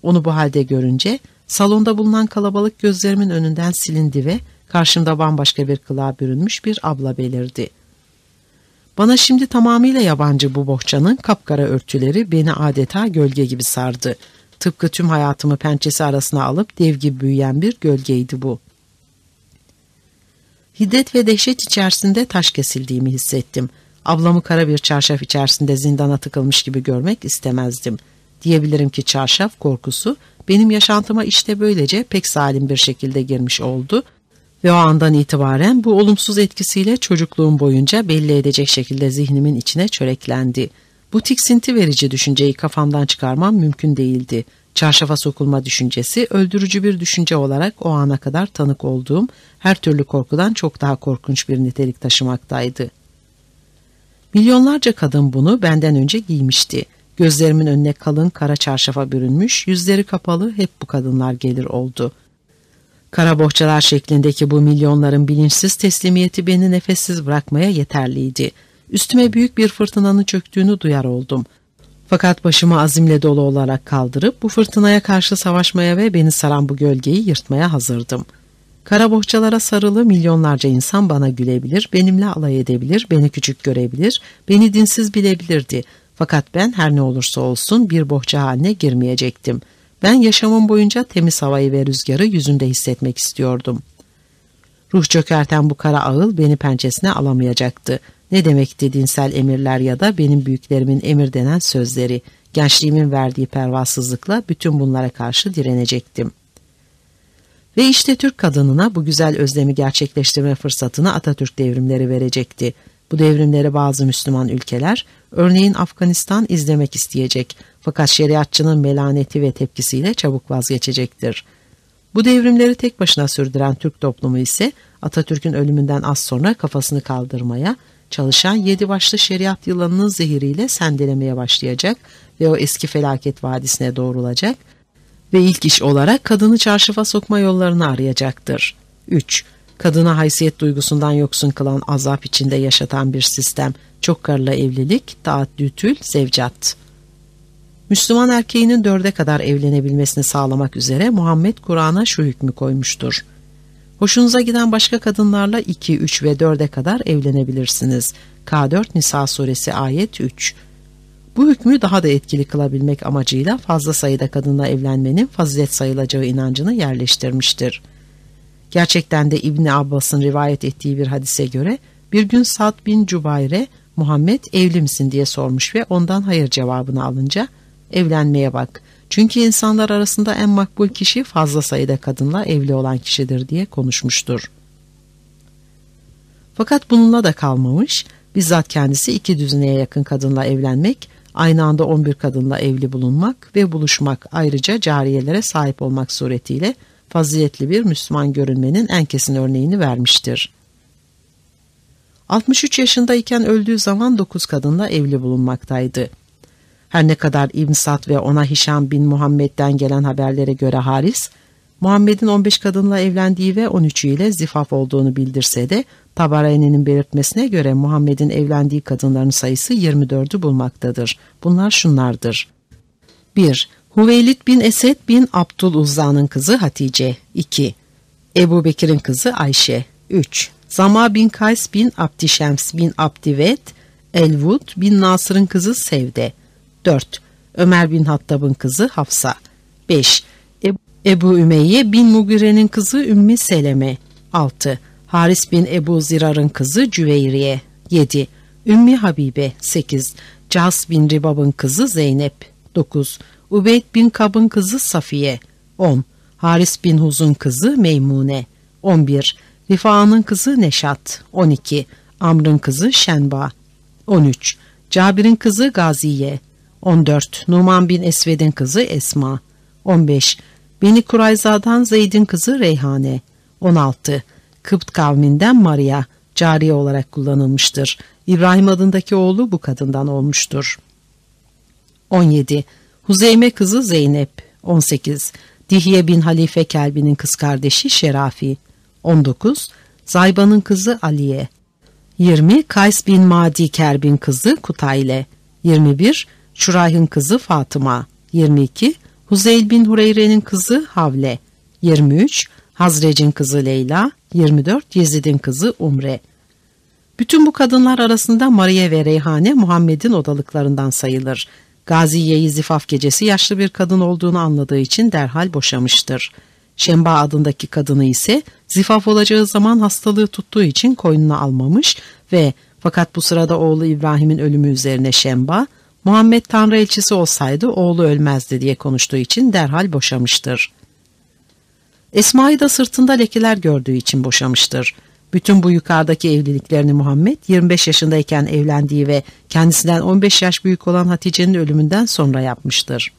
S3: Onu bu halde görünce salonda bulunan kalabalık gözlerimin önünden silindi ve karşımda bambaşka bir kılığa bürünmüş bir abla belirdi. Bana şimdi tamamıyla yabancı bu bohçanın kapkara örtüleri beni adeta gölge gibi sardı.'' Tıpkı tüm hayatımı pençesi arasına alıp dev gibi büyüyen bir gölgeydi bu. Hiddet ve dehşet içerisinde taş kesildiğimi hissettim. Ablamı kara bir çarşaf içerisinde zindana tıkılmış gibi görmek istemezdim. Diyebilirim ki çarşaf korkusu benim yaşantıma işte böylece pek salim bir şekilde girmiş oldu ve o andan itibaren bu olumsuz etkisiyle çocukluğum boyunca belli edecek şekilde zihnimin içine çöreklendi.'' Bu tiksinti verici düşünceyi kafamdan çıkarmam mümkün değildi. Çarşafa sokulma düşüncesi öldürücü bir düşünce olarak o ana kadar tanık olduğum her türlü korkudan çok daha korkunç bir nitelik taşımaktaydı. Milyonlarca kadın bunu benden önce giymişti. Gözlerimin önüne kalın kara çarşafa bürünmüş, yüzleri kapalı hep bu kadınlar gelir oldu. Kara bohçalar şeklindeki bu milyonların bilinçsiz teslimiyeti beni nefessiz bırakmaya yeterliydi.'' Üstüme büyük bir fırtınanın çöktüğünü duyar oldum. Fakat başımı azimle dolu olarak kaldırıp bu fırtınaya karşı savaşmaya ve beni saran bu gölgeyi yırtmaya hazırdım. Kara bohçalara sarılı milyonlarca insan bana gülebilir, benimle alay edebilir, beni küçük görebilir, beni dinsiz bilebilirdi. Fakat ben her ne olursa olsun bir bohça haline girmeyecektim. Ben yaşamım boyunca temiz havayı ve rüzgarı yüzümde hissetmek istiyordum. Ruh çökerten bu kara ağıl beni pençesine alamayacaktı. Ne demekti dinsel emirler ya da benim büyüklerimin emir denen sözleri. Gençliğimin verdiği pervasızlıkla bütün bunlara karşı direnecektim. Ve işte Türk kadınına bu güzel özlemi gerçekleştirme fırsatını Atatürk devrimleri verecekti. Bu devrimleri bazı Müslüman ülkeler, örneğin Afganistan izlemek isteyecek fakat şeriatçının melaneti ve tepkisiyle çabuk vazgeçecektir. Bu devrimleri tek başına sürdüren Türk toplumu ise Atatürk'ün ölümünden az sonra kafasını kaldırmaya, çalışan yedi başlı şeriat yılanının zehiriyle sendelemeye başlayacak ve o eski felaket vadisine doğrulacak ve ilk iş olarak kadını çarşıfa sokma yollarını arayacaktır. 3. Kadına haysiyet duygusundan yoksun kılan azap içinde yaşatan bir sistem, çok karılı evlilik, taaddütül, zevcat. Müslüman erkeğinin dörde kadar evlenebilmesini sağlamak üzere Muhammed Kur'an'a şu hükmü koymuştur. Hoşunuza giden başka kadınlarla 2, 3 ve 4'e kadar evlenebilirsiniz. K4 Nisa suresi ayet 3 bu hükmü daha da etkili kılabilmek amacıyla fazla sayıda kadınla evlenmenin fazilet sayılacağı inancını yerleştirmiştir. Gerçekten de İbni Abbas'ın rivayet ettiği bir hadise göre bir gün Sad bin Cubayre Muhammed evli misin diye sormuş ve ondan hayır cevabını alınca evlenmeye bak. Çünkü insanlar arasında en makbul kişi fazla sayıda kadınla evli olan kişidir diye konuşmuştur. Fakat bununla da kalmamış, bizzat kendisi iki düzineye yakın kadınla evlenmek aynı anda 11 kadınla evli bulunmak ve buluşmak ayrıca cariyelere sahip olmak suretiyle faziletli bir Müslüman görünmenin en kesin örneğini vermiştir. 63 yaşındayken öldüğü zaman 9 kadınla evli bulunmaktaydı. Her ne kadar İbn Sad ve ona Hişam bin Muhammed'den gelen haberlere göre Haris, Muhammed'in 15 kadınla evlendiği ve 13'ü ile zifaf olduğunu bildirse de Tabarani'nin belirtmesine göre Muhammed'in evlendiği kadınların sayısı 24'ü bulmaktadır. Bunlar şunlardır. 1. Hüveylid bin Esed bin Abdul Uzza'nın kızı Hatice. 2. Ebu Bekir'in kızı Ayşe. 3. Zama bin Kays bin Abdişems bin Abdivet, Elvud bin Nasır'ın kızı Sevde. 4. Ömer bin Hattab'ın kızı Hafsa. 5. Ebu Ümeyye bin Mugire'nin kızı Ümmü Seleme. 6. Haris bin Ebu Zirar'ın kızı Cüveyriye 7. Ümmü Habibe 8. Cas bin Ribab'ın kızı Zeynep 9. Ubeyd bin Kab'ın kızı Safiye 10. Haris bin Huz'un kızı Meymune 11. Rifa'nın kızı Neşat 12. Amr'ın kızı Şenba 13. Cabir'in kızı Gaziye 14. Numan bin Esved'in kızı Esma 15. Beni Kurayza'dan Zeyd'in kızı Reyhane 16. Kıpt kavminden Maria cariye olarak kullanılmıştır. İbrahim adındaki oğlu bu kadından olmuştur. 17. Huzeyme kızı Zeynep 18. Dihye bin Halife Kelbi'nin kız kardeşi Şerafi 19. Zayba'nın kızı Aliye 20. Kays bin Madi Kerbin kızı Kutayle 21. Şurayh'ın kızı Fatıma 22. Huzeyl bin Hureyre'nin kızı Havle 23. Hazrec'in kızı Leyla 24 Yezid'in kızı Umre. Bütün bu kadınlar arasında Maria ve Reyhane Muhammed'in odalıklarından sayılır. Gaziye'yi zifaf gecesi yaşlı bir kadın olduğunu anladığı için derhal boşamıştır. Şemba adındaki kadını ise zifaf olacağı zaman hastalığı tuttuğu için koynuna almamış ve fakat bu sırada oğlu İbrahim'in ölümü üzerine Şemba, Muhammed Tanrı elçisi olsaydı oğlu ölmezdi diye konuştuğu için derhal boşamıştır. Esma'yı da sırtında lekeler gördüğü için boşamıştır. Bütün bu yukarıdaki evliliklerini Muhammed 25 yaşındayken evlendiği ve kendisinden 15 yaş büyük olan Hatice'nin ölümünden sonra yapmıştır.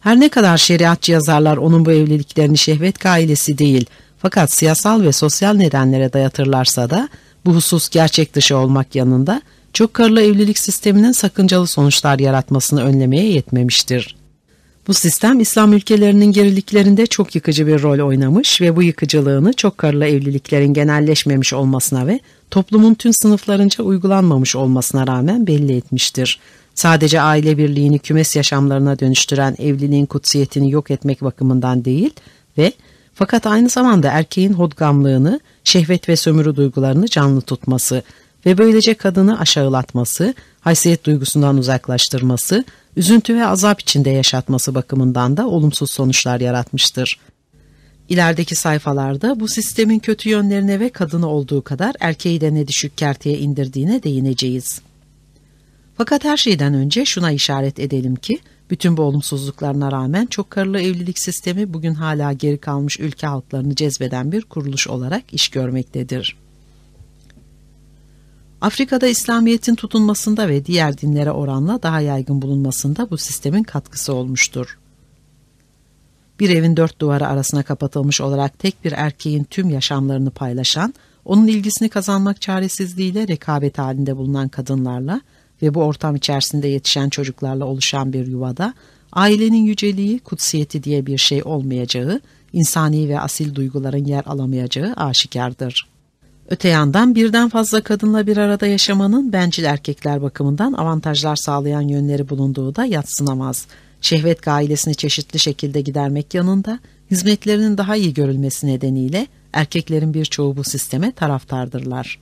S3: Her ne kadar şeriatçı yazarlar onun bu evliliklerini şehvet gailesi değil fakat siyasal ve sosyal nedenlere dayatırlarsa da bu husus gerçek dışı olmak yanında çok karılı evlilik sisteminin sakıncalı sonuçlar yaratmasını önlemeye yetmemiştir. Bu sistem İslam ülkelerinin geriliklerinde çok yıkıcı bir rol oynamış ve bu yıkıcılığını çok karılı evliliklerin genelleşmemiş olmasına ve toplumun tüm sınıflarınca uygulanmamış olmasına rağmen belli etmiştir. Sadece aile birliğini kümes yaşamlarına dönüştüren evliliğin kutsiyetini yok etmek bakımından değil ve fakat aynı zamanda erkeğin hodgamlığını, şehvet ve sömürü duygularını canlı tutması, ve böylece kadını aşağılatması, haysiyet duygusundan uzaklaştırması, üzüntü ve azap içinde yaşatması bakımından da olumsuz sonuçlar yaratmıştır. İlerideki sayfalarda bu sistemin kötü yönlerine ve kadını olduğu kadar erkeği de ne düşük kerteye indirdiğine değineceğiz. Fakat her şeyden önce şuna işaret edelim ki, bütün bu olumsuzluklarına rağmen çok karılı evlilik sistemi bugün hala geri kalmış ülke halklarını cezbeden bir kuruluş olarak iş görmektedir. Afrika'da İslamiyet'in tutunmasında ve diğer dinlere oranla daha yaygın bulunmasında bu sistemin katkısı olmuştur. Bir evin dört duvarı arasına kapatılmış olarak tek bir erkeğin tüm yaşamlarını paylaşan, onun ilgisini kazanmak çaresizliğiyle rekabet halinde bulunan kadınlarla ve bu ortam içerisinde yetişen çocuklarla oluşan bir yuvada, ailenin yüceliği, kutsiyeti diye bir şey olmayacağı, insani ve asil duyguların yer alamayacağı aşikardır. Öte yandan birden fazla kadınla bir arada yaşamanın bencil erkekler bakımından avantajlar sağlayan yönleri bulunduğu da yatsınamaz. Şehvet gailesini çeşitli şekilde gidermek yanında hizmetlerinin daha iyi görülmesi nedeniyle erkeklerin birçoğu bu sisteme taraftardırlar.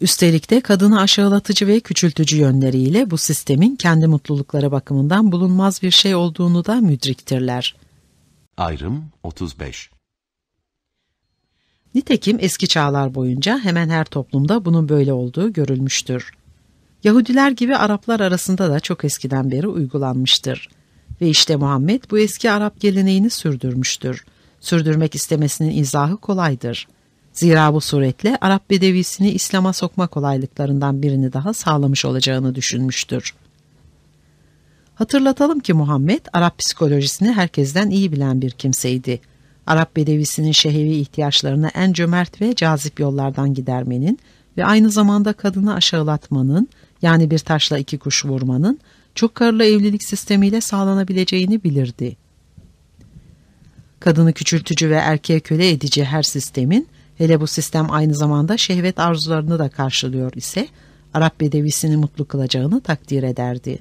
S3: Üstelik de kadını aşağılatıcı ve küçültücü yönleriyle bu sistemin kendi mutlulukları bakımından bulunmaz bir şey olduğunu da müdriktirler.
S2: Ayrım 35
S3: Nitekim eski çağlar boyunca hemen her toplumda bunun böyle olduğu görülmüştür. Yahudiler gibi Araplar arasında da çok eskiden beri uygulanmıştır. Ve işte Muhammed bu eski Arap geleneğini sürdürmüştür. Sürdürmek istemesinin izahı kolaydır. Zira bu suretle Arap bedevisini İslam'a sokma kolaylıklarından birini daha sağlamış olacağını düşünmüştür. Hatırlatalım ki Muhammed Arap psikolojisini herkesten iyi bilen bir kimseydi. Arap bedevisinin şehevi ihtiyaçlarını en cömert ve cazip yollardan gidermenin ve aynı zamanda kadını aşağılatmanın yani bir taşla iki kuş vurmanın çok karlı evlilik sistemiyle sağlanabileceğini bilirdi. Kadını küçültücü ve erkeğe köle edici her sistemin hele bu sistem aynı zamanda şehvet arzularını da karşılıyor ise Arap bedevisini mutlu kılacağını takdir ederdi.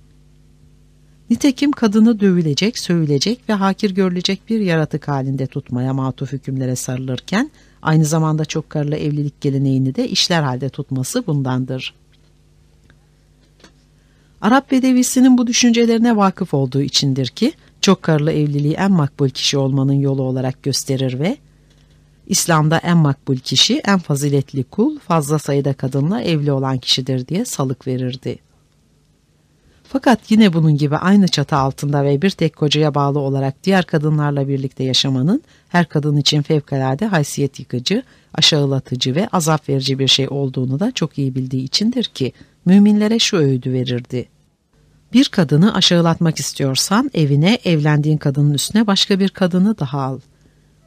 S3: Nitekim kadını dövülecek, sövülecek ve hakir görülecek bir yaratık halinde tutmaya matuf hükümlere sarılırken aynı zamanda çok karılı evlilik geleneğini de işler halde tutması bundandır. Arap bedevisinin bu düşüncelerine vakıf olduğu içindir ki çok karılı evliliği en makbul kişi olmanın yolu olarak gösterir ve İslam'da en makbul kişi en faziletli kul fazla sayıda kadınla evli olan kişidir diye salık verirdi. Fakat yine bunun gibi aynı çatı altında ve bir tek kocaya bağlı olarak diğer kadınlarla birlikte yaşamanın her kadın için fevkalade haysiyet yıkıcı, aşağılatıcı ve azap verici bir şey olduğunu da çok iyi bildiği içindir ki müminlere şu öğüdü verirdi. Bir kadını aşağılatmak istiyorsan evine evlendiğin kadının üstüne başka bir kadını daha al.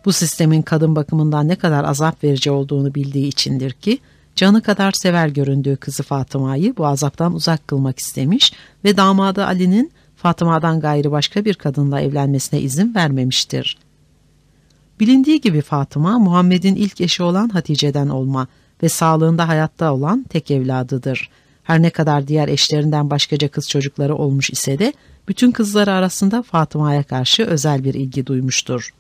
S3: Bu sistemin kadın bakımından ne kadar azap verici olduğunu bildiği içindir ki canı kadar sever göründüğü kızı Fatıma'yı bu azaptan uzak kılmak istemiş ve damadı Ali'nin Fatıma'dan gayrı başka bir kadınla evlenmesine izin vermemiştir. Bilindiği gibi Fatıma, Muhammed'in ilk eşi olan Hatice'den olma ve sağlığında hayatta olan tek evladıdır. Her ne kadar diğer eşlerinden başkaca kız çocukları olmuş ise de bütün kızları arasında Fatıma'ya karşı özel bir ilgi duymuştur.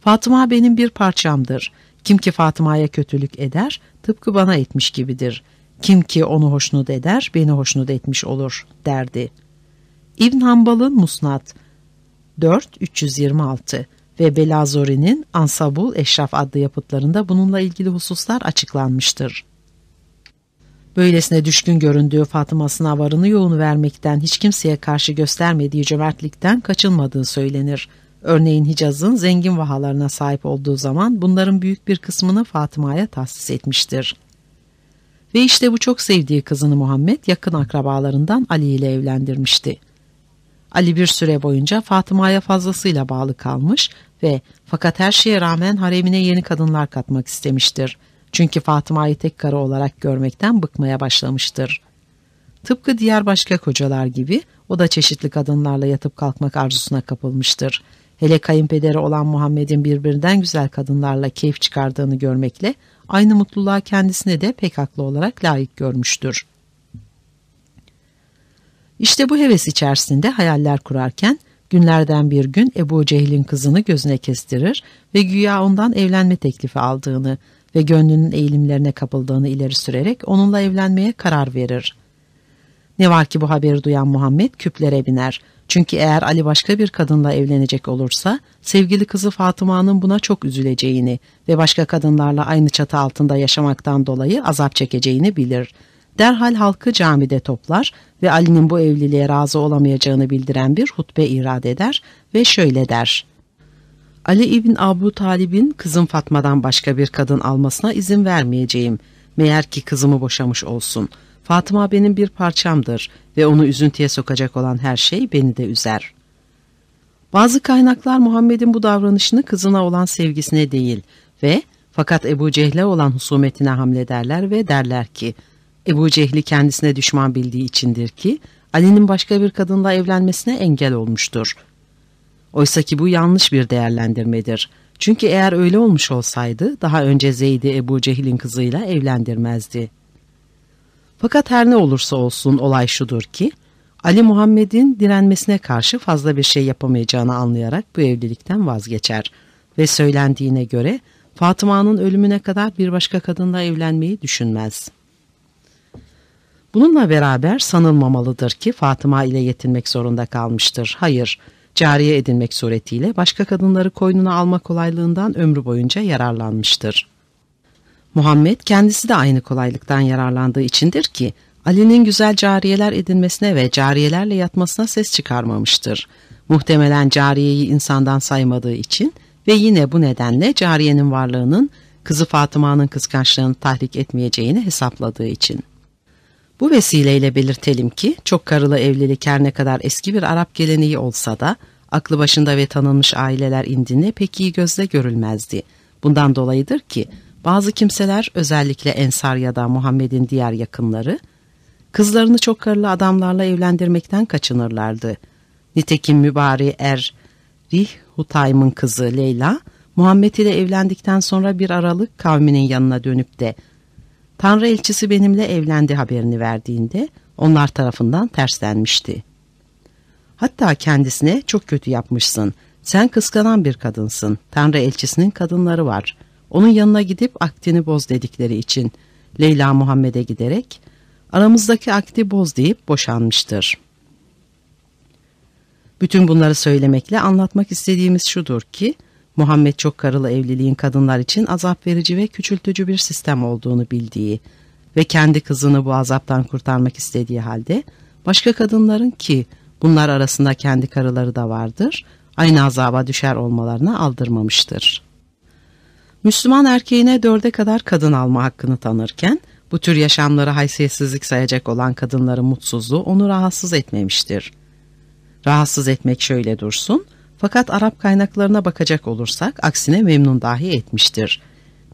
S3: Fatıma benim bir parçamdır. Kim ki Fatıma'ya kötülük eder, tıpkı bana etmiş gibidir. Kim ki onu hoşnut eder, beni hoşnut etmiş olur, derdi. İbn Hanbal'ın Musnad 4-326 ve Belazori'nin Ansabul Eşraf adlı yapıtlarında bununla ilgili hususlar açıklanmıştır. Böylesine düşkün göründüğü Fatıma'sına varını yoğunu vermekten hiç kimseye karşı göstermediği cömertlikten kaçınmadığı söylenir. Örneğin Hicaz'ın zengin vahalarına sahip olduğu zaman bunların büyük bir kısmını Fatıma'ya tahsis etmiştir. Ve işte bu çok sevdiği kızını Muhammed yakın akrabalarından Ali ile evlendirmişti. Ali bir süre boyunca Fatıma'ya fazlasıyla bağlı kalmış ve fakat her şeye rağmen haremine yeni kadınlar katmak istemiştir. Çünkü Fatıma'yı tek karı olarak görmekten bıkmaya başlamıştır. Tıpkı diğer başka kocalar gibi o da çeşitli kadınlarla yatıp kalkmak arzusuna kapılmıştır. Hele kayınpederi olan Muhammed'in birbirinden güzel kadınlarla keyif çıkardığını görmekle aynı mutluluğa kendisine de pek haklı olarak layık görmüştür. İşte bu heves içerisinde hayaller kurarken günlerden bir gün Ebu Cehil'in kızını gözüne kestirir ve güya ondan evlenme teklifi aldığını ve gönlünün eğilimlerine kapıldığını ileri sürerek onunla evlenmeye karar verir. Ne var ki bu haberi duyan Muhammed küplere biner. Çünkü eğer Ali başka bir kadınla evlenecek olursa sevgili kızı Fatıma'nın buna çok üzüleceğini ve başka kadınlarla aynı çatı altında yaşamaktan dolayı azap çekeceğini bilir. Derhal halkı camide toplar ve Ali'nin bu evliliğe razı olamayacağını bildiren bir hutbe irad eder ve şöyle der. Ali İbn Abu Talib'in kızım Fatma'dan başka bir kadın almasına izin vermeyeceğim. Meğer ki kızımı boşamış olsun. Fatıma benim bir parçamdır ve onu üzüntüye sokacak olan her şey beni de üzer. Bazı kaynaklar Muhammed'in bu davranışını kızına olan sevgisine değil ve fakat Ebu Cehle olan husumetine hamlederler ve derler ki Ebu Cehli kendisine düşman bildiği içindir ki Ali'nin başka bir kadınla evlenmesine engel olmuştur. Oysa ki bu yanlış bir değerlendirmedir. Çünkü eğer öyle olmuş olsaydı daha önce Zeyd'i Ebu Cehil'in kızıyla evlendirmezdi. Fakat her ne olursa olsun olay şudur ki Ali Muhammed'in direnmesine karşı fazla bir şey yapamayacağını anlayarak bu evlilikten vazgeçer ve söylendiğine göre Fatıma'nın ölümüne kadar bir başka kadınla evlenmeyi düşünmez. Bununla beraber sanılmamalıdır ki Fatıma ile yetinmek zorunda kalmıştır. Hayır, cariye edinmek suretiyle başka kadınları koynuna alma kolaylığından ömrü boyunca yararlanmıştır. Muhammed kendisi de aynı kolaylıktan yararlandığı içindir ki Ali'nin güzel cariyeler edinmesine ve cariyelerle yatmasına ses çıkarmamıştır. Muhtemelen cariyeyi insandan saymadığı için ve yine bu nedenle cariyenin varlığının kızı Fatıma'nın kıskançlığını tahrik etmeyeceğini hesapladığı için. Bu vesileyle belirtelim ki çok karılı evlilik her ne kadar eski bir Arap geleneği olsa da aklı başında ve tanınmış aileler indine pek iyi gözle görülmezdi. Bundan dolayıdır ki bazı kimseler özellikle Ensar ya da Muhammed'in diğer yakınları kızlarını çok karılı adamlarla evlendirmekten kaçınırlardı. Nitekim mübari er Rih Hutaym'ın kızı Leyla Muhammed ile evlendikten sonra bir aralık kavminin yanına dönüp de Tanrı elçisi benimle evlendi haberini verdiğinde onlar tarafından terslenmişti. Hatta kendisine çok kötü yapmışsın. Sen kıskanan bir kadınsın. Tanrı elçisinin kadınları var. Onun yanına gidip aktini boz dedikleri için Leyla Muhammed'e giderek aramızdaki akti boz deyip boşanmıştır. Bütün bunları söylemekle anlatmak istediğimiz şudur ki Muhammed çok karılı evliliğin kadınlar için azap verici ve küçültücü bir sistem olduğunu bildiği ve kendi kızını bu azaptan kurtarmak istediği halde başka kadınların ki bunlar arasında kendi karıları da vardır aynı azaba düşer olmalarına aldırmamıştır. Müslüman erkeğine dörde kadar kadın alma hakkını tanırken bu tür yaşamları haysiyetsizlik sayacak olan kadınların mutsuzluğu onu rahatsız etmemiştir. Rahatsız etmek şöyle dursun, fakat Arap kaynaklarına bakacak olursak aksine memnun dahi etmiştir.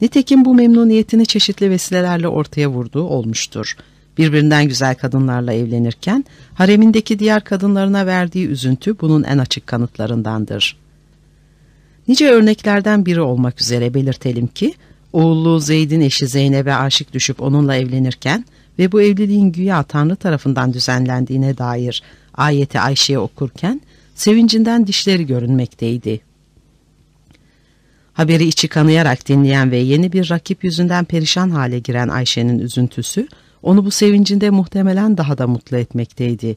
S3: Nitekim bu memnuniyetini çeşitli vesilelerle ortaya vurduğu olmuştur. Birbirinden güzel kadınlarla evlenirken haremindeki diğer kadınlarına verdiği üzüntü bunun en açık kanıtlarındandır. Nice örneklerden biri olmak üzere belirtelim ki oğullu Zeyd'in eşi Zeynep'e aşık düşüp onunla evlenirken ve bu evliliğin güya Tanrı tarafından düzenlendiğine dair ayeti Ayşe'ye okurken sevincinden dişleri görünmekteydi. Haberi içi kanayarak dinleyen ve yeni bir rakip yüzünden perişan hale giren Ayşe'nin üzüntüsü onu bu sevincinde muhtemelen daha da mutlu etmekteydi.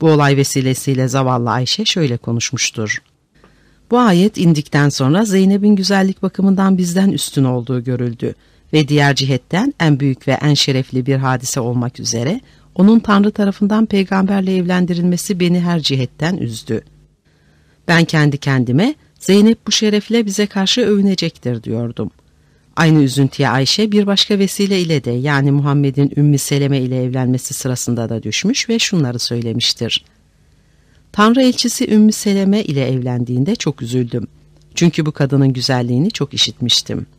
S3: Bu olay vesilesiyle zavallı Ayşe şöyle konuşmuştur. Bu ayet indikten sonra Zeynep'in güzellik bakımından bizden üstün olduğu görüldü ve diğer cihetten en büyük ve en şerefli bir hadise olmak üzere onun Tanrı tarafından peygamberle evlendirilmesi beni her cihetten üzdü. Ben kendi kendime Zeynep bu şerefle bize karşı övünecektir diyordum. Aynı üzüntüye Ayşe bir başka vesile ile de yani Muhammed'in Ümmü Seleme ile evlenmesi sırasında da düşmüş ve şunları söylemiştir. Tanrı elçisi Ümmü Seleme ile evlendiğinde çok üzüldüm. Çünkü bu kadının güzelliğini çok işitmiştim.''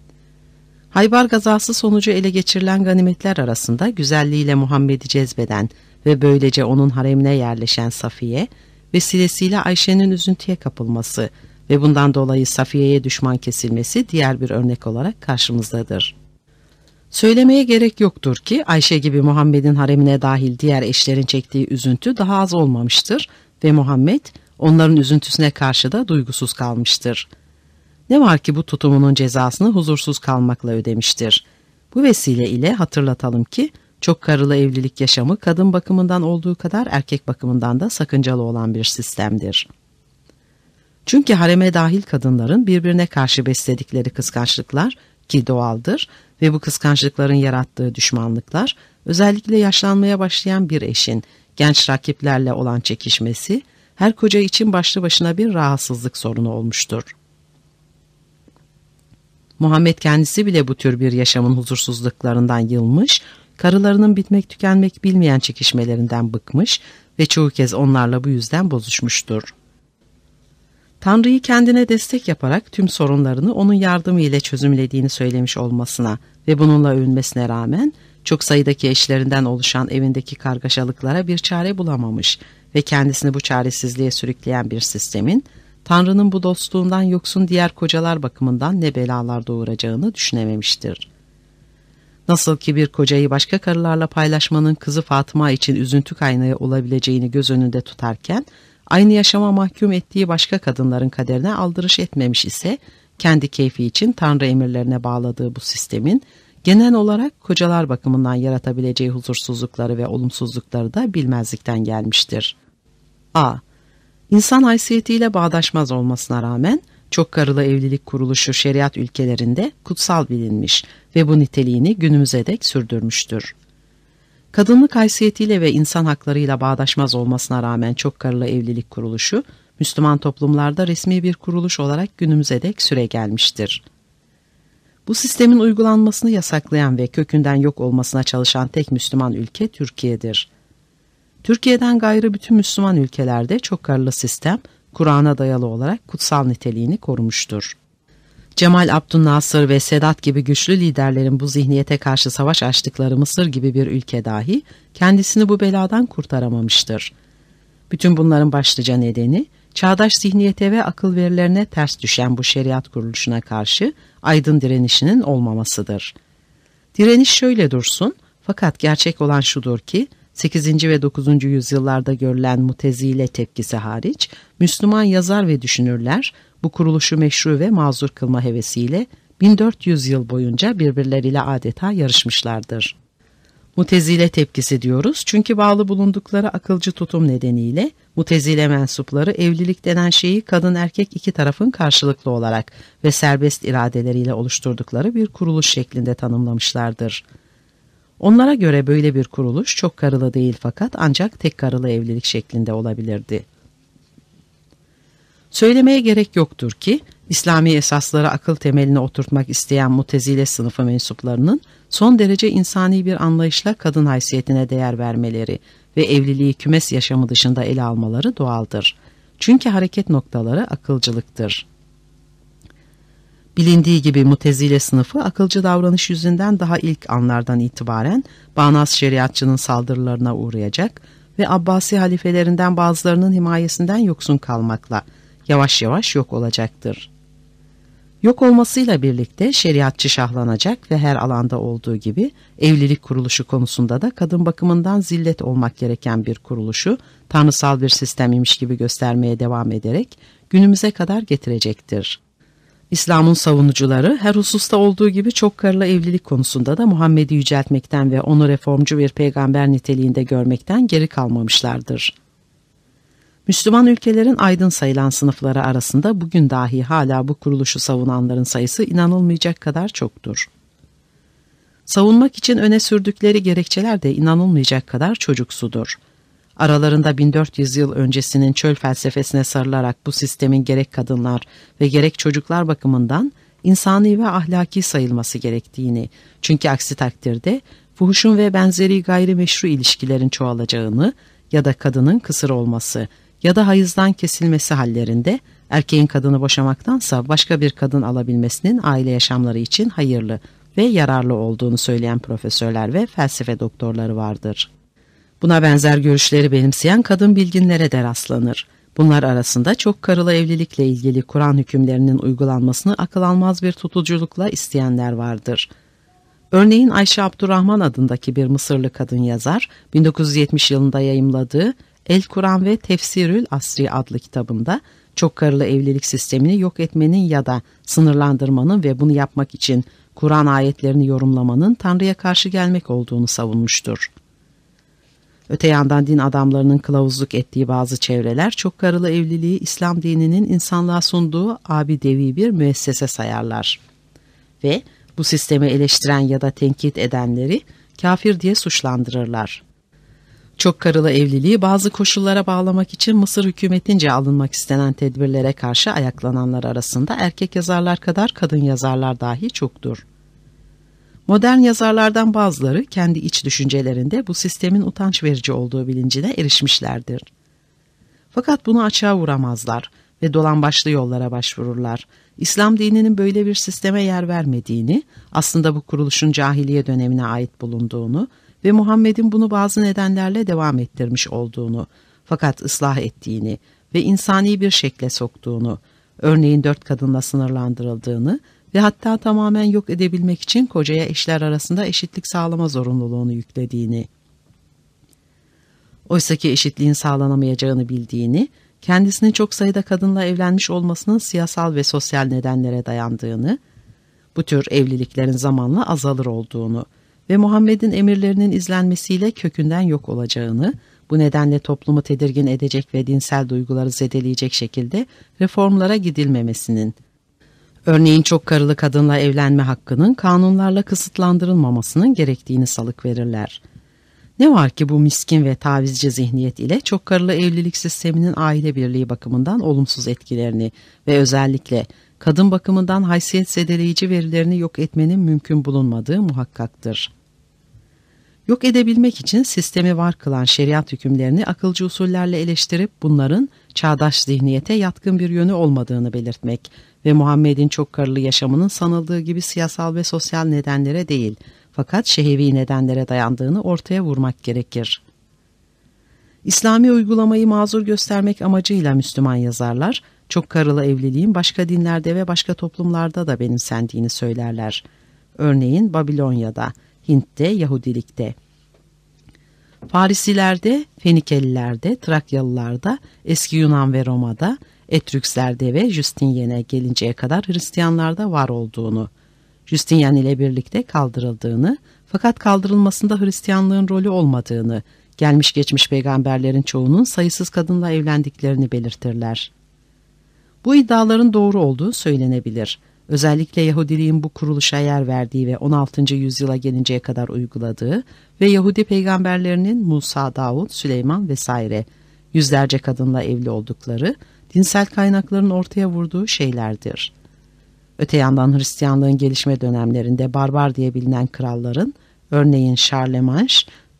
S3: Haybar gazası sonucu ele geçirilen ganimetler arasında güzelliğiyle Muhammed'i cezbeden ve böylece onun haremine yerleşen Safiye, vesilesiyle Ayşe'nin üzüntüye kapılması ve bundan dolayı Safiye'ye düşman kesilmesi diğer bir örnek olarak karşımızdadır. Söylemeye gerek yoktur ki Ayşe gibi Muhammed'in haremine dahil diğer eşlerin çektiği üzüntü daha az olmamıştır ve Muhammed onların üzüntüsüne karşı da duygusuz kalmıştır. Ne var ki bu tutumunun cezasını huzursuz kalmakla ödemiştir. Bu vesile ile hatırlatalım ki çok karılı evlilik yaşamı kadın bakımından olduğu kadar erkek bakımından da sakıncalı olan bir sistemdir. Çünkü hareme dahil kadınların birbirine karşı besledikleri kıskançlıklar ki doğaldır ve bu kıskançlıkların yarattığı düşmanlıklar özellikle yaşlanmaya başlayan bir eşin genç rakiplerle olan çekişmesi her koca için başlı başına bir rahatsızlık sorunu olmuştur. Muhammed kendisi bile bu tür bir yaşamın huzursuzluklarından yılmış, karılarının bitmek tükenmek bilmeyen çekişmelerinden bıkmış ve çoğu kez onlarla bu yüzden bozuşmuştur. Tanrı'yı kendine destek yaparak tüm sorunlarını onun yardımı ile çözümlediğini söylemiş olmasına ve bununla övünmesine rağmen çok sayıdaki eşlerinden oluşan evindeki kargaşalıklara bir çare bulamamış ve kendisini bu çaresizliğe sürükleyen bir sistemin Tanrı'nın bu dostluğundan yoksun diğer kocalar bakımından ne belalar doğuracağını düşünememiştir. Nasıl ki bir kocayı başka karılarla paylaşmanın kızı Fatıma için üzüntü kaynağı olabileceğini göz önünde tutarken, aynı yaşama mahkum ettiği başka kadınların kaderine aldırış etmemiş ise, kendi keyfi için Tanrı emirlerine bağladığı bu sistemin, genel olarak kocalar bakımından yaratabileceği huzursuzlukları ve olumsuzlukları da bilmezlikten gelmiştir. A. İnsan haysiyetiyle bağdaşmaz olmasına rağmen çok karılı evlilik kuruluşu şeriat ülkelerinde kutsal bilinmiş ve bu niteliğini günümüze dek sürdürmüştür. Kadınlık haysiyetiyle ve insan haklarıyla bağdaşmaz olmasına rağmen çok karılı evlilik kuruluşu, Müslüman toplumlarda resmi bir kuruluş olarak günümüze dek süre gelmiştir. Bu sistemin uygulanmasını yasaklayan ve kökünden yok olmasına çalışan tek Müslüman ülke Türkiye'dir. Türkiye'den gayrı bütün Müslüman ülkelerde çok karılı sistem, Kur'an'a dayalı olarak kutsal niteliğini korumuştur. Cemal Abdülnasır ve Sedat gibi güçlü liderlerin bu zihniyete karşı savaş açtıkları Mısır gibi bir ülke dahi kendisini bu beladan kurtaramamıştır. Bütün bunların başlıca nedeni çağdaş zihniyete ve akıl verilerine ters düşen bu şeriat kuruluşuna karşı aydın direnişinin olmamasıdır. Direniş şöyle dursun fakat gerçek olan şudur ki 8. ve 9. yüzyıllarda görülen mutezile tepkisi hariç Müslüman yazar ve düşünürler bu kuruluşu meşru ve mazur kılma hevesiyle 1400 yıl boyunca birbirleriyle adeta yarışmışlardır. Mutezile tepkisi diyoruz çünkü bağlı bulundukları akılcı tutum nedeniyle mutezile mensupları evlilik denen şeyi kadın erkek iki tarafın karşılıklı olarak ve serbest iradeleriyle oluşturdukları bir kuruluş şeklinde tanımlamışlardır. Onlara göre böyle bir kuruluş çok karılı değil fakat ancak tek karılı evlilik şeklinde olabilirdi. Söylemeye gerek yoktur ki İslami esasları akıl temeline oturtmak isteyen mutezile sınıfı mensuplarının son derece insani bir anlayışla kadın haysiyetine değer vermeleri ve evliliği kümes yaşamı dışında ele almaları doğaldır. Çünkü hareket noktaları akılcılıktır. Bilindiği gibi mutezile sınıfı akılcı davranış yüzünden daha ilk anlardan itibaren bağnaz şeriatçının saldırılarına uğrayacak ve Abbasi halifelerinden bazılarının himayesinden yoksun kalmakla yavaş yavaş yok olacaktır. Yok olmasıyla birlikte şeriatçı şahlanacak ve her alanda olduğu gibi evlilik kuruluşu konusunda da kadın bakımından zillet olmak gereken bir kuruluşu tanrısal bir sistem imiş gibi göstermeye devam ederek günümüze kadar getirecektir. İslam'ın savunucuları her hususta olduğu gibi çok karılı evlilik konusunda da Muhammed'i yüceltmekten ve onu reformcu bir peygamber niteliğinde görmekten geri kalmamışlardır. Müslüman ülkelerin aydın sayılan sınıfları arasında bugün dahi hala bu kuruluşu savunanların sayısı inanılmayacak kadar çoktur. Savunmak için öne sürdükleri gerekçeler de inanılmayacak kadar çocuksudur. Aralarında 1400 yıl öncesinin çöl felsefesine sarılarak bu sistemin gerek kadınlar ve gerek çocuklar bakımından insani ve ahlaki sayılması gerektiğini, çünkü aksi takdirde fuhuşun ve benzeri gayrimeşru ilişkilerin çoğalacağını ya da kadının kısır olması ya da hayızdan kesilmesi hallerinde erkeğin kadını boşamaktansa başka bir kadın alabilmesinin aile yaşamları için hayırlı ve yararlı olduğunu söyleyen profesörler ve felsefe doktorları vardır. Buna benzer görüşleri benimseyen kadın bilginlere de rastlanır. Bunlar arasında çok karılı evlilikle ilgili Kur'an hükümlerinin uygulanmasını akıl almaz bir tutuculukla isteyenler vardır. Örneğin Ayşe Abdurrahman adındaki bir Mısırlı kadın yazar 1970 yılında yayımladığı El Kur'an ve Tefsirül Asri adlı kitabında çok karılı evlilik sistemini yok etmenin ya da sınırlandırmanın ve bunu yapmak için Kur'an ayetlerini yorumlamanın Tanrı'ya karşı gelmek olduğunu savunmuştur. Öte yandan din adamlarının kılavuzluk ettiği bazı çevreler çok karılı evliliği İslam dininin insanlığa sunduğu abidevi bir müessese sayarlar. Ve bu sistemi eleştiren ya da tenkit edenleri kafir diye suçlandırırlar. Çok karılı evliliği bazı koşullara bağlamak için Mısır hükümetince alınmak istenen tedbirlere karşı ayaklananlar arasında erkek yazarlar kadar kadın yazarlar dahi çoktur. Modern yazarlardan bazıları kendi iç düşüncelerinde bu sistemin utanç verici olduğu bilincine erişmişlerdir. Fakat bunu açığa vuramazlar ve dolan başlı yollara başvururlar. İslam dininin böyle bir sisteme yer vermediğini, aslında bu kuruluşun cahiliye dönemine ait bulunduğunu ve Muhammed'in bunu bazı nedenlerle devam ettirmiş olduğunu, fakat ıslah ettiğini ve insani bir şekle soktuğunu, örneğin dört kadınla sınırlandırıldığını ve hatta tamamen yok edebilmek için kocaya eşler arasında eşitlik sağlama zorunluluğunu yüklediğini. Oysaki eşitliğin sağlanamayacağını bildiğini, kendisinin çok sayıda kadınla evlenmiş olmasının siyasal ve sosyal nedenlere dayandığını, bu tür evliliklerin zamanla azalır olduğunu ve Muhammed'in emirlerinin izlenmesiyle kökünden yok olacağını, bu nedenle toplumu tedirgin edecek ve dinsel duyguları zedeleyecek şekilde reformlara gidilmemesinin, örneğin çok karılı kadınla evlenme hakkının kanunlarla kısıtlandırılmamasının gerektiğini salık verirler. Ne var ki bu miskin ve tavizci zihniyet ile çok karılı evlilik sisteminin aile birliği bakımından olumsuz etkilerini ve özellikle kadın bakımından haysiyet zedeleyici verilerini yok etmenin mümkün bulunmadığı muhakkaktır. Yok edebilmek için sistemi var kılan şeriat hükümlerini akılcı usullerle eleştirip bunların çağdaş zihniyete yatkın bir yönü olmadığını belirtmek ve Muhammed'in çok karılı yaşamının sanıldığı gibi siyasal ve sosyal nedenlere değil fakat şehevi nedenlere dayandığını ortaya vurmak gerekir. İslami uygulamayı mazur göstermek amacıyla Müslüman yazarlar, çok karılı evliliğin başka dinlerde ve başka toplumlarda da benimsendiğini söylerler. Örneğin Babilonya'da, Hint'te, Yahudilikte. Farisilerde, Fenikelilerde, Trakyalılarda, eski Yunan ve Roma'da, Etrükslerde ve Justinian'e gelinceye kadar Hristiyanlarda var olduğunu, Justinian ile birlikte kaldırıldığını fakat kaldırılmasında Hristiyanlığın rolü olmadığını, gelmiş geçmiş peygamberlerin çoğunun sayısız kadınla evlendiklerini belirtirler. Bu iddiaların doğru olduğu söylenebilir. Özellikle Yahudiliğin bu kuruluşa yer verdiği ve 16. yüzyıla gelinceye kadar uyguladığı ve Yahudi peygamberlerinin Musa, Davud, Süleyman vesaire yüzlerce kadınla evli oldukları, dinsel kaynakların ortaya vurduğu şeylerdir. Öte yandan Hristiyanlığın gelişme dönemlerinde barbar diye bilinen kralların, örneğin Charlemagne,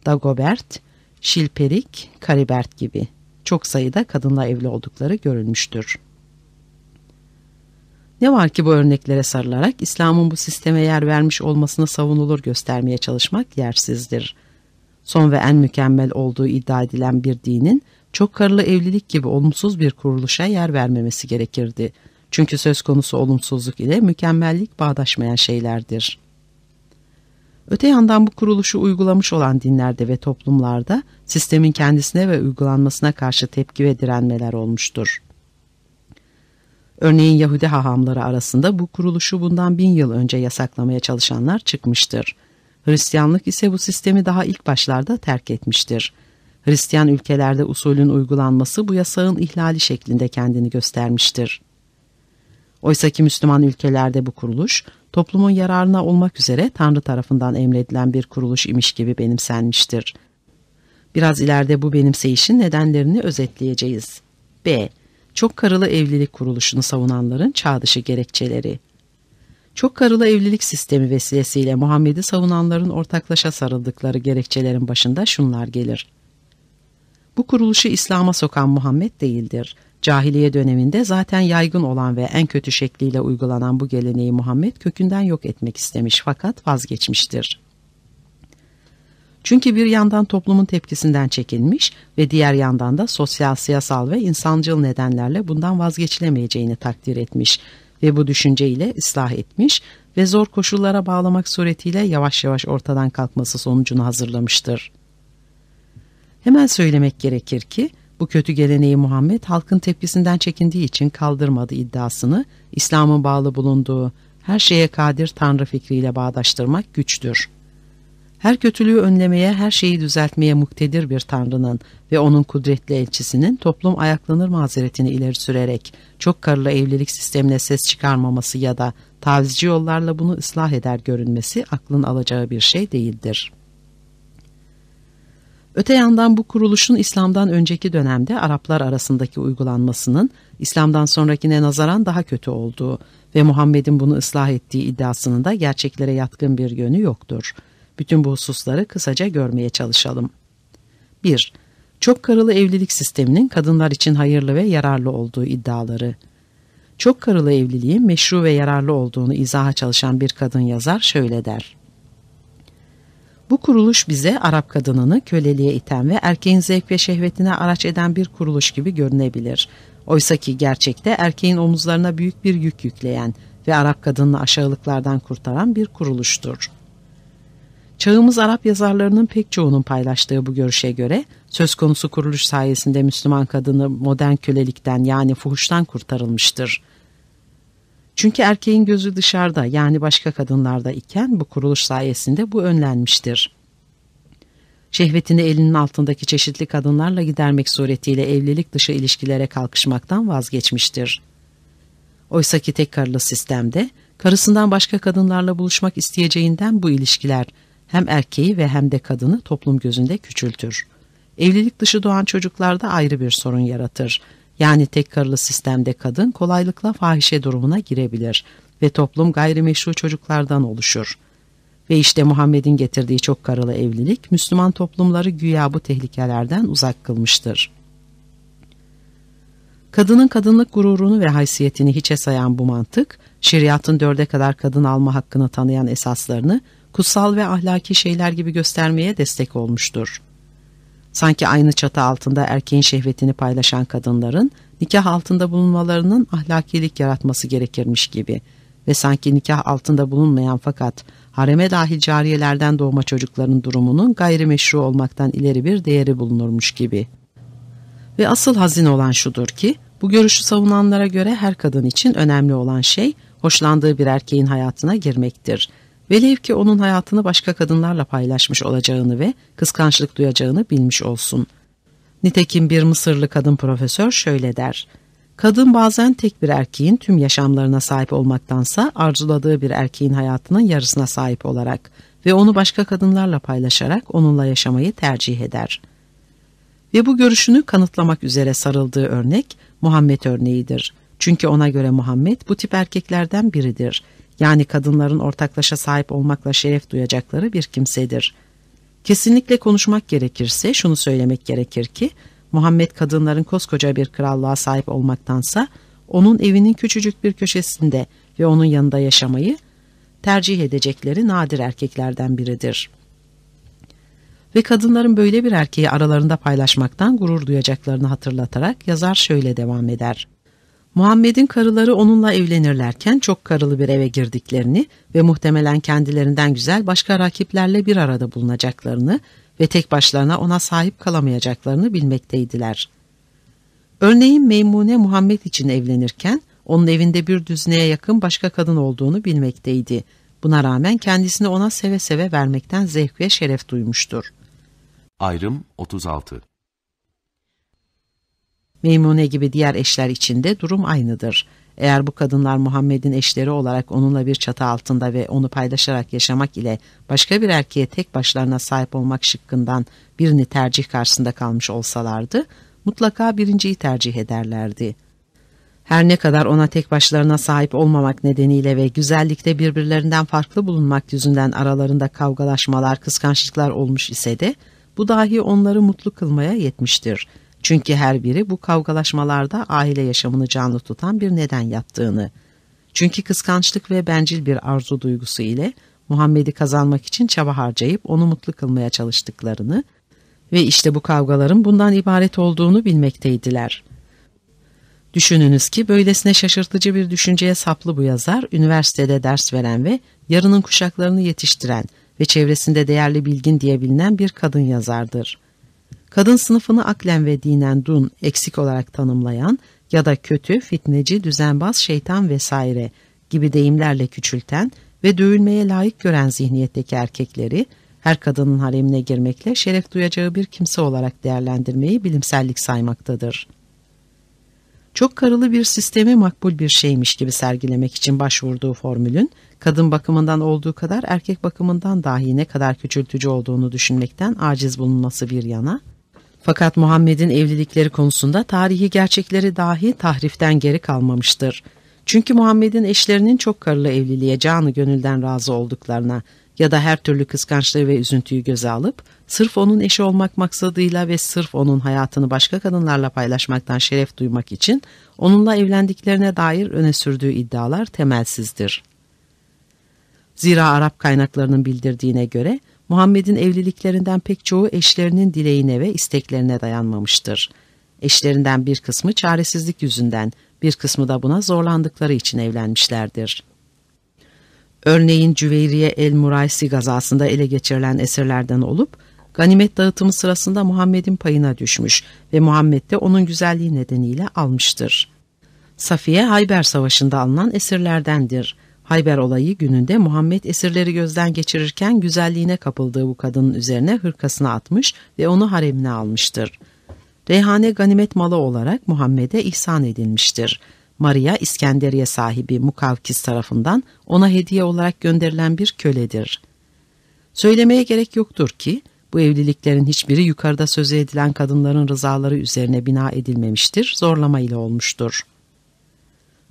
S3: Dagobert, Şilperik, Karibert gibi çok sayıda kadınla evli oldukları görülmüştür. Ne var ki bu örneklere sarılarak İslam'ın bu sisteme yer vermiş olmasını savunulur göstermeye çalışmak yersizdir. Son ve en mükemmel olduğu iddia edilen bir dinin çok karılı evlilik gibi olumsuz bir kuruluşa yer vermemesi gerekirdi. Çünkü söz konusu olumsuzluk ile mükemmellik bağdaşmayan şeylerdir. Öte yandan bu kuruluşu uygulamış olan dinlerde ve toplumlarda sistemin kendisine ve uygulanmasına karşı tepki ve direnmeler olmuştur. Örneğin Yahudi hahamları arasında bu kuruluşu bundan bin yıl önce yasaklamaya çalışanlar çıkmıştır. Hristiyanlık ise bu sistemi daha ilk başlarda terk etmiştir. Hristiyan ülkelerde usulün uygulanması bu yasağın ihlali şeklinde kendini göstermiştir. Oysa ki Müslüman ülkelerde bu kuruluş, toplumun yararına olmak üzere Tanrı tarafından emredilen bir kuruluş imiş gibi benimsenmiştir. Biraz ileride bu benimseyişin nedenlerini özetleyeceğiz. B. Çok karılı evlilik kuruluşunu savunanların çağ dışı gerekçeleri. Çok karılı evlilik sistemi vesilesiyle Muhammed'i savunanların ortaklaşa sarıldıkları gerekçelerin başında şunlar gelir. Bu kuruluşu İslam'a sokan Muhammed değildir. Cahiliye döneminde zaten yaygın olan ve en kötü şekliyle uygulanan bu geleneği Muhammed kökünden yok etmek istemiş fakat vazgeçmiştir. Çünkü bir yandan toplumun tepkisinden çekilmiş ve diğer yandan da sosyal, siyasal ve insancıl nedenlerle bundan vazgeçilemeyeceğini takdir etmiş ve bu düşünceyle ıslah etmiş ve zor koşullara bağlamak suretiyle yavaş yavaş ortadan kalkması sonucunu hazırlamıştır. Hemen söylemek gerekir ki Bu kötü geleneği Muhammed halkın tepkisinden çekindiği için kaldırmadı iddiasını İslam'ın bağlı bulunduğu her şeye kadir Tanrı fikriyle bağdaştırmak güçtür. Her kötülüğü önlemeye, her şeyi düzeltmeye muktedir bir Tanrı'nın ve onun kudretli elçisinin toplum ayaklanır mazeretini ileri sürerek çok karılı evlilik sistemine ses çıkarmaması ya da tavizci yollarla bunu ıslah eder görünmesi aklın alacağı bir şey değildir. Öte yandan bu kuruluşun İslam'dan önceki dönemde Araplar arasındaki uygulanmasının İslam'dan sonrakine nazaran daha kötü olduğu ve Muhammed'in bunu ıslah ettiği iddiasının da gerçeklere yatkın bir yönü yoktur. Bütün bu hususları kısaca görmeye çalışalım. 1. Çok karılı evlilik sisteminin kadınlar için hayırlı ve yararlı olduğu iddiaları. Çok karılı evliliğin meşru ve yararlı olduğunu izaha çalışan bir kadın yazar şöyle der. Bu kuruluş bize Arap kadınını köleliğe iten ve erkeğin zevk ve şehvetine araç eden bir kuruluş gibi görünebilir. Oysa ki gerçekte erkeğin omuzlarına büyük bir yük yükleyen ve Arap kadınını aşağılıklardan kurtaran bir kuruluştur. Çağımız Arap yazarlarının pek çoğunun paylaştığı bu görüşe göre söz konusu kuruluş sayesinde Müslüman kadını modern kölelikten yani fuhuştan kurtarılmıştır. Çünkü erkeğin gözü dışarıda yani başka kadınlarda iken bu kuruluş sayesinde bu önlenmiştir. Şehvetini elinin altındaki çeşitli kadınlarla gidermek suretiyle evlilik dışı ilişkilere kalkışmaktan vazgeçmiştir. Oysaki tek karılı sistemde karısından başka kadınlarla buluşmak isteyeceğinden bu ilişkiler hem erkeği ve hem de kadını toplum gözünde küçültür. Evlilik dışı doğan çocuklarda ayrı bir sorun yaratır. Yani tek karılı sistemde kadın kolaylıkla fahişe durumuna girebilir ve toplum gayrimeşru çocuklardan oluşur. Ve işte Muhammed'in getirdiği çok karılı evlilik Müslüman toplumları güya bu tehlikelerden uzak kılmıştır. Kadının kadınlık gururunu ve haysiyetini hiçe sayan bu mantık, şeriatın dörde kadar kadın alma hakkını tanıyan esaslarını kutsal ve ahlaki şeyler gibi göstermeye destek olmuştur. Sanki aynı çatı altında erkeğin şehvetini paylaşan kadınların nikah altında bulunmalarının ahlakilik yaratması gerekirmiş gibi ve sanki nikah altında bulunmayan fakat hareme dahil cariyelerden doğma çocukların durumunun gayrimeşru olmaktan ileri bir değeri bulunurmuş gibi. Ve asıl hazin olan şudur ki bu görüşü savunanlara göre her kadın için önemli olan şey hoşlandığı bir erkeğin hayatına girmektir Velev ki onun hayatını başka kadınlarla paylaşmış olacağını ve kıskançlık duyacağını bilmiş olsun. Nitekim bir Mısırlı kadın profesör şöyle der. Kadın bazen tek bir erkeğin tüm yaşamlarına sahip olmaktansa arzuladığı bir erkeğin hayatının yarısına sahip olarak ve onu başka kadınlarla paylaşarak onunla yaşamayı tercih eder. Ve bu görüşünü kanıtlamak üzere sarıldığı örnek Muhammed örneğidir. Çünkü ona göre Muhammed bu tip erkeklerden biridir yani kadınların ortaklaşa sahip olmakla şeref duyacakları bir kimsedir. Kesinlikle konuşmak gerekirse şunu söylemek gerekir ki Muhammed kadınların koskoca bir krallığa sahip olmaktansa onun evinin küçücük bir köşesinde ve onun yanında yaşamayı tercih edecekleri nadir erkeklerden biridir. Ve kadınların böyle bir erkeği aralarında paylaşmaktan gurur duyacaklarını hatırlatarak yazar şöyle devam eder. Muhammed'in karıları onunla evlenirlerken çok karılı bir eve girdiklerini ve muhtemelen kendilerinden güzel başka rakiplerle bir arada bulunacaklarını ve tek başlarına ona sahip kalamayacaklarını bilmekteydiler. Örneğin Meymune Muhammed için evlenirken onun evinde bir düzineye yakın başka kadın olduğunu bilmekteydi. Buna rağmen kendisini ona seve seve vermekten zevk ve şeref duymuştur.
S2: Ayrım 36
S3: Meymune gibi diğer eşler için de durum aynıdır. Eğer bu kadınlar Muhammed'in eşleri olarak onunla bir çatı altında ve onu paylaşarak yaşamak ile başka bir erkeğe tek başlarına sahip olmak şıkkından birini tercih karşısında kalmış olsalardı, mutlaka birinciyi tercih ederlerdi. Her ne kadar ona tek başlarına sahip olmamak nedeniyle ve güzellikte birbirlerinden farklı bulunmak yüzünden aralarında kavgalaşmalar, kıskançlıklar olmuş ise de, bu dahi onları mutlu kılmaya yetmiştir.'' Çünkü her biri bu kavgalaşmalarda aile yaşamını canlı tutan bir neden yattığını, çünkü kıskançlık ve bencil bir arzu duygusu ile Muhammed'i kazanmak için çaba harcayıp onu mutlu kılmaya çalıştıklarını ve işte bu kavgaların bundan ibaret olduğunu bilmekteydiler. Düşününüz ki böylesine şaşırtıcı bir düşünceye saplı bu yazar, üniversitede ders veren ve yarının kuşaklarını yetiştiren ve çevresinde değerli bilgin diye bilinen bir kadın yazardır. Kadın sınıfını aklen ve dinen dun eksik olarak tanımlayan ya da kötü, fitneci, düzenbaz, şeytan vesaire gibi deyimlerle küçülten ve dövülmeye layık gören zihniyetteki erkekleri her kadının haremine girmekle şeref duyacağı bir kimse olarak değerlendirmeyi bilimsellik saymaktadır. Çok karılı bir sistemi makbul bir şeymiş gibi sergilemek için başvurduğu formülün kadın bakımından olduğu kadar erkek bakımından dahi ne kadar küçültücü olduğunu düşünmekten aciz bulunması bir yana, fakat Muhammed'in evlilikleri konusunda tarihi gerçekleri dahi tahriften geri kalmamıştır. Çünkü Muhammed'in eşlerinin çok karılı evliliğe canı gönülden razı olduklarına ya da her türlü kıskançlığı ve üzüntüyü göze alıp sırf onun eşi olmak maksadıyla ve sırf onun hayatını başka kadınlarla paylaşmaktan şeref duymak için onunla evlendiklerine dair öne sürdüğü iddialar temelsizdir. Zira Arap kaynaklarının bildirdiğine göre Muhammed'in evliliklerinden pek çoğu eşlerinin dileğine ve isteklerine dayanmamıştır. Eşlerinden bir kısmı çaresizlik yüzünden, bir kısmı da buna zorlandıkları için evlenmişlerdir. Örneğin Cüveyriye el-Muraysi gazasında ele geçirilen esirlerden olup, ganimet dağıtımı sırasında Muhammed'in payına düşmüş ve Muhammed de onun güzelliği nedeniyle almıştır. Safiye Hayber Savaşı'nda alınan esirlerdendir. Hayber olayı gününde Muhammed esirleri gözden geçirirken güzelliğine kapıldığı bu kadının üzerine hırkasını atmış ve onu haremine almıştır. Reyhane ganimet malı olarak Muhammed'e ihsan edilmiştir. Maria İskenderiye sahibi Mukavkis tarafından ona hediye olarak gönderilen bir köledir. Söylemeye gerek yoktur ki bu evliliklerin hiçbiri yukarıda sözü edilen kadınların rızaları üzerine bina edilmemiştir, zorlama ile olmuştur.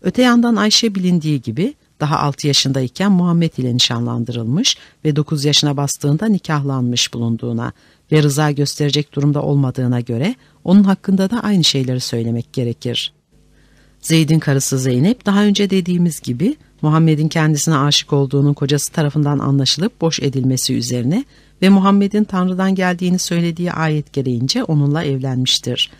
S3: Öte yandan Ayşe bilindiği gibi daha 6 yaşındayken Muhammed ile nişanlandırılmış ve 9 yaşına bastığında nikahlanmış bulunduğuna ve rıza gösterecek durumda olmadığına göre onun hakkında da aynı şeyleri söylemek gerekir. Zeyd'in karısı Zeynep daha önce dediğimiz gibi Muhammed'in kendisine aşık olduğunun kocası tarafından anlaşılıp boş edilmesi üzerine ve Muhammed'in Tanrı'dan geldiğini söylediği ayet gereğince onunla evlenmiştir.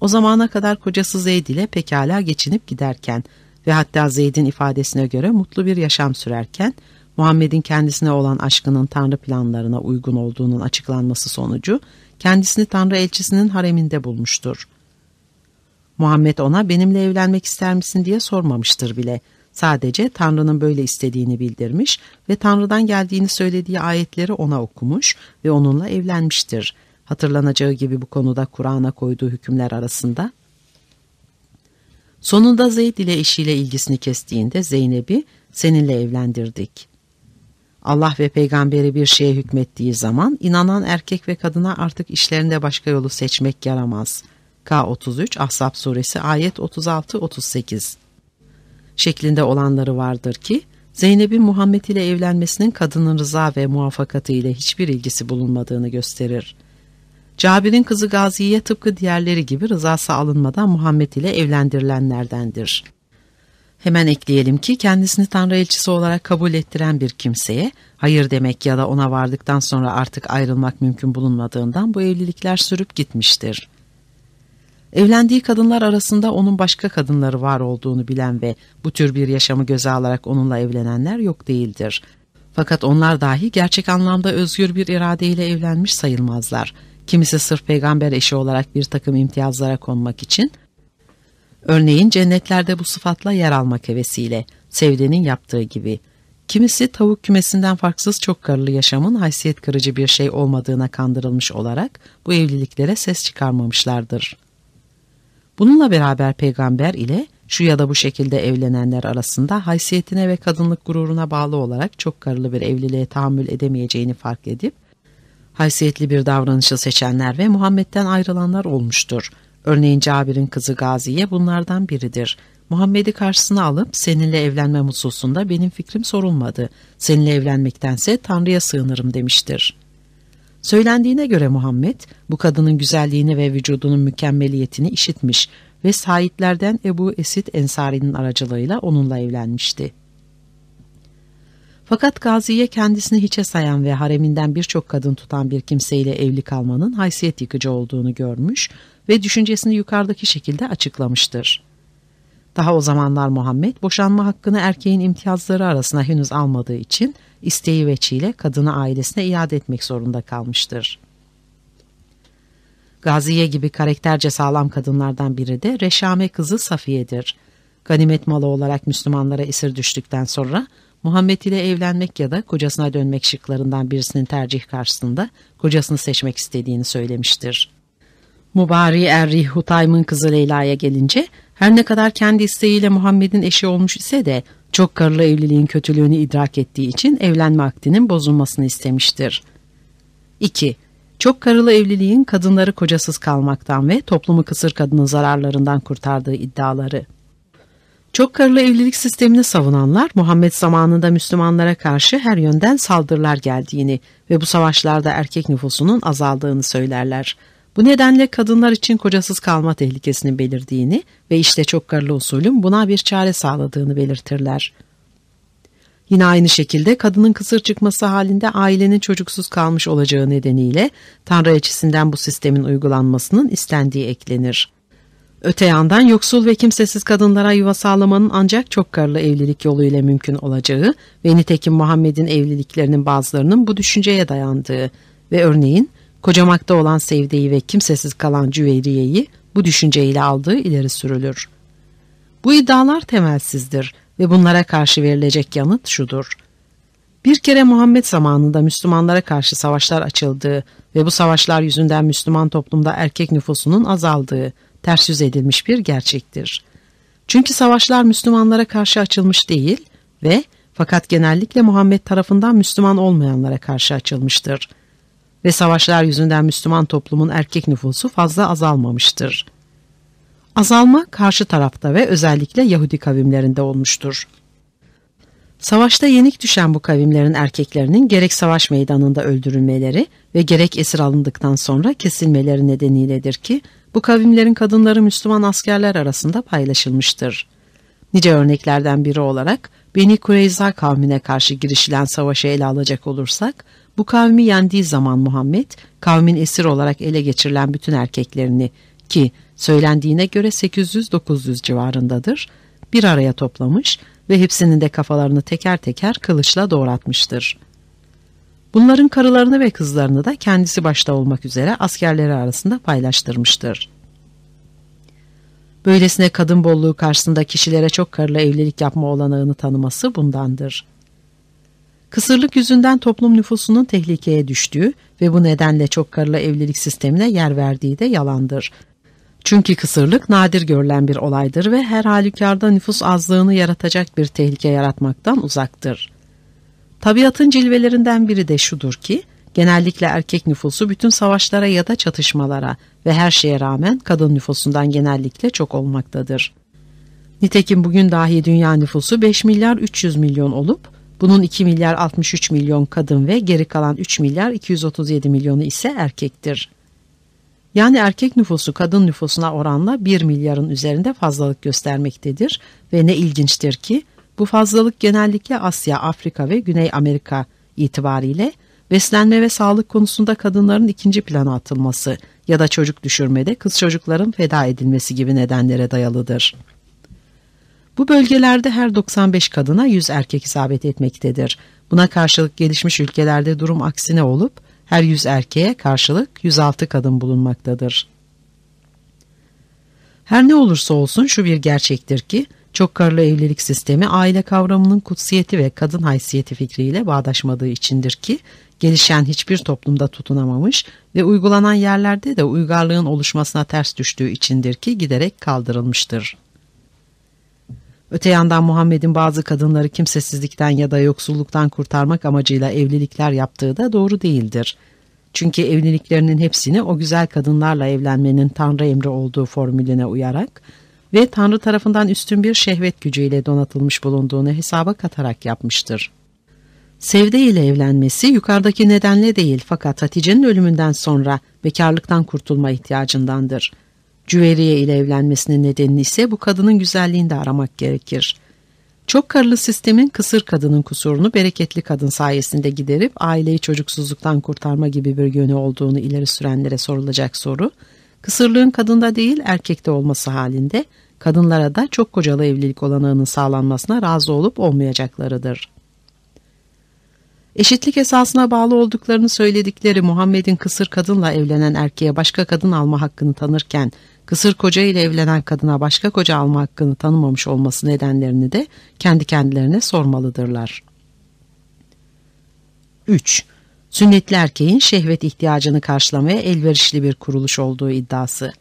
S3: O zamana kadar kocası Zeyd ile pekala geçinip giderken ve hatta Zeyd'in ifadesine göre mutlu bir yaşam sürerken Muhammed'in kendisine olan aşkının Tanrı planlarına uygun olduğunun açıklanması sonucu kendisini Tanrı elçisinin hareminde bulmuştur. Muhammed ona benimle evlenmek ister misin diye sormamıştır bile. Sadece Tanrı'nın böyle istediğini bildirmiş ve Tanrı'dan geldiğini söylediği ayetleri ona okumuş ve onunla evlenmiştir. Hatırlanacağı gibi bu konuda Kur'an'a koyduğu hükümler arasında Sonunda Zeyd ile eşiyle ilgisini kestiğinde Zeynep'i seninle evlendirdik. Allah ve peygamberi bir şeye hükmettiği zaman inanan erkek ve kadına artık işlerinde başka yolu seçmek yaramaz. K33 Ahzab suresi ayet 36-38 şeklinde olanları vardır ki Zeynep'in Muhammed ile evlenmesinin kadının rıza ve muvaffakatı ile hiçbir ilgisi bulunmadığını gösterir. Cabir'in kızı Gazi'ye tıpkı diğerleri gibi rızası alınmadan Muhammed ile evlendirilenlerdendir. Hemen ekleyelim ki kendisini Tanrı elçisi olarak kabul ettiren bir kimseye hayır demek ya da ona vardıktan sonra artık ayrılmak mümkün bulunmadığından bu evlilikler sürüp gitmiştir. Evlendiği kadınlar arasında onun başka kadınları var olduğunu bilen ve bu tür bir yaşamı göze alarak onunla evlenenler yok değildir. Fakat onlar dahi gerçek anlamda özgür bir iradeyle evlenmiş sayılmazlar. Kimisi sırf peygamber eşi olarak bir takım imtiyazlara konmak için, örneğin cennetlerde bu sıfatla yer almak hevesiyle, Sevde'nin yaptığı gibi, kimisi tavuk kümesinden farksız çok karılı yaşamın haysiyet kırıcı bir şey olmadığına kandırılmış olarak bu evliliklere ses çıkarmamışlardır.'' Bununla beraber peygamber ile şu ya da bu şekilde evlenenler arasında haysiyetine ve kadınlık gururuna bağlı olarak çok karılı bir evliliğe tahammül edemeyeceğini fark edip, haysiyetli bir davranışı seçenler ve Muhammed'den ayrılanlar olmuştur. Örneğin Cabir'in kızı Gaziye bunlardan biridir. Muhammed'i karşısına alıp seninle evlenme hususunda benim fikrim sorulmadı. Seninle evlenmektense Tanrı'ya sığınırım demiştir.'' Söylendiğine göre Muhammed bu kadının güzelliğini ve vücudunun mükemmeliyetini işitmiş ve sahiplerden Ebu Esid Ensari'nin aracılığıyla onunla evlenmişti. Fakat Gazi'ye kendisini hiçe sayan ve hareminden birçok kadın tutan bir kimseyle evli kalmanın haysiyet yıkıcı olduğunu görmüş ve düşüncesini yukarıdaki şekilde açıklamıştır. Daha o zamanlar Muhammed boşanma hakkını erkeğin imtiyazları arasına henüz almadığı için isteği veçiyle kadını ailesine iade etmek zorunda kalmıştır. Gaziye gibi karakterce sağlam kadınlardan biri de Reşame kızı Safiye'dir. Ganimet malı olarak Müslümanlara esir düştükten sonra Muhammed ile evlenmek ya da kocasına dönmek şıklarından birisinin tercih karşısında kocasını seçmek istediğini söylemiştir. Mubari Erri Hutaym'ın kızı Leyla'ya gelince her ne kadar kendi isteğiyle Muhammed'in eşi olmuş ise de çok karılı evliliğin kötülüğünü idrak ettiği için evlenme akdinin bozulmasını istemiştir. 2. Çok karılı evliliğin kadınları kocasız kalmaktan ve toplumu kısır kadının zararlarından kurtardığı iddiaları. Çok karılı evlilik sistemini savunanlar Muhammed zamanında Müslümanlara karşı her yönden saldırılar geldiğini ve bu savaşlarda erkek nüfusunun azaldığını söylerler. Bu nedenle kadınlar için kocasız kalma tehlikesini belirdiğini ve işte çok karılı usulün buna bir çare sağladığını belirtirler. Yine aynı şekilde kadının kısır çıkması halinde ailenin çocuksuz kalmış olacağı nedeniyle Tanrı elçisinden bu sistemin uygulanmasının istendiği eklenir. Öte yandan yoksul ve kimsesiz kadınlara yuva sağlamanın ancak çok karılı evlilik yoluyla mümkün olacağı ve nitekim Muhammed'in evliliklerinin bazılarının bu düşünceye dayandığı ve örneğin kocamakta olan Sevde'yi ve kimsesiz kalan Cüveyriye'yi bu düşünceyle aldığı ileri sürülür. Bu iddialar temelsizdir ve bunlara karşı verilecek yanıt şudur. Bir kere Muhammed zamanında Müslümanlara karşı savaşlar açıldığı ve bu savaşlar yüzünden Müslüman toplumda erkek nüfusunun azaldığı ters yüz edilmiş bir gerçektir. Çünkü savaşlar Müslümanlara karşı açılmış değil ve fakat genellikle Muhammed tarafından Müslüman olmayanlara karşı açılmıştır. Ve savaşlar yüzünden Müslüman toplumun erkek nüfusu fazla azalmamıştır. Azalma karşı tarafta ve özellikle Yahudi kavimlerinde olmuştur. Savaşta yenik düşen bu kavimlerin erkeklerinin gerek savaş meydanında öldürülmeleri ve gerek esir alındıktan sonra kesilmeleri nedeniyledir ki bu kavimlerin kadınları Müslüman askerler arasında paylaşılmıştır. Nice örneklerden biri olarak Beni Kureyza kavmine karşı girişilen savaşı ele alacak olursak, bu kavmi yendiği zaman Muhammed, kavmin esir olarak ele geçirilen bütün erkeklerini ki söylendiğine göre 800-900 civarındadır, bir araya toplamış ve hepsinin de kafalarını teker teker kılıçla doğratmıştır. Bunların karılarını ve kızlarını da kendisi başta olmak üzere askerleri arasında paylaştırmıştır. Böylesine kadın bolluğu karşısında kişilere çok karılı evlilik yapma olanağını tanıması bundandır. Kısırlık yüzünden toplum nüfusunun tehlikeye düştüğü ve bu nedenle çok karılı evlilik sistemine yer verdiği de yalandır. Çünkü kısırlık nadir görülen bir olaydır ve her halükarda nüfus azlığını yaratacak bir tehlike yaratmaktan uzaktır. Tabiatın cilvelerinden biri de şudur ki, genellikle erkek nüfusu bütün savaşlara ya da çatışmalara ve her şeye rağmen kadın nüfusundan genellikle çok olmaktadır. Nitekim bugün dahi dünya nüfusu 5 milyar 300 milyon olup, bunun 2 milyar 63 milyon kadın ve geri kalan 3 milyar 237 milyonu ise erkektir. Yani erkek nüfusu kadın nüfusuna oranla 1 milyarın üzerinde fazlalık göstermektedir ve ne ilginçtir ki bu fazlalık genellikle Asya, Afrika ve Güney Amerika itibariyle beslenme ve sağlık konusunda kadınların ikinci plana atılması ya da çocuk düşürmede kız çocukların feda edilmesi gibi nedenlere dayalıdır. Bu bölgelerde her 95 kadına 100 erkek isabet etmektedir. Buna karşılık gelişmiş ülkelerde durum aksine olup her 100 erkeğe karşılık 106 kadın bulunmaktadır. Her ne olursa olsun şu bir gerçektir ki çok karlı evlilik sistemi aile kavramının kutsiyeti ve kadın haysiyeti fikriyle bağdaşmadığı içindir ki gelişen hiçbir toplumda tutunamamış ve uygulanan yerlerde de uygarlığın oluşmasına ters düştüğü içindir ki giderek kaldırılmıştır. Öte yandan Muhammed'in bazı kadınları kimsesizlikten ya da yoksulluktan kurtarmak amacıyla evlilikler yaptığı da doğru değildir. Çünkü evliliklerinin hepsini o güzel kadınlarla evlenmenin Tanrı emri olduğu formülüne uyarak ve Tanrı tarafından üstün bir şehvet gücüyle donatılmış bulunduğunu hesaba katarak yapmıştır. Sevde ile evlenmesi yukarıdaki nedenle değil fakat Hatice'nin ölümünden sonra bekarlıktan kurtulma ihtiyacındandır. Cüveriye ile evlenmesinin nedenini ise bu kadının güzelliğinde aramak gerekir. Çok karılı sistemin kısır kadının kusurunu bereketli kadın sayesinde giderip aileyi çocuksuzluktan kurtarma gibi bir yönü olduğunu ileri sürenlere sorulacak soru, kısırlığın kadında değil erkekte olması halinde kadınlara da çok kocalı evlilik olanağının sağlanmasına razı olup olmayacaklarıdır. Eşitlik esasına bağlı olduklarını söyledikleri Muhammed'in kısır kadınla evlenen erkeğe başka kadın alma hakkını tanırken, kısır koca ile evlenen kadına başka koca alma hakkını tanımamış olması nedenlerini de kendi kendilerine sormalıdırlar. 3. Sünnetli erkeğin şehvet ihtiyacını karşılamaya elverişli bir kuruluş olduğu iddiası.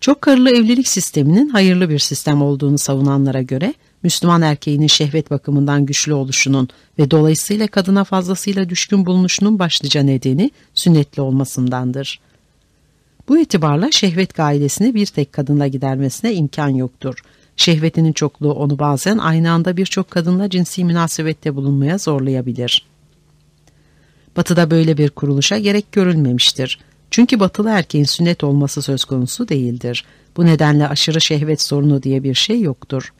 S3: Çok karılı evlilik sisteminin hayırlı bir sistem olduğunu savunanlara göre Müslüman erkeğinin şehvet bakımından güçlü oluşunun ve dolayısıyla kadına fazlasıyla düşkün bulunuşunun başlıca nedeni sünnetli olmasındandır. Bu itibarla şehvet gailesini bir tek kadınla gidermesine imkan yoktur. Şehvetinin çokluğu onu bazen aynı anda birçok kadınla cinsi münasebette bulunmaya zorlayabilir. Batıda böyle bir kuruluşa gerek görülmemiştir. Çünkü batılı erkeğin sünnet olması söz konusu değildir. Bu nedenle aşırı şehvet sorunu diye bir şey yoktur.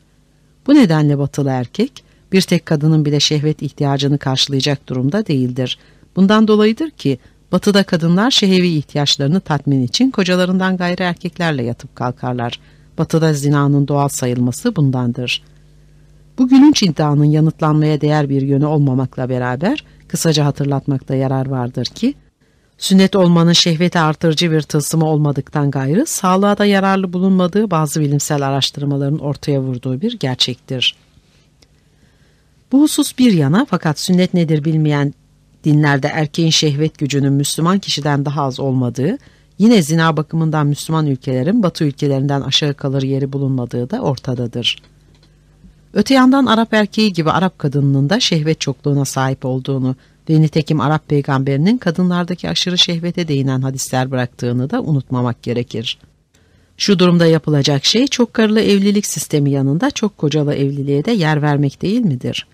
S3: Bu nedenle batılı erkek bir tek kadının bile şehvet ihtiyacını karşılayacak durumda değildir. Bundan dolayıdır ki batıda kadınlar şehevi ihtiyaçlarını tatmin için kocalarından gayrı erkeklerle yatıp kalkarlar. Batıda zinanın doğal sayılması bundandır. Bu gülünç iddianın yanıtlanmaya değer bir yönü olmamakla beraber kısaca hatırlatmakta yarar vardır ki Sünnet olmanın şehveti artırıcı bir tılsımı olmadıktan gayrı sağlığa da yararlı bulunmadığı bazı bilimsel araştırmaların ortaya vurduğu bir gerçektir. Bu husus bir yana fakat sünnet nedir bilmeyen dinlerde erkeğin şehvet gücünün Müslüman kişiden daha az olmadığı, yine zina bakımından Müslüman ülkelerin Batı ülkelerinden aşağı kalır yeri bulunmadığı da ortadadır. Öte yandan Arap erkeği gibi Arap kadınının da şehvet çokluğuna sahip olduğunu ve nitekim Arap peygamberinin kadınlardaki aşırı şehvete değinen hadisler bıraktığını da unutmamak gerekir. Şu durumda yapılacak şey çok karılı evlilik sistemi yanında çok kocalı evliliğe de yer vermek değil midir?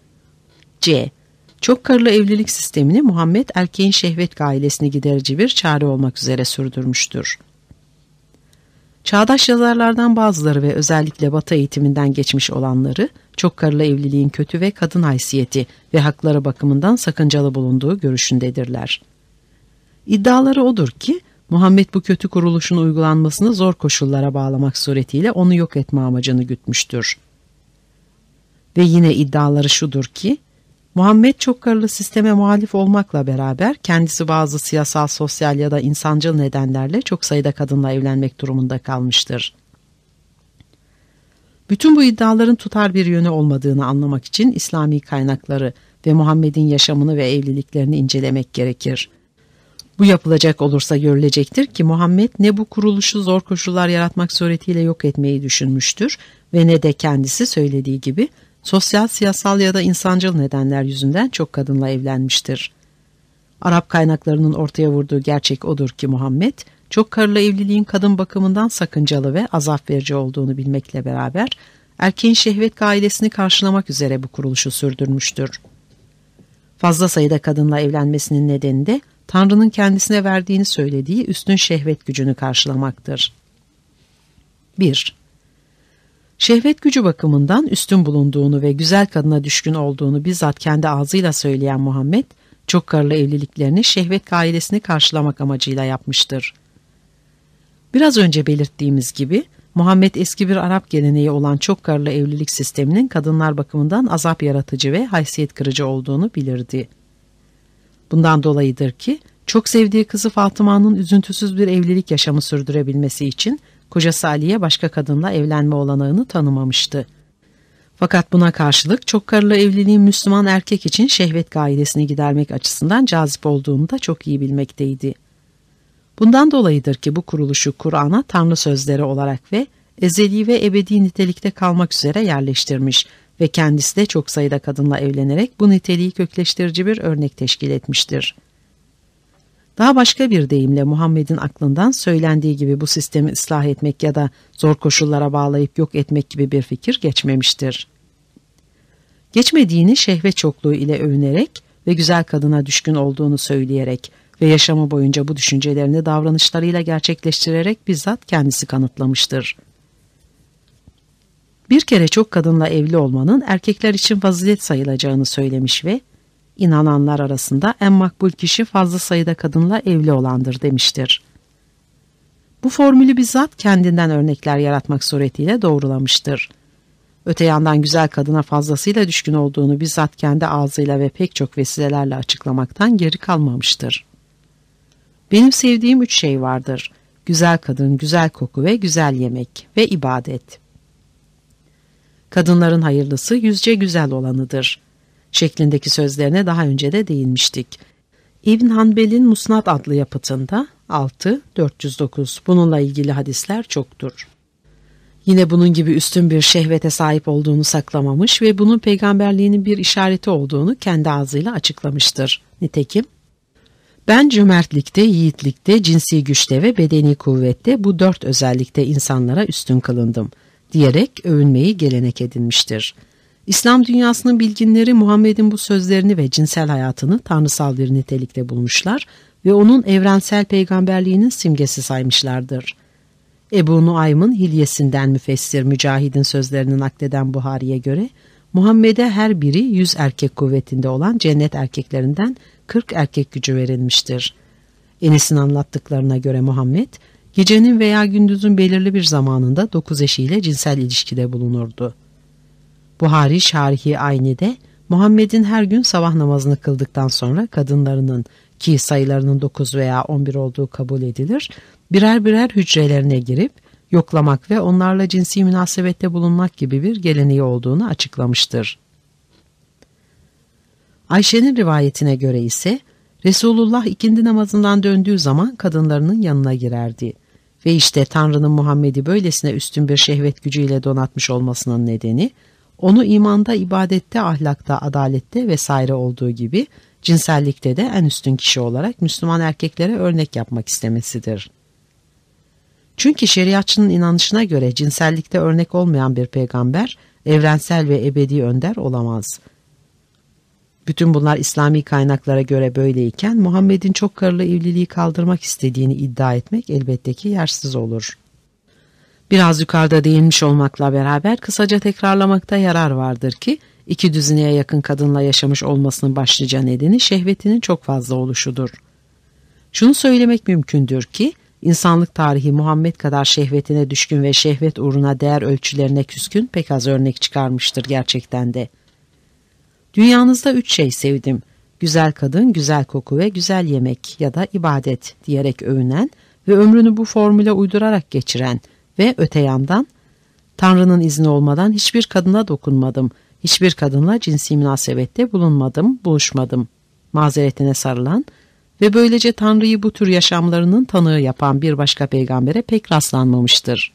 S3: C. Çok karılı evlilik sistemini Muhammed erkeğin şehvet gailesini giderici bir çare olmak üzere sürdürmüştür. Çağdaş yazarlardan bazıları ve özellikle Batı eğitiminden geçmiş olanları çok karılı evliliğin kötü ve kadın haysiyeti ve hakları bakımından sakıncalı bulunduğu görüşündedirler. İddiaları odur ki Muhammed bu kötü kuruluşun uygulanmasını zor koşullara bağlamak suretiyle onu yok etme amacını gütmüştür. Ve yine iddiaları şudur ki Muhammed çok karılı sisteme muhalif olmakla beraber kendisi bazı siyasal, sosyal ya da insancıl nedenlerle çok sayıda kadınla evlenmek durumunda kalmıştır. Bütün bu iddiaların tutar bir yönü olmadığını anlamak için İslami kaynakları ve Muhammed'in yaşamını ve evliliklerini incelemek gerekir. Bu yapılacak olursa görülecektir ki Muhammed ne bu kuruluşu zor koşullar yaratmak suretiyle yok etmeyi düşünmüştür ve ne de kendisi söylediği gibi sosyal, siyasal ya da insancıl nedenler yüzünden çok kadınla evlenmiştir. Arap kaynaklarının ortaya vurduğu gerçek odur ki Muhammed, çok karılı evliliğin kadın bakımından sakıncalı ve azap verici olduğunu bilmekle beraber, erkeğin şehvet gailesini karşılamak üzere bu kuruluşu sürdürmüştür. Fazla sayıda kadınla evlenmesinin nedeni de Tanrı'nın kendisine verdiğini söylediği üstün şehvet gücünü karşılamaktır. 1. Şehvet gücü bakımından üstün bulunduğunu ve güzel kadına düşkün olduğunu bizzat kendi ağzıyla söyleyen Muhammed, çok karılı evliliklerini şehvet gailesini karşılamak amacıyla yapmıştır. Biraz önce belirttiğimiz gibi Muhammed eski bir Arap geleneği olan çok karılı evlilik sisteminin kadınlar bakımından azap yaratıcı ve haysiyet kırıcı olduğunu bilirdi. Bundan dolayıdır ki çok sevdiği kızı Fatıma'nın üzüntüsüz bir evlilik yaşamı sürdürebilmesi için kocası Ali'ye başka kadınla evlenme olanağını tanımamıştı. Fakat buna karşılık çok karılı evliliğin Müslüman erkek için şehvet gailesini gidermek açısından cazip olduğunu da çok iyi bilmekteydi. Bundan dolayıdır ki bu kuruluşu Kur'an'a Tanrı sözleri olarak ve ezeli ve ebedi nitelikte kalmak üzere yerleştirmiş ve kendisi de çok sayıda kadınla evlenerek bu niteliği kökleştirici bir örnek teşkil etmiştir. Daha başka bir deyimle Muhammed'in aklından söylendiği gibi bu sistemi ıslah etmek ya da zor koşullara bağlayıp yok etmek gibi bir fikir geçmemiştir. Geçmediğini şehvet çokluğu ile övünerek ve güzel kadına düşkün olduğunu söyleyerek ve yaşamı boyunca bu düşüncelerini davranışlarıyla gerçekleştirerek bizzat kendisi kanıtlamıştır. Bir kere çok kadınla evli olmanın erkekler için fazilet sayılacağını söylemiş ve inananlar arasında en makbul kişi fazla sayıda kadınla evli olandır demiştir. Bu formülü bizzat kendinden örnekler yaratmak suretiyle doğrulamıştır. Öte yandan güzel kadına fazlasıyla düşkün olduğunu bizzat kendi ağzıyla ve pek çok vesilelerle açıklamaktan geri kalmamıştır. Benim sevdiğim üç şey vardır. Güzel kadın, güzel koku ve güzel yemek ve ibadet. Kadınların hayırlısı yüzce güzel olanıdır. Şeklindeki sözlerine daha önce de değinmiştik. İbn Hanbel'in Musnad adlı yapıtında 6-409 bununla ilgili hadisler çoktur. Yine bunun gibi üstün bir şehvete sahip olduğunu saklamamış ve bunun peygamberliğinin bir işareti olduğunu kendi ağzıyla açıklamıştır. Nitekim, ben cömertlikte, yiğitlikte, cinsi güçte ve bedeni kuvvette bu dört özellikte insanlara üstün kılındım diyerek övünmeyi gelenek edinmiştir. İslam dünyasının bilginleri Muhammed'in bu sözlerini ve cinsel hayatını tanrısal bir nitelikte bulmuşlar ve onun evrensel peygamberliğinin simgesi saymışlardır. Ebu Nuaym'ın hilyesinden müfessir Mücahid'in sözlerini nakleden Buhari'ye göre Muhammed'e her biri yüz erkek kuvvetinde olan cennet erkeklerinden kırk erkek gücü verilmiştir. Enes'in anlattıklarına göre Muhammed gecenin veya gündüzün belirli bir zamanında dokuz eşiyle cinsel ilişkide bulunurdu. Buhari Şarihi Ayni'de Muhammed'in her gün sabah namazını kıldıktan sonra kadınlarının ki sayılarının 9 veya 11 olduğu kabul edilir, birer birer hücrelerine girip yoklamak ve onlarla cinsi münasebette bulunmak gibi bir geleneği olduğunu açıklamıştır. Ayşe'nin rivayetine göre ise Resulullah ikindi namazından döndüğü zaman kadınlarının yanına girerdi. Ve işte Tanrı'nın Muhammed'i böylesine üstün bir şehvet gücüyle donatmış olmasının nedeni, onu imanda, ibadette, ahlakta, adalette vesaire olduğu gibi cinsellikte de en üstün kişi olarak Müslüman erkeklere örnek yapmak istemesidir. Çünkü şeriatçının inanışına göre cinsellikte örnek olmayan bir peygamber evrensel ve ebedi önder olamaz. Bütün bunlar İslami kaynaklara göre böyleyken Muhammed'in çok karılı evliliği kaldırmak istediğini iddia etmek elbette ki yersiz olur. Biraz yukarıda değinmiş olmakla beraber kısaca tekrarlamakta yarar vardır ki iki düzineye yakın kadınla yaşamış olmasının başlıca nedeni şehvetinin çok fazla oluşudur. Şunu söylemek mümkündür ki insanlık tarihi Muhammed kadar şehvetine düşkün ve şehvet uğruna değer ölçülerine küskün pek az örnek çıkarmıştır gerçekten de. Dünyanızda üç şey sevdim. Güzel kadın, güzel koku ve güzel yemek ya da ibadet diyerek övünen ve ömrünü bu formüle uydurarak geçiren ve öte yandan Tanrı'nın izni olmadan hiçbir kadına dokunmadım, hiçbir kadınla cinsi münasebette bulunmadım, buluşmadım. Mazeretine sarılan ve böylece Tanrı'yı bu tür yaşamlarının tanığı yapan bir başka peygambere pek rastlanmamıştır.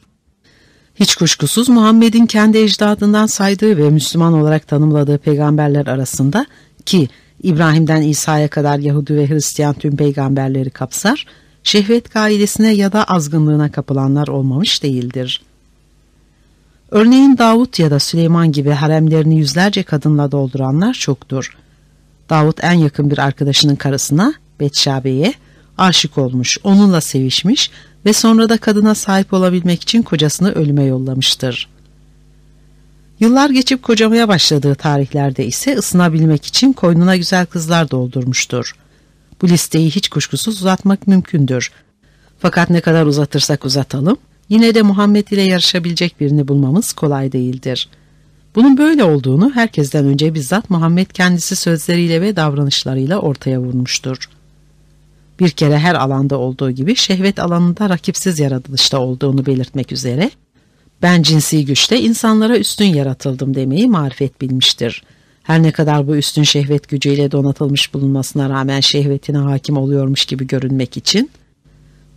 S3: Hiç kuşkusuz Muhammed'in kendi ecdadından saydığı ve Müslüman olarak tanımladığı peygamberler arasında ki İbrahim'den İsa'ya kadar Yahudi ve Hristiyan tüm peygamberleri kapsar, şehvet gailesine ya da azgınlığına kapılanlar olmamış değildir. Örneğin Davut ya da Süleyman gibi haremlerini yüzlerce kadınla dolduranlar çoktur. Davut en yakın bir arkadaşının karısına, Betşabe'ye, aşık olmuş, onunla sevişmiş ve sonra da kadına sahip olabilmek için kocasını ölüme yollamıştır. Yıllar geçip kocamaya başladığı tarihlerde ise ısınabilmek için koynuna güzel kızlar doldurmuştur. Bu listeyi hiç kuşkusuz uzatmak mümkündür. Fakat ne kadar uzatırsak uzatalım, yine de Muhammed ile yarışabilecek birini bulmamız kolay değildir. Bunun böyle olduğunu herkesten önce bizzat Muhammed kendisi sözleriyle ve davranışlarıyla ortaya vurmuştur. Bir kere her alanda olduğu gibi şehvet alanında rakipsiz yaratılışta olduğunu belirtmek üzere, ben cinsi güçte insanlara üstün yaratıldım demeyi marifet bilmiştir. Her ne kadar bu üstün şehvet gücüyle donatılmış bulunmasına rağmen şehvetine hakim oluyormuş gibi görünmek için,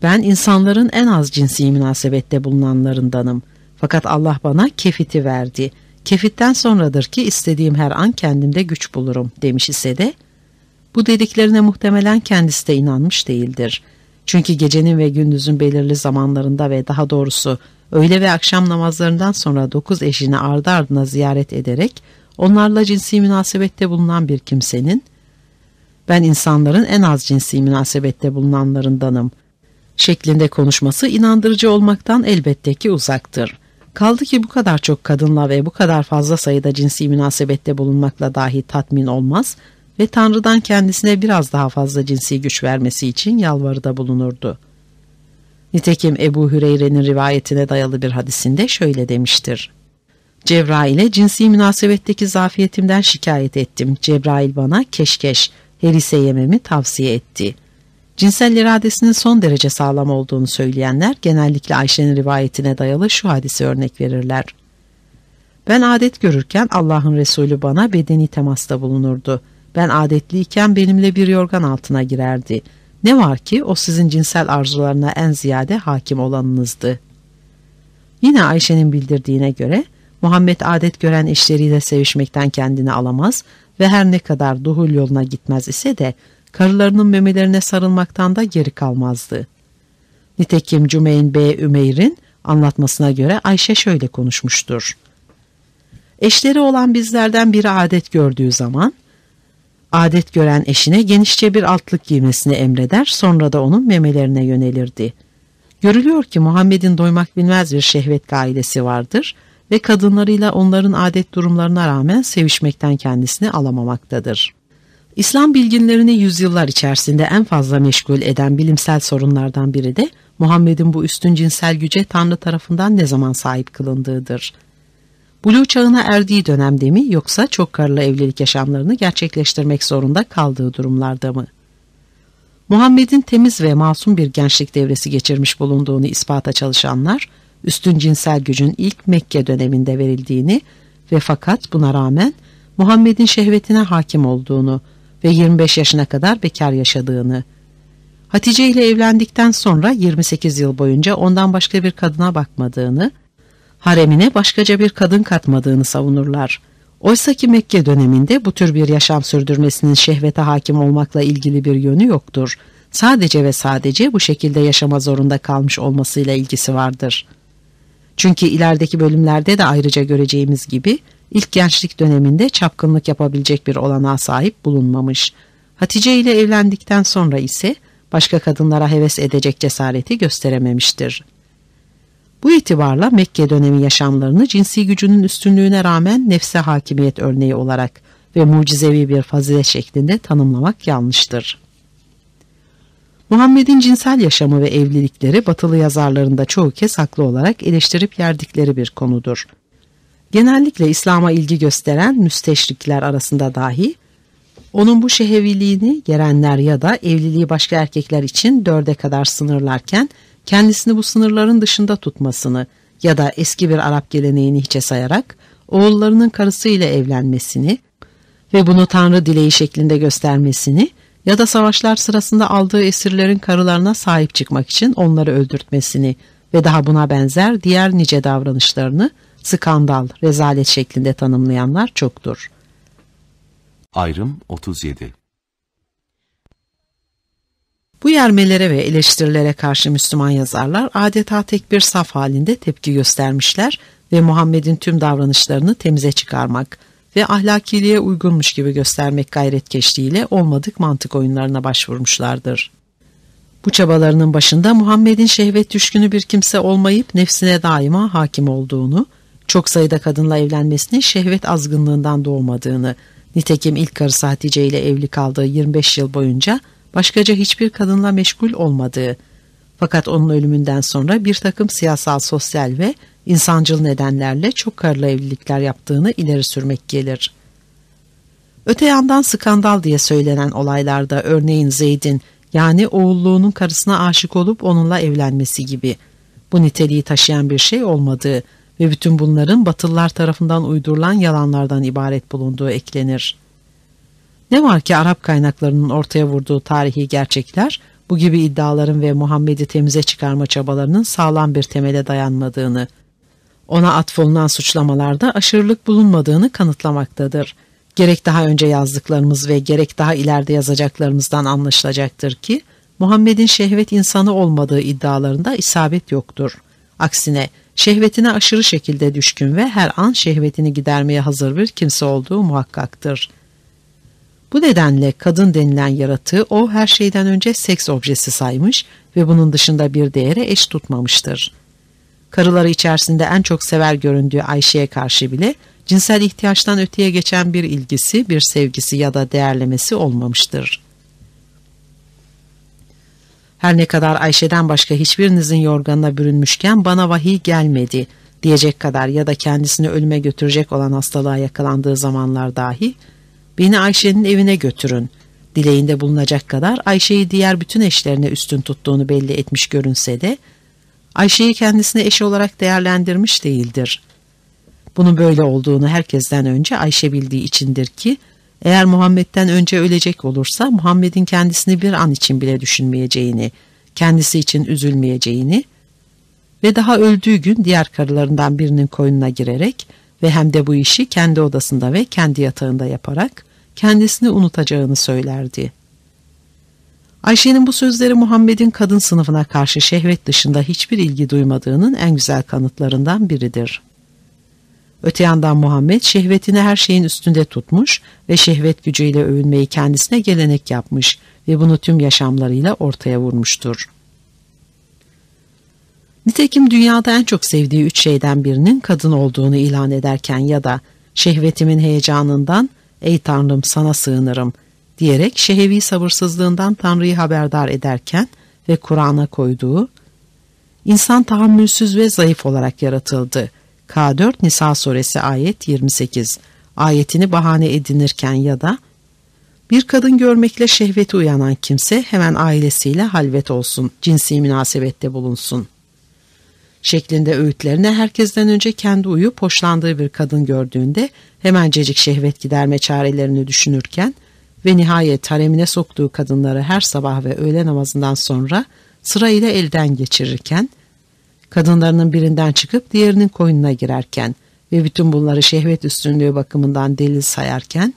S3: ben insanların en az cinsi münasebette bulunanlarındanım. Fakat Allah bana kefiti verdi. Kefitten sonradır ki istediğim her an kendimde güç bulurum demiş ise de, bu dediklerine muhtemelen kendisi de inanmış değildir. Çünkü gecenin ve gündüzün belirli zamanlarında ve daha doğrusu öğle ve akşam namazlarından sonra dokuz eşini ardı ardına ziyaret ederek onlarla cinsi münasebette bulunan bir kimsenin, ben insanların en az cinsi münasebette bulunanlarındanım şeklinde konuşması inandırıcı olmaktan elbette ki uzaktır. Kaldı ki bu kadar çok kadınla ve bu kadar fazla sayıda cinsi münasebette bulunmakla dahi tatmin olmaz ve Tanrı'dan kendisine biraz daha fazla cinsi güç vermesi için yalvarıda bulunurdu. Nitekim Ebu Hüreyre'nin rivayetine dayalı bir hadisinde şöyle demiştir. Cebrail'e cinsi münasebetteki zafiyetimden şikayet ettim. Cebrail bana keşkeş, herise yememi tavsiye etti. Cinsel iradesinin son derece sağlam olduğunu söyleyenler genellikle Ayşe'nin rivayetine dayalı şu hadise örnek verirler. Ben adet görürken Allah'ın Resulü bana bedeni temasta bulunurdu. Ben adetliyken benimle bir yorgan altına girerdi. Ne var ki o sizin cinsel arzularına en ziyade hakim olanınızdı. Yine Ayşe'nin bildirdiğine göre Muhammed adet gören eşleriyle sevişmekten kendini alamaz ve her ne kadar duhul yoluna gitmez ise de karılarının memelerine sarılmaktan da geri kalmazdı. Nitekim Cümeyn B. Ümeyr'in anlatmasına göre Ayşe şöyle konuşmuştur. Eşleri olan bizlerden biri adet gördüğü zaman adet gören eşine genişçe bir altlık giymesini emreder sonra da onun memelerine yönelirdi. Görülüyor ki Muhammed'in doymak bilmez bir şehvet gailesi vardır ve kadınlarıyla onların adet durumlarına rağmen sevişmekten kendisini alamamaktadır. İslam bilginlerini yüzyıllar içerisinde en fazla meşgul eden bilimsel sorunlardan biri de Muhammed'in bu üstün cinsel güce Tanrı tarafından ne zaman sahip kılındığıdır. Buluğ çağına erdiği dönemde mi yoksa çok karılı evlilik yaşamlarını gerçekleştirmek zorunda kaldığı durumlarda mı? Muhammed'in temiz ve masum bir gençlik devresi geçirmiş bulunduğunu ispata çalışanlar, üstün cinsel gücün ilk Mekke döneminde verildiğini ve fakat buna rağmen Muhammed'in şehvetine hakim olduğunu ve 25 yaşına kadar bekar yaşadığını, Hatice ile evlendikten sonra 28 yıl boyunca ondan başka bir kadına bakmadığını, haremine başkaca bir kadın katmadığını savunurlar. Oysa ki Mekke döneminde bu tür bir yaşam sürdürmesinin şehvete hakim olmakla ilgili bir yönü yoktur. Sadece ve sadece bu şekilde yaşama zorunda kalmış olmasıyla ilgisi vardır. Çünkü ilerideki bölümlerde de ayrıca göreceğimiz gibi ilk gençlik döneminde çapkınlık yapabilecek bir olanağa sahip bulunmamış. Hatice ile evlendikten sonra ise başka kadınlara heves edecek cesareti gösterememiştir. Bu itibarla Mekke dönemi yaşamlarını cinsi gücünün üstünlüğüne rağmen nefse hakimiyet örneği olarak ve mucizevi bir fazilet şeklinde tanımlamak yanlıştır. Muhammed'in cinsel yaşamı ve evlilikleri batılı yazarlarında çoğu kez haklı olarak eleştirip yerdikleri bir konudur. Genellikle İslam'a ilgi gösteren müsteşrikler arasında dahi onun bu şeheviliğini gerenler ya da evliliği başka erkekler için dörde kadar sınırlarken kendisini bu sınırların dışında tutmasını ya da eski bir Arap geleneğini hiçe sayarak oğullarının karısıyla evlenmesini ve bunu Tanrı dileği şeklinde göstermesini ya da savaşlar sırasında aldığı esirlerin karılarına sahip çıkmak için onları öldürtmesini ve daha buna benzer diğer nice davranışlarını skandal, rezalet şeklinde tanımlayanlar çoktur.
S2: Ayrım 37
S3: Bu yermelere ve eleştirilere karşı Müslüman yazarlar adeta tek bir saf halinde tepki göstermişler ve Muhammed'in tüm davranışlarını temize çıkarmak ve ahlakiliğe uygunmuş gibi göstermek gayretkeşliğiyle olmadık mantık oyunlarına başvurmuşlardır. Bu çabalarının başında Muhammed'in şehvet düşkünü bir kimse olmayıp nefsine daima hakim olduğunu, çok sayıda kadınla evlenmesinin şehvet azgınlığından doğmadığını, nitekim ilk karısı Hatice ile evli kaldığı 25 yıl boyunca başkaca hiçbir kadınla meşgul olmadığı, fakat onun ölümünden sonra bir takım siyasal, sosyal ve insancıl nedenlerle çok karlı evlilikler yaptığını ileri sürmek gelir. Öte yandan skandal diye söylenen olaylarda örneğin Zeyd'in yani oğulluğunun karısına aşık olup onunla evlenmesi gibi bu niteliği taşıyan bir şey olmadığı ve bütün bunların Batılılar tarafından uydurulan yalanlardan ibaret bulunduğu eklenir. Ne var ki Arap kaynaklarının ortaya vurduğu tarihi gerçekler bu gibi iddiaların ve Muhammed'i temize çıkarma çabalarının sağlam bir temele dayanmadığını, ona atfolunan suçlamalarda aşırılık bulunmadığını kanıtlamaktadır. Gerek daha önce yazdıklarımız ve gerek daha ileride yazacaklarımızdan anlaşılacaktır ki, Muhammed'in şehvet insanı olmadığı iddialarında isabet yoktur. Aksine şehvetine aşırı şekilde düşkün ve her an şehvetini gidermeye hazır bir kimse olduğu muhakkaktır. Bu nedenle kadın denilen yaratığı o her şeyden önce seks objesi saymış ve bunun dışında bir değere eş tutmamıştır. Karıları içerisinde en çok sever göründüğü Ayşe'ye karşı bile cinsel ihtiyaçtan öteye geçen bir ilgisi, bir sevgisi ya da değerlemesi olmamıştır. Her ne kadar Ayşe'den başka hiçbirinizin yorganına bürünmüşken bana vahiy gelmedi. diyecek kadar ya da kendisini ölüme götürecek olan hastalığa yakalandığı zamanlar dahi beni Ayşe'nin evine götürün dileğinde bulunacak kadar Ayşe'yi diğer bütün eşlerine üstün tuttuğunu belli etmiş görünse de Ayşe'yi kendisine eş olarak değerlendirmiş değildir. Bunun böyle olduğunu herkesten önce Ayşe bildiği içindir ki eğer Muhammed'den önce ölecek olursa Muhammed'in kendisini bir an için bile düşünmeyeceğini, kendisi için üzülmeyeceğini ve daha öldüğü gün diğer karılarından birinin koynuna girerek ve hem de bu işi kendi odasında ve kendi yatağında yaparak kendisini unutacağını söylerdi. Ayşe'nin bu sözleri Muhammed'in kadın sınıfına karşı şehvet dışında hiçbir ilgi duymadığının en güzel kanıtlarından biridir. Öte yandan Muhammed şehvetini her şeyin üstünde tutmuş ve şehvet gücüyle övünmeyi kendisine gelenek yapmış ve bunu tüm yaşamlarıyla ortaya vurmuştur. Nitekim dünyada en çok sevdiği üç şeyden birinin kadın olduğunu ilan ederken ya da şehvetimin heyecanından ''Ey Tanrım sana sığınırım'' diyerek şehevi sabırsızlığından Tanrı'yı haberdar ederken ve Kur'an'a koyduğu ''İnsan tahammülsüz ve zayıf olarak yaratıldı.'' K4 Nisa suresi ayet 28 ayetini bahane edinirken ya da bir kadın görmekle şehveti uyanan kimse hemen ailesiyle halvet olsun, cinsi münasebette bulunsun. Şeklinde öğütlerine herkesten önce kendi uyup hoşlandığı bir kadın gördüğünde hemencecik şehvet giderme çarelerini düşünürken ve nihayet haremine soktuğu kadınları her sabah ve öğle namazından sonra sırayla elden geçirirken kadınlarının birinden çıkıp diğerinin koynuna girerken ve bütün bunları şehvet üstünlüğü bakımından delil sayarken,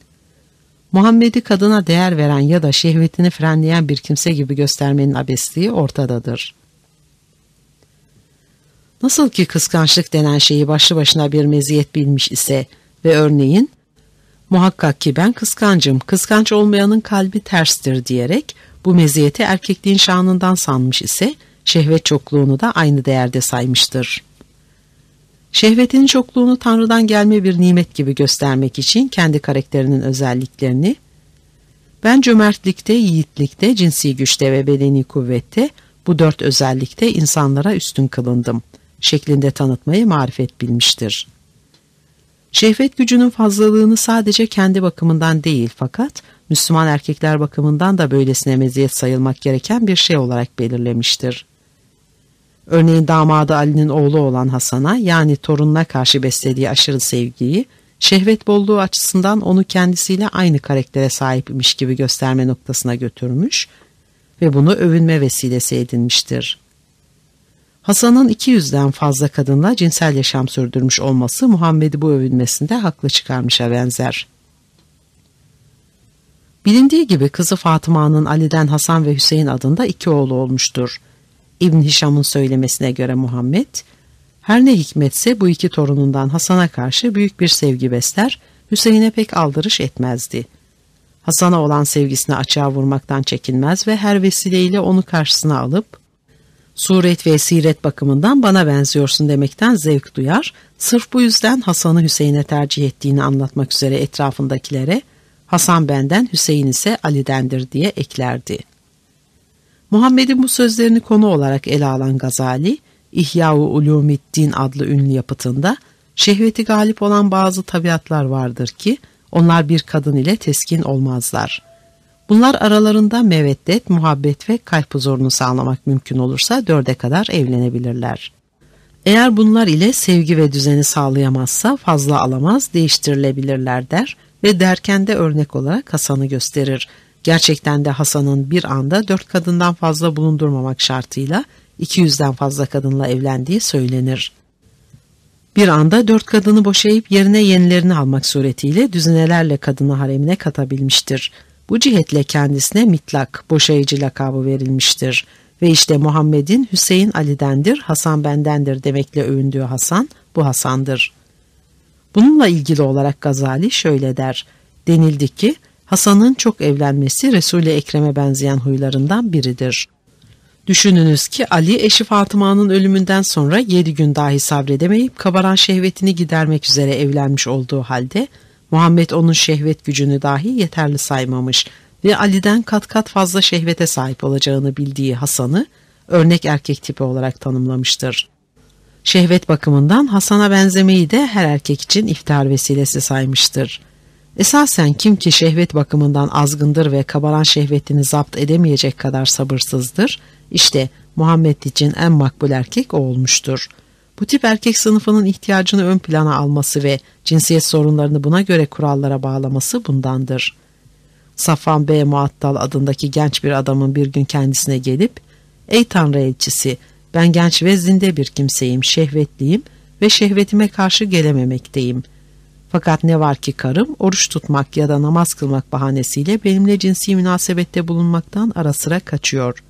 S3: Muhammed'i kadına değer veren ya da şehvetini frenleyen bir kimse gibi göstermenin abesliği ortadadır. Nasıl ki kıskançlık denen şeyi başlı başına bir meziyet bilmiş ise ve örneğin, muhakkak ki ben kıskancım, kıskanç olmayanın kalbi terstir diyerek bu meziyeti erkekliğin şanından sanmış ise, şehvet çokluğunu da aynı değerde saymıştır. Şehvetin çokluğunu Tanrı'dan gelme bir nimet gibi göstermek için kendi karakterinin özelliklerini, ben cömertlikte, yiğitlikte, cinsi güçte ve bedeni kuvvette bu dört özellikte insanlara üstün kılındım şeklinde tanıtmayı marifet bilmiştir. Şehvet gücünün fazlalığını sadece kendi bakımından değil fakat Müslüman erkekler bakımından da böylesine meziyet sayılmak gereken bir şey olarak belirlemiştir. Örneğin damadı Ali'nin oğlu olan Hasan'a yani torununa karşı beslediği aşırı sevgiyi şehvet bolluğu açısından onu kendisiyle aynı karaktere sahipmiş gibi gösterme noktasına götürmüş ve bunu övünme vesilesi edinmiştir. Hasan'ın 200'den fazla kadınla cinsel yaşam sürdürmüş olması Muhammed'i bu övünmesinde haklı çıkarmışa benzer. Bilindiği gibi kızı Fatıma'nın Ali'den Hasan ve Hüseyin adında iki oğlu olmuştur. İbn Hişam'ın söylemesine göre Muhammed, her ne hikmetse bu iki torunundan Hasan'a karşı büyük bir sevgi besler, Hüseyin'e pek aldırış etmezdi. Hasan'a olan sevgisini açığa vurmaktan çekinmez ve her vesileyle onu karşısına alıp, suret ve siret bakımından bana benziyorsun demekten zevk duyar, sırf bu yüzden Hasan'ı Hüseyin'e tercih ettiğini anlatmak üzere etrafındakilere, Hasan benden, Hüseyin ise Ali'dendir diye eklerdi.'' Muhammed'in bu sözlerini konu olarak ele alan Gazali, İhya-u Ulumiddin adlı ünlü yapıtında şehveti galip olan bazı tabiatlar vardır ki onlar bir kadın ile teskin olmazlar. Bunlar aralarında meveddet, muhabbet ve kalp huzurunu sağlamak mümkün olursa dörde kadar evlenebilirler. Eğer bunlar ile sevgi ve düzeni sağlayamazsa fazla alamaz, değiştirilebilirler der ve derken de örnek olarak Hasan'ı gösterir. Gerçekten de Hasan'ın bir anda dört kadından fazla bulundurmamak şartıyla 200'den fazla kadınla evlendiği söylenir. Bir anda dört kadını boşayıp yerine yenilerini almak suretiyle düzinelerle kadını haremine katabilmiştir. Bu cihetle kendisine mitlak, boşayıcı lakabı verilmiştir. Ve işte Muhammed'in Hüseyin Ali'dendir, Hasan bendendir demekle övündüğü Hasan bu Hasan'dır. Bununla ilgili olarak Gazali şöyle der. Denildi ki Hasan'ın çok evlenmesi Resul-i Ekrem'e benzeyen huylarından biridir. Düşününüz ki Ali eşi Fatıma'nın ölümünden sonra yedi gün dahi sabredemeyip kabaran şehvetini gidermek üzere evlenmiş olduğu halde Muhammed onun şehvet gücünü dahi yeterli saymamış ve Ali'den kat kat fazla şehvete sahip olacağını bildiği Hasan'ı örnek erkek tipi olarak tanımlamıştır. Şehvet bakımından Hasan'a benzemeyi de her erkek için iftar vesilesi saymıştır. Esasen kim ki şehvet bakımından azgındır ve kabaran şehvetini zapt edemeyecek kadar sabırsızdır, işte Muhammed için en makbul erkek o olmuştur. Bu tip erkek sınıfının ihtiyacını ön plana alması ve cinsiyet sorunlarını buna göre kurallara bağlaması bundandır. Safan B. Muattal adındaki genç bir adamın bir gün kendisine gelip, ''Ey Tanrı elçisi, ben genç ve zinde bir kimseyim, şehvetliyim ve şehvetime karşı gelememekteyim. Fakat ne var ki karım oruç tutmak ya da namaz kılmak bahanesiyle benimle cinsi münasebette bulunmaktan ara sıra kaçıyor.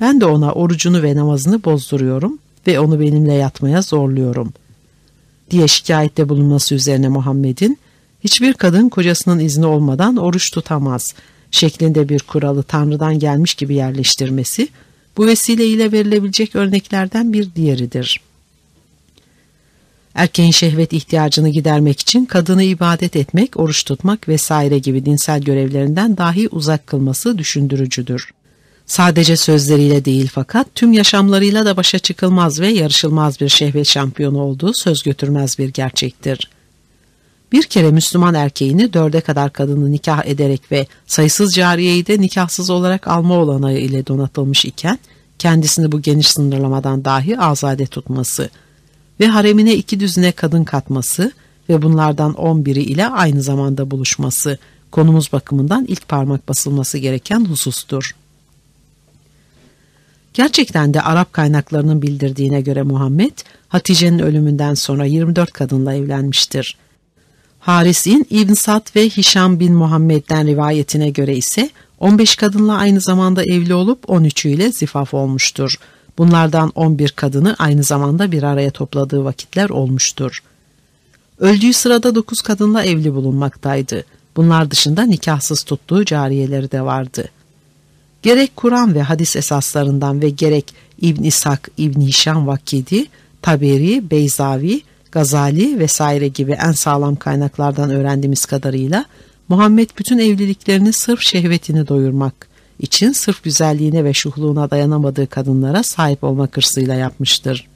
S3: Ben de ona orucunu ve namazını bozduruyorum ve onu benimle yatmaya zorluyorum. Diye şikayette bulunması üzerine Muhammed'in hiçbir kadın kocasının izni olmadan oruç tutamaz şeklinde bir kuralı Tanrı'dan gelmiş gibi yerleştirmesi bu vesileyle verilebilecek örneklerden bir diğeridir. Erkeğin şehvet ihtiyacını gidermek için kadını ibadet etmek, oruç tutmak vesaire gibi dinsel görevlerinden dahi uzak kılması düşündürücüdür. Sadece sözleriyle değil fakat tüm yaşamlarıyla da başa çıkılmaz ve yarışılmaz bir şehvet şampiyonu olduğu söz götürmez bir gerçektir. Bir kere Müslüman erkeğini dörde kadar kadını nikah ederek ve sayısız cariyeyi de nikahsız olarak alma olanağı ile donatılmış iken kendisini bu geniş sınırlamadan dahi azade tutması ve haremine iki düzine kadın katması ve bunlardan on biri ile aynı zamanda buluşması konumuz bakımından ilk parmak basılması gereken husustur. Gerçekten de Arap kaynaklarının bildirdiğine göre Muhammed, Hatice'nin ölümünden sonra 24 kadınla evlenmiştir. Haris'in İbn Sad ve Hişam bin Muhammed'den rivayetine göre ise 15 kadınla aynı zamanda evli olup 13'ü ile zifaf olmuştur. Bunlardan 11 kadını aynı zamanda bir araya topladığı vakitler olmuştur. Öldüğü sırada 9 kadınla evli bulunmaktaydı. Bunlar dışında nikahsız tuttuğu cariyeleri de vardı. Gerek Kur'an ve hadis esaslarından ve gerek İbn İshak, İbn Hişam Vakidi, Taberi, Beyzavi, Gazali vesaire gibi en sağlam kaynaklardan öğrendiğimiz kadarıyla Muhammed bütün evliliklerini sırf şehvetini doyurmak için sırf güzelliğine ve şuhluğuna dayanamadığı kadınlara sahip olmak hırsıyla yapmıştır.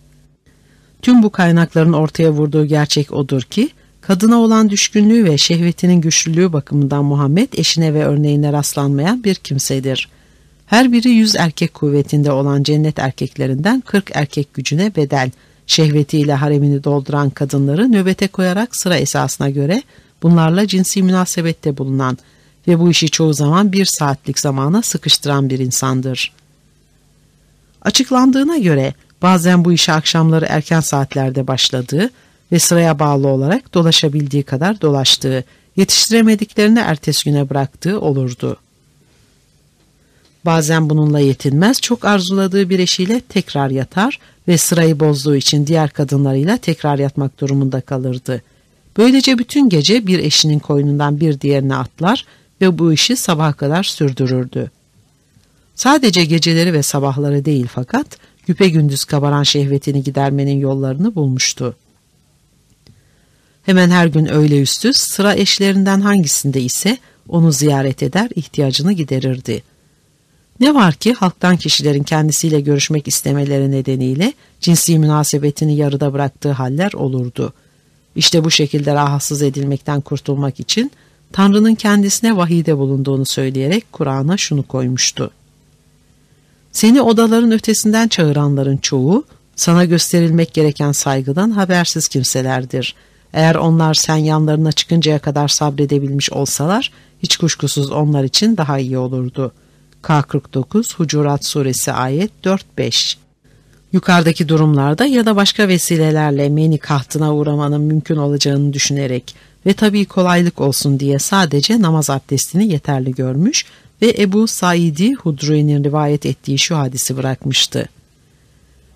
S3: Tüm bu kaynakların ortaya vurduğu gerçek odur ki, kadına olan düşkünlüğü ve şehvetinin güçlülüğü bakımından Muhammed eşine ve örneğine rastlanmayan bir kimsedir. Her biri yüz erkek kuvvetinde olan cennet erkeklerinden kırk erkek gücüne bedel, şehvetiyle haremini dolduran kadınları nöbete koyarak sıra esasına göre bunlarla cinsi münasebette bulunan ve bu işi çoğu zaman bir saatlik zamana sıkıştıran bir insandır. Açıklandığına göre bazen bu işe akşamları erken saatlerde başladığı ve sıraya bağlı olarak dolaşabildiği kadar dolaştığı, yetiştiremediklerini ertesi güne bıraktığı olurdu. Bazen bununla yetinmez, çok arzuladığı bir eşiyle tekrar yatar ve sırayı bozduğu için diğer kadınlarıyla tekrar yatmak durumunda kalırdı. Böylece bütün gece bir eşinin koynundan bir diğerine atlar ve bu işi sabaha kadar sürdürürdü. Sadece geceleri ve sabahları değil fakat güpe gündüz kabaran şehvetini gidermenin yollarını bulmuştu. Hemen her gün öyle üstüz sıra eşlerinden hangisinde ise onu ziyaret eder ihtiyacını giderirdi. Ne var ki halktan kişilerin kendisiyle görüşmek istemeleri nedeniyle cinsi münasebetini yarıda bıraktığı haller olurdu. İşte bu şekilde rahatsız edilmekten kurtulmak için Tanrı'nın kendisine vahide bulunduğunu söyleyerek Kur'an'a şunu koymuştu. Seni odaların ötesinden çağıranların çoğu sana gösterilmek gereken saygıdan habersiz kimselerdir. Eğer onlar sen yanlarına çıkıncaya kadar sabredebilmiş olsalar hiç kuşkusuz onlar için daha iyi olurdu. K49 Hucurat Suresi ayet 4-5 Yukarıdaki durumlarda ya da başka vesilelerle meni kahtına uğramanın mümkün olacağını düşünerek ve tabii kolaylık olsun diye sadece namaz abdestini yeterli görmüş ve Ebu Said'i Hudri'nin rivayet ettiği şu hadisi bırakmıştı.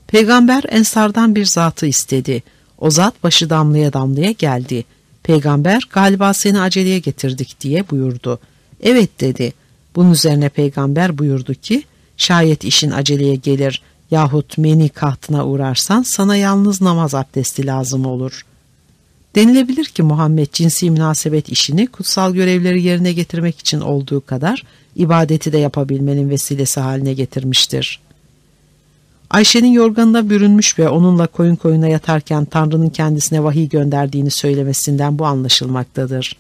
S3: Peygamber Ensardan bir zatı istedi. O zat başı damlaya damlaya geldi. Peygamber galiba seni aceleye getirdik diye buyurdu. Evet dedi. Bunun üzerine peygamber buyurdu ki şayet işin aceleye gelir yahut meni kahtına uğrarsan sana yalnız namaz abdesti lazım olur. Denilebilir ki Muhammed cinsi münasebet işini kutsal görevleri yerine getirmek için olduğu kadar ibadeti de yapabilmenin vesilesi haline getirmiştir. Ayşe'nin yorganına bürünmüş ve onunla koyun koyuna yatarken Tanrı'nın kendisine vahiy gönderdiğini söylemesinden bu anlaşılmaktadır.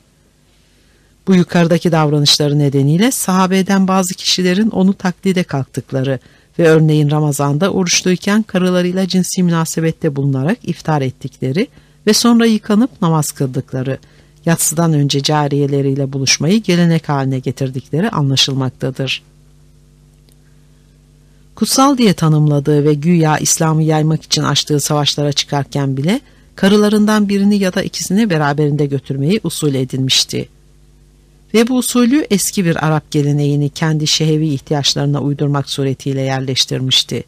S3: Bu yukarıdaki davranışları nedeniyle sahabeden bazı kişilerin onu taklide kalktıkları ve örneğin Ramazan'da oruçluyken karılarıyla cinsi münasebette bulunarak iftar ettikleri ve sonra yıkanıp namaz kıldıkları, yatsıdan önce cariyeleriyle buluşmayı gelenek haline getirdikleri anlaşılmaktadır. Kutsal diye tanımladığı ve güya İslam'ı yaymak için açtığı savaşlara çıkarken bile karılarından birini ya da ikisini beraberinde götürmeyi usul edinmişti. Ve bu usulü eski bir Arap geleneğini kendi şehevi ihtiyaçlarına uydurmak suretiyle yerleştirmişti.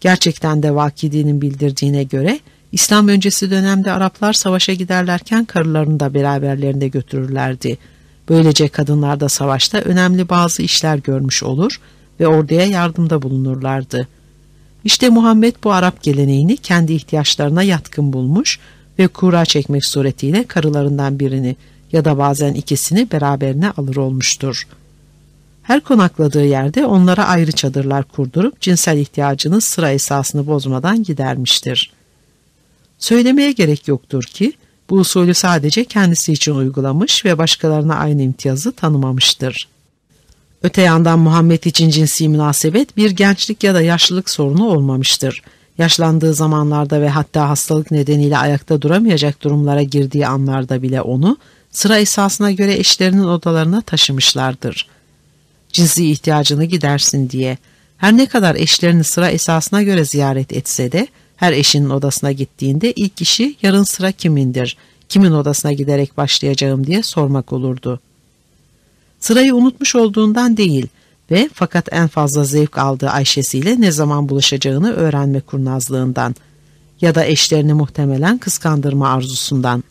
S3: Gerçekten de Vakidi'nin bildirdiğine göre İslam öncesi dönemde Araplar savaşa giderlerken karılarını da beraberlerinde götürürlerdi. Böylece kadınlar da savaşta önemli bazı işler görmüş olur ve orduya yardımda bulunurlardı. İşte Muhammed bu Arap geleneğini kendi ihtiyaçlarına yatkın bulmuş ve kura çekmek suretiyle karılarından birini ya da bazen ikisini beraberine alır olmuştur. Her konakladığı yerde onlara ayrı çadırlar kurdurup cinsel ihtiyacını sıra esasını bozmadan gidermiştir. Söylemeye gerek yoktur ki bu usulü sadece kendisi için uygulamış ve başkalarına aynı imtiyazı tanımamıştır. Öte yandan Muhammed için cinsi münasebet bir gençlik ya da yaşlılık sorunu olmamıştır. Yaşlandığı zamanlarda ve hatta hastalık nedeniyle ayakta duramayacak durumlara girdiği anlarda bile onu sıra esasına göre eşlerinin odalarına taşımışlardır. Cinsi ihtiyacını gidersin diye. Her ne kadar eşlerini sıra esasına göre ziyaret etse de her eşinin odasına gittiğinde ilk işi yarın sıra kimindir, kimin odasına giderek başlayacağım diye sormak olurdu. Sırayı unutmuş olduğundan değil ve fakat en fazla zevk aldığı Ayşe'siyle ne zaman buluşacağını öğrenme kurnazlığından ya da eşlerini muhtemelen kıskandırma arzusundan.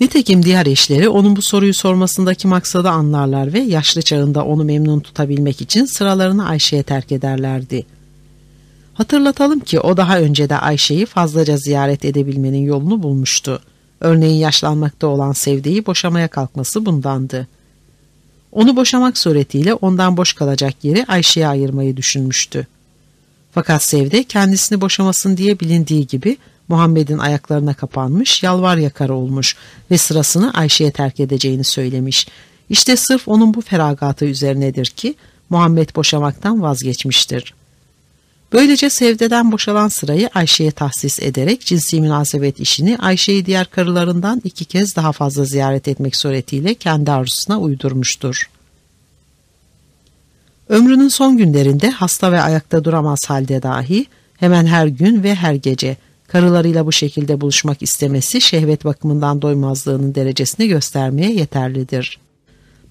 S3: Nitekim diğer eşleri onun bu soruyu sormasındaki maksadı anlarlar ve yaşlı çağında onu memnun tutabilmek için sıralarını Ayşe'ye terk ederlerdi. Hatırlatalım ki o daha önce de Ayşe'yi fazlaca ziyaret edebilmenin yolunu bulmuştu. Örneğin yaşlanmakta olan Sevde'yi boşamaya kalkması bundandı. Onu boşamak suretiyle ondan boş kalacak yeri Ayşe'ye ayırmayı düşünmüştü. Fakat Sevde kendisini boşamasın diye bilindiği gibi Muhammed'in ayaklarına kapanmış, yalvar yakar olmuş ve sırasını Ayşe'ye terk edeceğini söylemiş. İşte sırf onun bu feragatı üzerinedir ki Muhammed boşamaktan vazgeçmiştir. Böylece Sevde'den boşalan sırayı Ayşe'ye tahsis ederek cinsi münasebet işini Ayşe'yi diğer karılarından iki kez daha fazla ziyaret etmek suretiyle kendi arzusuna uydurmuştur. Ömrünün son günlerinde hasta ve ayakta duramaz halde dahi hemen her gün ve her gece karılarıyla bu şekilde buluşmak istemesi şehvet bakımından doymazlığının derecesini göstermeye yeterlidir.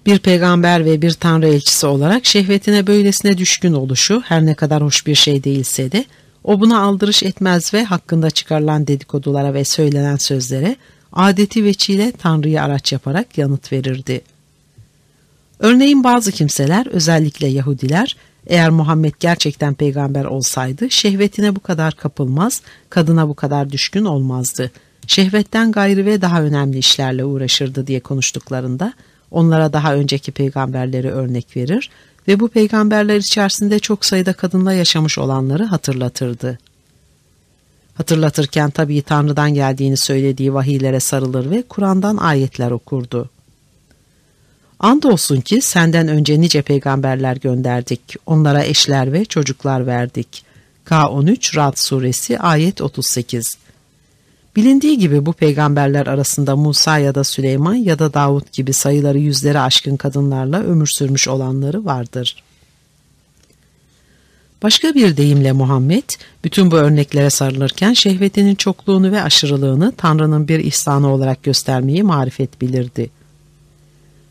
S3: Bir peygamber ve bir tanrı elçisi olarak şehvetine böylesine düşkün oluşu her ne kadar hoş bir şey değilse de o buna aldırış etmez ve hakkında çıkarılan dedikodulara ve söylenen sözlere adeti veçile Tanrı'yı araç yaparak yanıt verirdi. Örneğin bazı kimseler özellikle Yahudiler eğer Muhammed gerçekten peygamber olsaydı şehvetine bu kadar kapılmaz, kadına bu kadar düşkün olmazdı. Şehvetten gayrı ve daha önemli işlerle uğraşırdı diye konuştuklarında onlara daha önceki peygamberleri örnek verir ve bu peygamberler içerisinde çok sayıda kadınla yaşamış olanları hatırlatırdı. Hatırlatırken tabii Tanrı'dan geldiğini söylediği vahiylere sarılır ve Kur'an'dan ayetler okurdu. Andolsun ki senden önce nice peygamberler gönderdik, onlara eşler ve çocuklar verdik. K13 Rad Suresi ayet 38 Bilindiği gibi bu peygamberler arasında Musa ya da Süleyman ya da Davut gibi sayıları yüzleri aşkın kadınlarla ömür sürmüş olanları vardır. Başka bir deyimle Muhammed, bütün bu örneklere sarılırken şehvetinin çokluğunu ve aşırılığını Tanrı'nın bir ihsanı olarak göstermeyi marifet bilirdi.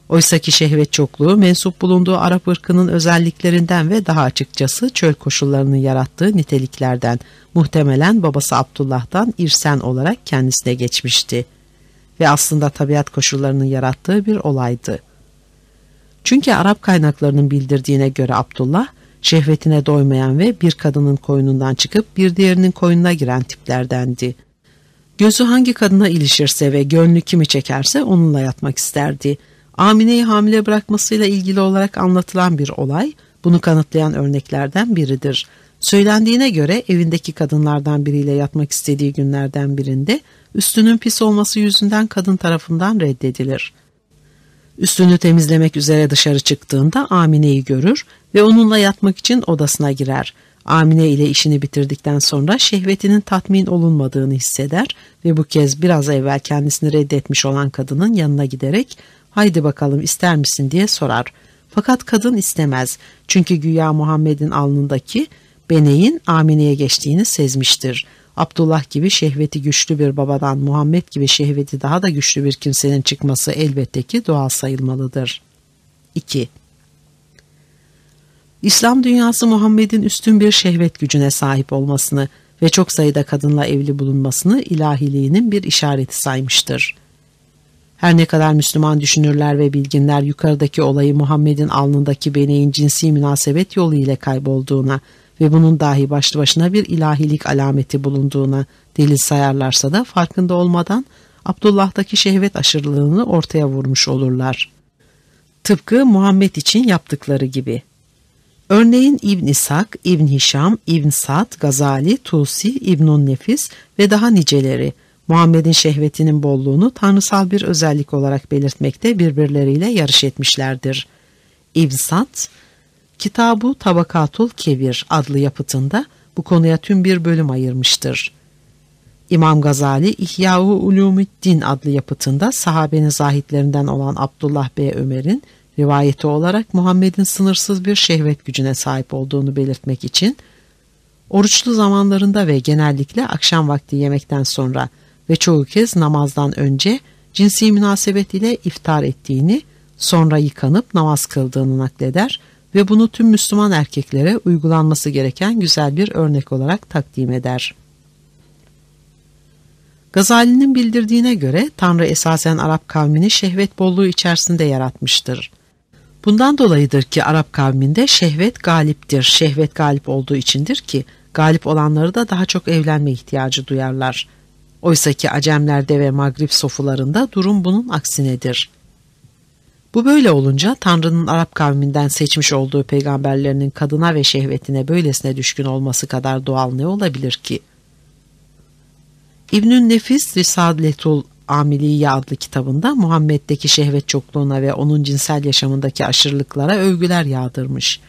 S3: Oysaki şehvet çokluğu mensup bulunduğu Arap ırkının özelliklerinden ve daha açıkçası çöl koşullarının yarattığı niteliklerden muhtemelen babası Abdullah'tan irsen olarak kendisine geçmişti ve aslında tabiat koşullarının yarattığı bir olaydı. Çünkü Arap kaynaklarının bildirdiğine göre Abdullah şehvetine doymayan ve bir kadının koynundan çıkıp bir diğerinin koynuna giren tiplerdendi. Gözü hangi kadına ilişirse ve gönlü kimi çekerse onunla yatmak isterdi. Amine'yi hamile bırakmasıyla ilgili olarak anlatılan bir olay, bunu kanıtlayan örneklerden biridir. Söylendiğine göre evindeki kadınlardan biriyle yatmak istediği günlerden birinde üstünün pis olması yüzünden kadın tarafından reddedilir. Üstünü temizlemek üzere dışarı çıktığında Amine'yi görür ve onunla yatmak için odasına girer. Amine ile işini bitirdikten sonra şehvetinin tatmin olunmadığını hisseder ve bu kez biraz evvel kendisini reddetmiş olan kadının yanına giderek haydi bakalım ister misin diye sorar. Fakat kadın istemez çünkü güya Muhammed'in alnındaki beneğin Amine'ye geçtiğini sezmiştir. Abdullah gibi şehveti güçlü bir babadan Muhammed gibi şehveti daha da güçlü bir kimsenin çıkması elbette ki doğal sayılmalıdır. 2. İslam dünyası Muhammed'in üstün bir şehvet gücüne sahip olmasını ve çok sayıda kadınla evli bulunmasını ilahiliğinin bir işareti saymıştır. Her ne kadar Müslüman düşünürler ve bilginler yukarıdaki olayı Muhammed'in alnındaki beneğin cinsi münasebet yolu ile kaybolduğuna ve bunun dahi başlı başına bir ilahilik alameti bulunduğuna delil sayarlarsa da farkında olmadan Abdullah'taki şehvet aşırılığını ortaya vurmuş olurlar. Tıpkı Muhammed için yaptıkları gibi. Örneğin İbn İshak, İbn Hişam, İbn Sad, Gazali, Tusi, İbnun Nefis ve daha niceleri Muhammed'in şehvetinin bolluğunu tanrısal bir özellik olarak belirtmekte birbirleriyle yarış etmişlerdir. İbn Sad, Kitabu Tabakatul Kebir adlı yapıtında bu konuya tüm bir bölüm ayırmıştır. İmam Gazali İhya-u Ulumuddin adlı yapıtında sahabenin zahitlerinden olan Abdullah Bey Ömer'in rivayeti olarak Muhammed'in sınırsız bir şehvet gücüne sahip olduğunu belirtmek için oruçlu zamanlarında ve genellikle akşam vakti yemekten sonra ve çoğu kez namazdan önce cinsi münasebet ile iftar ettiğini, sonra yıkanıp namaz kıldığını nakleder ve bunu tüm Müslüman erkeklere uygulanması gereken güzel bir örnek olarak takdim eder. Gazali'nin bildirdiğine göre Tanrı esasen Arap kavmini şehvet bolluğu içerisinde yaratmıştır. Bundan dolayıdır ki Arap kavminde şehvet galiptir. Şehvet galip olduğu içindir ki galip olanları da daha çok evlenme ihtiyacı duyarlar. Oysa ki Acemlerde ve Magrib sofularında durum bunun aksinedir. Bu böyle olunca Tanrı'nın Arap kavminden seçmiş olduğu peygamberlerinin kadına ve şehvetine böylesine düşkün olması kadar doğal ne olabilir ki? İbnün Nefis Risaletül Amiliye adlı kitabında Muhammed'deki şehvet çokluğuna ve onun cinsel yaşamındaki aşırılıklara övgüler yağdırmış.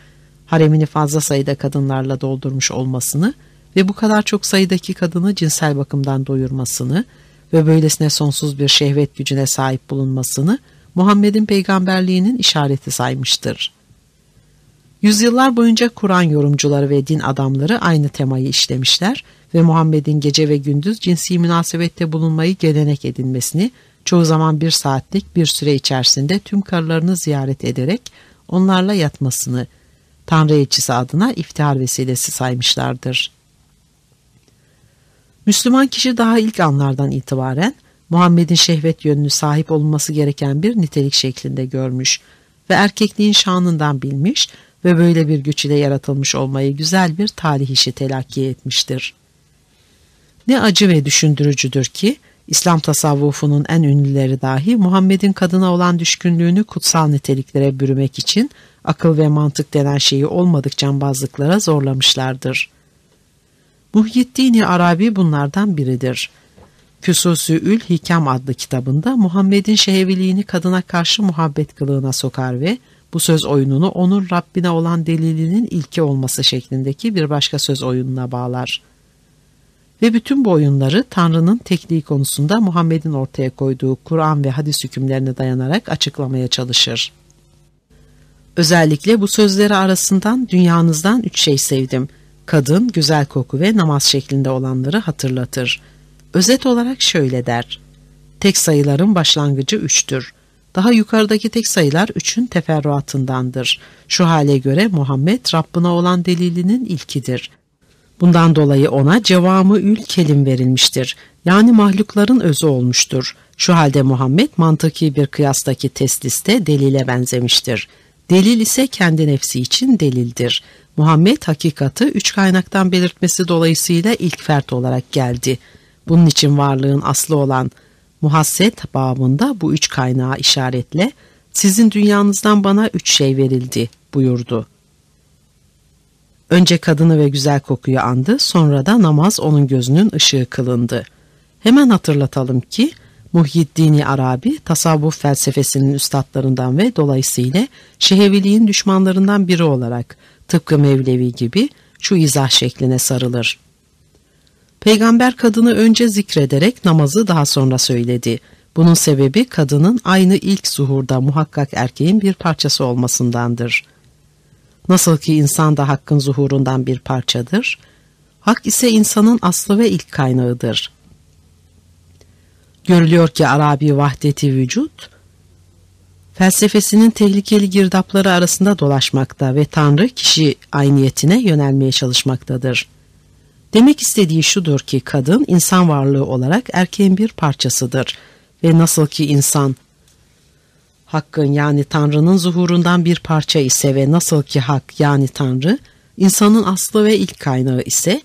S3: Haremini fazla sayıda kadınlarla doldurmuş olmasını ve bu kadar çok sayıdaki kadını cinsel bakımdan doyurmasını ve böylesine sonsuz bir şehvet gücüne sahip bulunmasını Muhammed'in peygamberliğinin işareti saymıştır. Yüzyıllar boyunca Kur'an yorumcuları ve din adamları aynı temayı işlemişler ve Muhammed'in gece ve gündüz cinsi münasebette bulunmayı gelenek edinmesini, çoğu zaman bir saatlik bir süre içerisinde tüm karılarını ziyaret ederek onlarla yatmasını, Tanrı elçisi adına iftihar vesilesi saymışlardır. Müslüman kişi daha ilk anlardan itibaren Muhammed'in şehvet yönünü sahip olması gereken bir nitelik şeklinde görmüş ve erkekliğin şanından bilmiş ve böyle bir güç ile yaratılmış olmayı güzel bir talih işi telakki etmiştir. Ne acı ve düşündürücüdür ki İslam tasavvufunun en ünlüleri dahi Muhammed'in kadına olan düşkünlüğünü kutsal niteliklere bürümek için akıl ve mantık denen şeyi olmadık cambazlıklara zorlamışlardır. Muhyiddin-i Arabi bunlardan biridir. Küsusü-ül Hikam adlı kitabında Muhammed'in şehviliğini kadına karşı muhabbet kılığına sokar ve bu söz oyununu onun Rabbine olan delilinin ilki olması şeklindeki bir başka söz oyununa bağlar. Ve bütün bu oyunları Tanrı'nın tekliği konusunda Muhammed'in ortaya koyduğu Kur'an ve hadis hükümlerine dayanarak açıklamaya çalışır. Özellikle bu sözleri arasından dünyanızdan üç şey sevdim. Kadın, güzel koku ve namaz şeklinde olanları hatırlatır. Özet olarak şöyle der. Tek sayıların başlangıcı üçtür. Daha yukarıdaki tek sayılar üçün teferruatındandır. Şu hale göre Muhammed Rabbına olan delilinin ilkidir. Bundan dolayı ona cevamı ül kelim verilmiştir. Yani mahlukların özü olmuştur. Şu halde Muhammed mantıki bir kıyastaki tesliste delile benzemiştir. Delil ise kendi nefsi için delildir. Muhammed hakikati üç kaynaktan belirtmesi dolayısıyla ilk fert olarak geldi. Bunun için varlığın aslı olan muhasset babında bu üç kaynağı işaretle sizin dünyanızdan bana üç şey verildi buyurdu. Önce kadını ve güzel kokuyu andı, sonra da namaz onun gözünün ışığı kılındı. Hemen hatırlatalım ki Muhyiddin Arabi tasavvuf felsefesinin üstadlarından ve dolayısıyla şeheviliğin düşmanlarından biri olarak tıpkı Mevlevi gibi şu izah şekline sarılır. Peygamber kadını önce zikrederek namazı daha sonra söyledi. Bunun sebebi kadının aynı ilk zuhurda muhakkak erkeğin bir parçası olmasındandır. Nasıl ki insan da hakkın zuhurundan bir parçadır, hak ise insanın aslı ve ilk kaynağıdır. Görülüyor ki Arabi vahdeti vücut, felsefesinin tehlikeli girdapları arasında dolaşmakta ve Tanrı kişi ayniyetine yönelmeye çalışmaktadır. Demek istediği şudur ki kadın insan varlığı olarak erkeğin bir parçasıdır ve nasıl ki insan Hakkın yani Tanrı'nın zuhurundan bir parça ise ve nasıl ki hak yani Tanrı insanın aslı ve ilk kaynağı ise